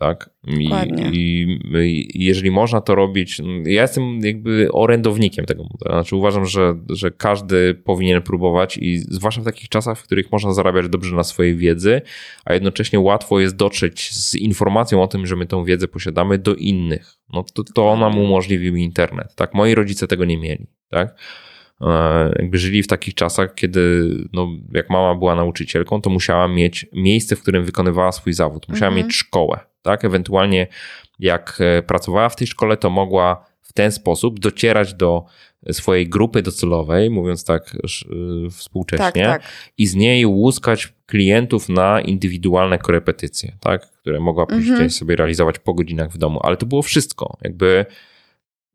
tak? I, I, jeżeli można to robić, ja jestem jakby orędownikiem tego modelu. Znaczy uważam, że, że każdy powinien próbować i zwłaszcza w takich czasach, w których można zarabiać dobrze na swojej wiedzy, a jednocześnie łatwo jest dotrzeć z informacją o tym, że my tą wiedzę posiadamy do innych. No to, to nam umożliwił internet, tak? Moi rodzice tego nie mieli, tak? E, jakby żyli w takich czasach, kiedy no, jak mama była nauczycielką, to musiała mieć miejsce, w którym wykonywała swój zawód. Musiała mhm. mieć szkołę, tak? Ewentualnie jak e, pracowała w tej szkole, to mogła w ten sposób docierać do swojej grupy docelowej, mówiąc tak e, współcześnie, tak, tak. i z niej łuskać klientów na indywidualne korepetycje, tak? które mogła później mhm. sobie realizować po godzinach w domu. Ale to było wszystko. Jakby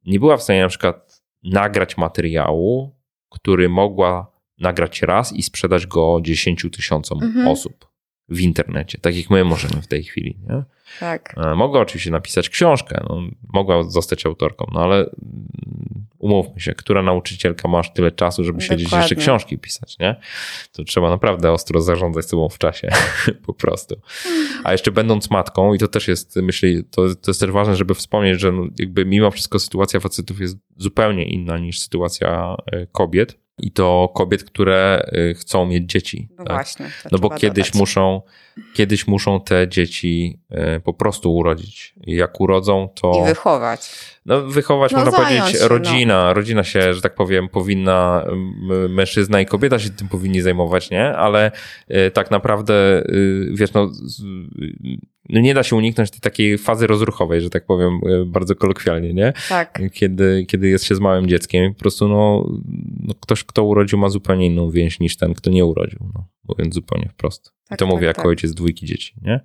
nie była w stanie na przykład nagrać materiału, który mogła nagrać raz i sprzedać go 10 tysiącom mhm. osób w internecie, tak jak my możemy w tej chwili. Nie? Tak. E, mogła oczywiście napisać książkę, no, mogła zostać autorką, no ale umówmy się, która nauczycielka masz tyle czasu, żeby Dokładnie. siedzieć jeszcze książki pisać, nie? To trzeba naprawdę ostro zarządzać sobą w czasie, po prostu. A jeszcze będąc matką, i to też jest, myślę, to, to jest też ważne, żeby wspomnieć, że no, jakby mimo wszystko sytuacja facetów jest zupełnie inna niż sytuacja e, kobiet. I to kobiet, które e, chcą mieć dzieci. No tak? właśnie. No bo kiedyś muszą, kiedyś muszą te dzieci e, po prostu urodzić. I jak urodzą, to. I wychować. No, wychować, no, można powiedzieć, się, no. rodzina. No. Rodzina się, że tak powiem, powinna, mężczyzna i kobieta się tym powinni zajmować, nie? Ale e, tak naprawdę, wiesz, no nie da się uniknąć tej takiej fazy rozruchowej, że tak powiem bardzo kolokwialnie, nie? Tak. Kiedy, kiedy jest się z małym dzieckiem, po prostu no, no ktoś, kto urodził ma zupełnie inną więź niż ten, kto nie urodził, no, mówiąc zupełnie wprost. Tak, I to tak, mówię tak. jako ojciec dwójki dzieci, nie?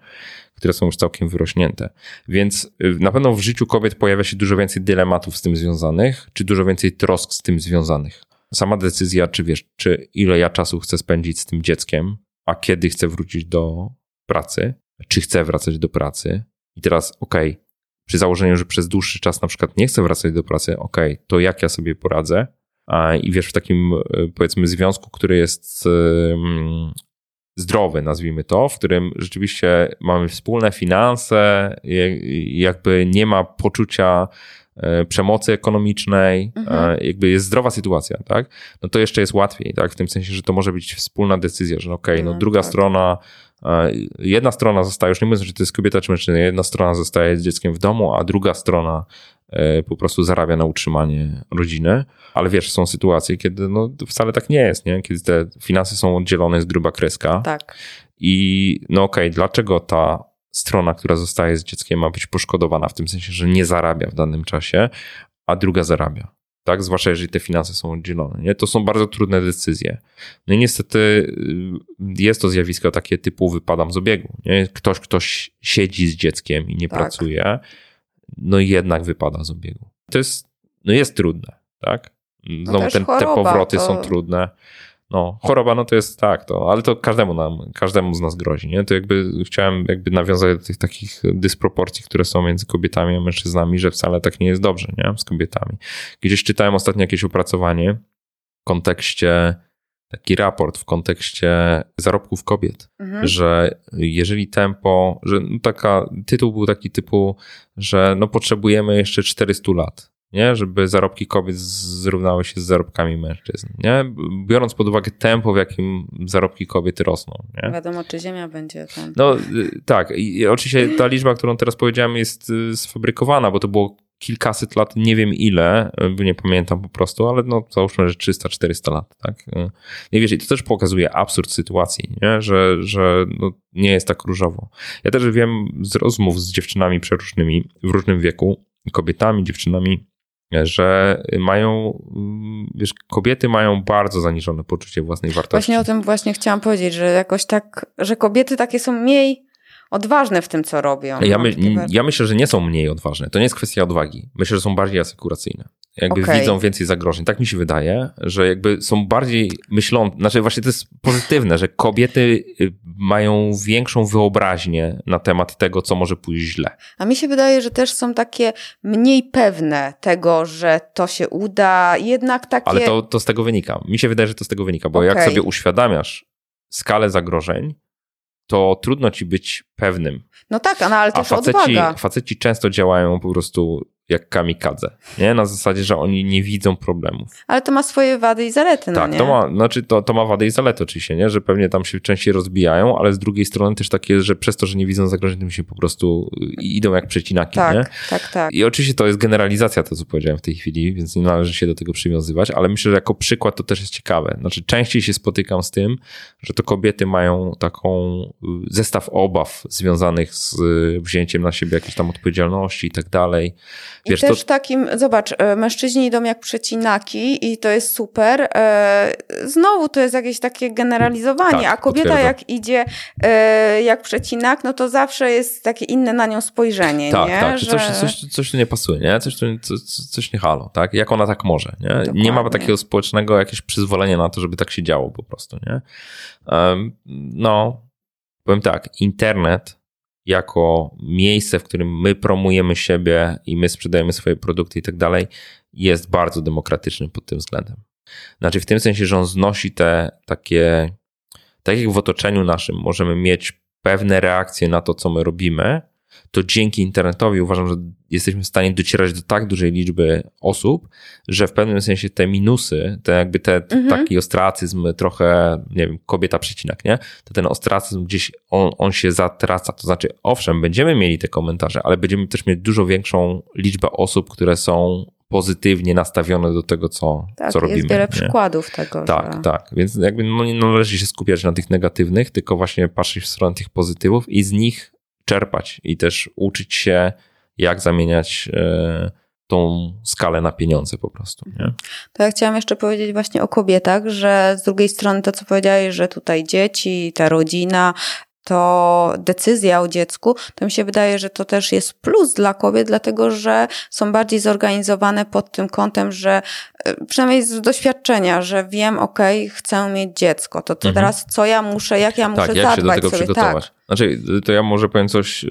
które są już całkiem wyrośnięte. Więc y, na pewno w życiu kobiet pojawia się dużo więcej dylematów z tym związanych, czy dużo więcej trosk z tym związanych. Sama decyzja, czy wiesz, czy ile ja czasu chcę spędzić z tym dzieckiem, a kiedy chcę wrócić do pracy, czy chcę wracać do pracy. I teraz, okej, okay, przy założeniu, że przez dłuższy czas na przykład nie chcę wracać do pracy, okej, okay, to jak ja sobie poradzę? I wiesz, w takim y, powiedzmy związku, który jest zdrowy, nazwijmy to, w którym rzeczywiście mamy wspólne finanse, jakby nie ma poczucia e, przemocy ekonomicznej, e, mhm. jakby jest zdrowa sytuacja, tak? No to jeszcze jest łatwiej, tak? W tym sensie, że to może być wspólna decyzja, że okej, okay, no, no druga tak. strona, e, jedna strona zostaje, już nie mówiąc, że to jest kobieta czy mężczyzna, jedna strona zostaje z dzieckiem w domu, a druga strona po prostu zarabia na utrzymanie rodziny. Ale wiesz, są sytuacje, kiedy no, wcale tak nie jest, nie? Kiedy te finanse są oddzielone z gruba kreska. Tak. I no okej, okay, dlaczego ta strona, która zostaje z dzieckiem, ma być poszkodowana w tym sensie, że nie zarabia w danym czasie, a druga zarabia? Tak, zwłaszcza jeżeli te finanse są oddzielone. Nie? To są bardzo trudne decyzje. No i niestety y, jest to zjawisko takie typu wypadam z obiegu. Nie? Ktoś, ktoś siedzi z dzieckiem i nie tak. pracuje, no i jednak wypada z obiegu. To jest, no jest trudne, tak? No Znowu ten, choroba, te powroty to... są trudne. No, choroba, no to jest tak, to, ale to każdemu nam, każdemu z nas grozi, nie? To jakby chciałem jakby nawiązać do tych takich dysproporcji, które są między kobietami a mężczyznami, że wcale tak nie jest dobrze, nie? Z kobietami. Gdzieś czytałem ostatnio jakieś opracowanie w kontekście, taki raport w kontekście zarobków kobiet, mhm. że jeżeli tempo, że no taka, tytuł był taki typu, że no potrzebujemy jeszcze 400 lat, nie? żeby zarobki kobiet zrównały się z zarobkami mężczyzn. Nie? Biorąc pod uwagę tempo, w jakim zarobki kobiety rosną. Nie? Wiadomo, czy Ziemia będzie tam. No y, tak. I oczywiście ta liczba, którą teraz powiedziałem, jest y, sfabrykowana, bo to było kilkaset lat, nie wiem ile, bo nie pamiętam po prostu, ale no załóżmy, że 300-400 lat, tak? Nie wiesz, i to też pokazuje absurd sytuacji, nie? że, że no, nie jest tak różowo. Ja też wiem z rozmów z dziewczynami przeróżnymi w różnym wieku, kobietami, dziewczynami, że mają, wiesz, kobiety mają bardzo zaniżone poczucie własnej wartości. Właśnie o tym właśnie chciałam powiedzieć, że jakoś tak, że kobiety takie są mniej odważne w tym, co robią. Ja, my, ja myślę, że nie są mniej odważne. To nie jest kwestia odwagi. Myślę, że są bardziej asekuracyjne. Jakby Okej. widzą więcej zagrożeń. Tak mi się wydaje, że jakby są bardziej myślące. Znaczy właśnie to jest pozytywne, że kobiety y, mają większą wyobraźnię na temat tego, co może pójść źle. A mi się wydaje, że też są takie mniej pewne tego, że to się uda, jednak takie... Ale to, to z tego wynika. Mi się wydaje, że to z tego wynika, bo jak Okej. sobie uświadamiasz skalę zagrożeń, to trudno ci być pewnym. No tak, no, ale A też faceci, odwaga. faceci często działają po prostu jak kamikadze. Nie? Na zasadzie, że oni nie widzą problemów. Ale to ma swoje wady i zalety, no tak, nie? to ma, znaczy to, to ma wady i zalety oczywiście, nie? że pewnie tam się częściej rozbijają, ale z drugiej strony też takie, że przez to, że nie widzą zagrożeń, to się po prostu idą jak przecinaki. tak, Nie? tak, tak. I oczywiście to jest generalizacja, to co powiedziałem w tej chwili, więc nie należy się do tego przywiązywać, ale myślę, że jako przykład to też jest ciekawe. Znaczy, częściej się spotykam z tym, że to kobiety mają taką y, zestaw obaw związanych z y, wzięciem na siebie jakiejś tam odpowiedzialności i tak dalej. I Wiesz, też to, takim, zobacz, e, mężczyźni idą jak przecinaki i to jest super. E, Znowu to jest jakieś takie generalizowanie, Tak, a kobieta potwierdzam. jak idzie e, jak przecinak, no to zawsze jest takie inne na nią spojrzenie, tak, nie? tak, że... Coś, coś, coś tu nie pasuje, nie? Coś, tu, coś, coś nie halo, tak? Jak ona tak może, nie? Nie ma Dokładnie. takiego społecznego jakiegoś przyzwolenia na to, żeby tak się działo po prostu, nie? No, powiem tak, internet jako miejsce, w którym my promujemy siebie i my sprzedajemy swoje produkty i tak dalej, jest bardzo demokratyczny pod tym względem. Znaczy w tym sensie, że on znosi te takie, tak jak w otoczeniu naszym możemy mieć pewne reakcje na to, co my robimy, to dzięki internetowi uważam, że jesteśmy w stanie docierać do tak dużej liczby osób, że w pewnym sensie te minusy, te jakby te, Mhm. taki ostracyzm, trochę, nie wiem, kobieta przecinak, nie? To ten ostracyzm gdzieś, on, on się zatraca. To znaczy, owszem, będziemy mieli te komentarze, ale będziemy też mieć dużo większą liczbę osób, które są pozytywnie nastawione do tego, co, Tak, co robimy. jest wiele nie? przykładów tego, Tak, że... tak. Więc jakby no, nie należy się skupiać na tych negatywnych, tylko właśnie patrzeć w stronę tych pozytywów i z nich czerpać i też uczyć się, jak zamieniać e, tą skalę na pieniądze po prostu. Nie? To ja chciałam jeszcze powiedzieć właśnie o kobietach, że z drugiej strony to, co powiedziałeś, że tutaj dzieci, ta rodzina, to decyzja o dziecku, to mi się wydaje, że to też jest plus dla kobiet, dlatego że są bardziej zorganizowane pod tym kątem, że e, przynajmniej z doświadczenia, że wiem, okej, chcę mieć dziecko, to, to Mhm. teraz co ja muszę, jak ja muszę Tak, jak się zadbać do tego sobie. przygotować. Tak. Znaczy, to ja może powiem coś, e,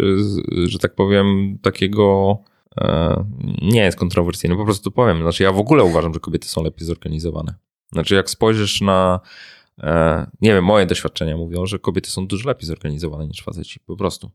że tak powiem, takiego e, nie jest kontrowersyjne, po prostu powiem. Znaczy, ja w ogóle uważam, że kobiety są lepiej zorganizowane. Znaczy, jak spojrzysz na, e, nie wiem, moje doświadczenia mówią, że kobiety są dużo lepiej zorganizowane niż faceci, po prostu.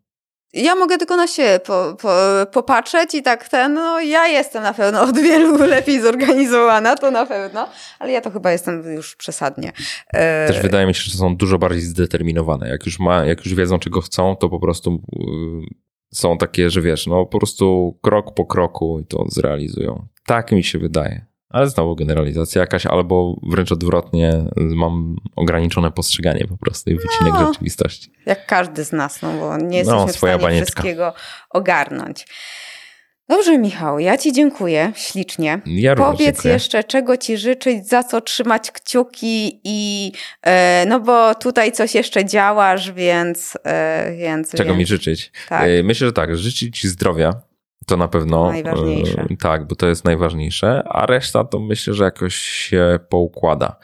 Ja mogę tylko na siebie po, po, popatrzeć i tak ten, no ja jestem na pewno od wielu lepiej zorganizowana, to na pewno, ale ja to chyba jestem już przesadnie. E, Też wydaje mi się, że są dużo bardziej zdeterminowane. Jak już, ma, jak już wiedzą, czego chcą, to po prostu y, są takie, że wiesz, no po prostu krok po kroku to zrealizują. Tak mi się wydaje. Ale znowu generalizacja jakaś, albo wręcz odwrotnie, mam ograniczone postrzeganie po prostu i wycinek No. rzeczywistości. Jak każdy z nas, no bo nie No, jesteśmy w swoja stanie banieczka. wszystkiego ogarnąć. Dobrze, Michał, ja Ci dziękuję ślicznie. Ja Powiedz dziękuję. jeszcze, czego Ci życzyć, za co trzymać kciuki i e, no bo tutaj coś jeszcze działasz, więc... E, więc Czego więc, mi życzyć? Tak. E, Myślę, że tak, życzyć ci zdrowia. To na pewno. Najważniejsze. e, Tak, bo to jest najważniejsze, a reszta to myślę, że jakoś się poukłada.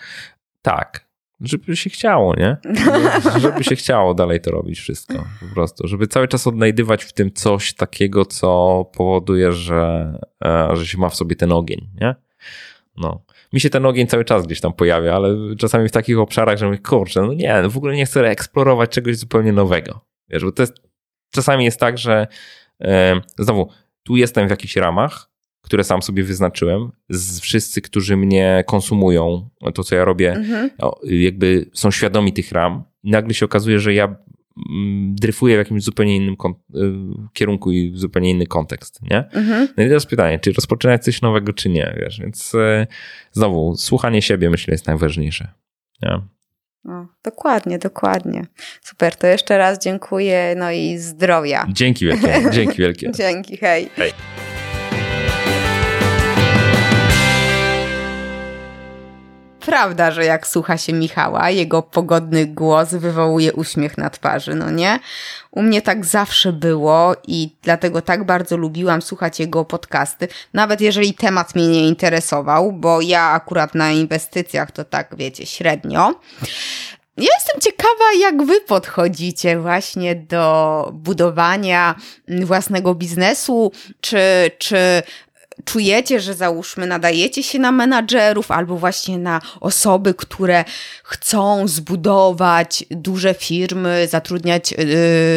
Tak, żeby się chciało, nie? Żeby- Żeby się chciało dalej to robić wszystko, po prostu. Żeby cały czas odnajdywać w tym coś takiego, co powoduje, że, e, że się ma w sobie ten ogień, nie? No. Mi się ten ogień cały czas gdzieś tam pojawia, ale czasami w takich obszarach, że mówię, kurczę, no nie, w ogóle nie chcę eksplorować czegoś zupełnie nowego. Wiesz, bo to jest, czasami jest tak, że e, znowu, tu jestem w jakichś ramach, które sam sobie wyznaczyłem. Z, wszyscy, którzy mnie konsumują, to co ja robię, Mhm. jakby są świadomi tych ram. I nagle się okazuje, że ja mm, dryfuję w jakimś zupełnie innym y, kierunku i w zupełnie inny kontekst, nie? Mhm. No i teraz pytanie, czy rozpoczynać coś nowego, czy nie, wiesz? Więc e, znowu, słuchanie siebie myślę jest najważniejsze. Nie? No, dokładnie, dokładnie. Super, to jeszcze raz dziękuję, no i zdrowia. Dzięki wielkie, dzięki wielkie. Dzięki, hej. Hej. Prawda, że jak słucha się Michała, jego pogodny głos wywołuje uśmiech na twarzy, no nie? U mnie tak zawsze było i dlatego tak bardzo lubiłam słuchać jego podcasty, nawet jeżeli temat mnie nie interesował, bo ja akurat na inwestycjach to tak, wiecie, średnio. Ja jestem ciekawa, jak wy podchodzicie właśnie do budowania własnego biznesu, czy, czy czujecie, że załóżmy nadajecie się na menadżerów albo właśnie na osoby, które chcą zbudować duże firmy, zatrudniać yy,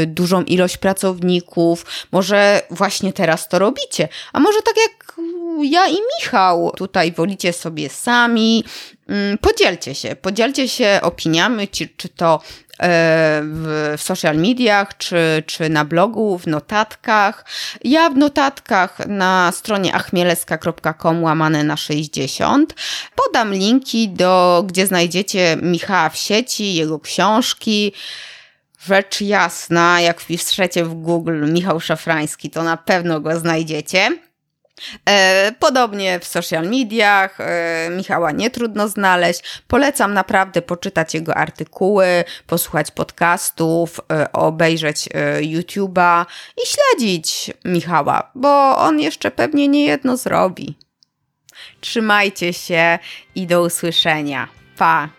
dużą ilość pracowników. Może właśnie teraz to robicie, a może tak jak ja i Michał tutaj wolicie sobie sami. Yy, podzielcie się, podzielcie się opiniami, czy, czy to w, social mediach, czy, czy na blogu, w notatkach. Ja w notatkach na stronie achmieleska.com łamane na 60 podam linki do, gdzie znajdziecie Michała w sieci, jego książki. Rzecz jasna, jak wpiszecie w Google Michał Szafrański, to na pewno go znajdziecie. E, podobnie w social mediach, e, Michała nie trudno znaleźć. Polecam naprawdę poczytać jego artykuły, posłuchać podcastów, e, obejrzeć YouTube'a i śledzić Michała, bo on jeszcze pewnie nie jedno zrobi. Trzymajcie się i do usłyszenia. Pa!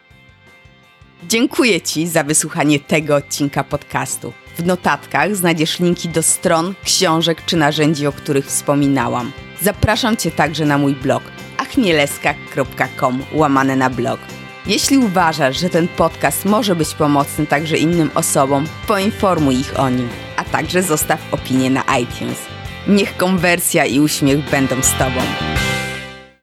Dziękuję Ci za wysłuchanie tego odcinka podcastu. W notatkach znajdziesz linki do stron, książek czy narzędzi, o których wspominałam. Zapraszam Cię także na mój blog achmieleska.com łamane na blog. Jeśli uważasz, że ten podcast może być pomocny także innym osobom, poinformuj ich o nim, a także zostaw opinię na iTunes. Niech konwersja i uśmiech będą z Tobą.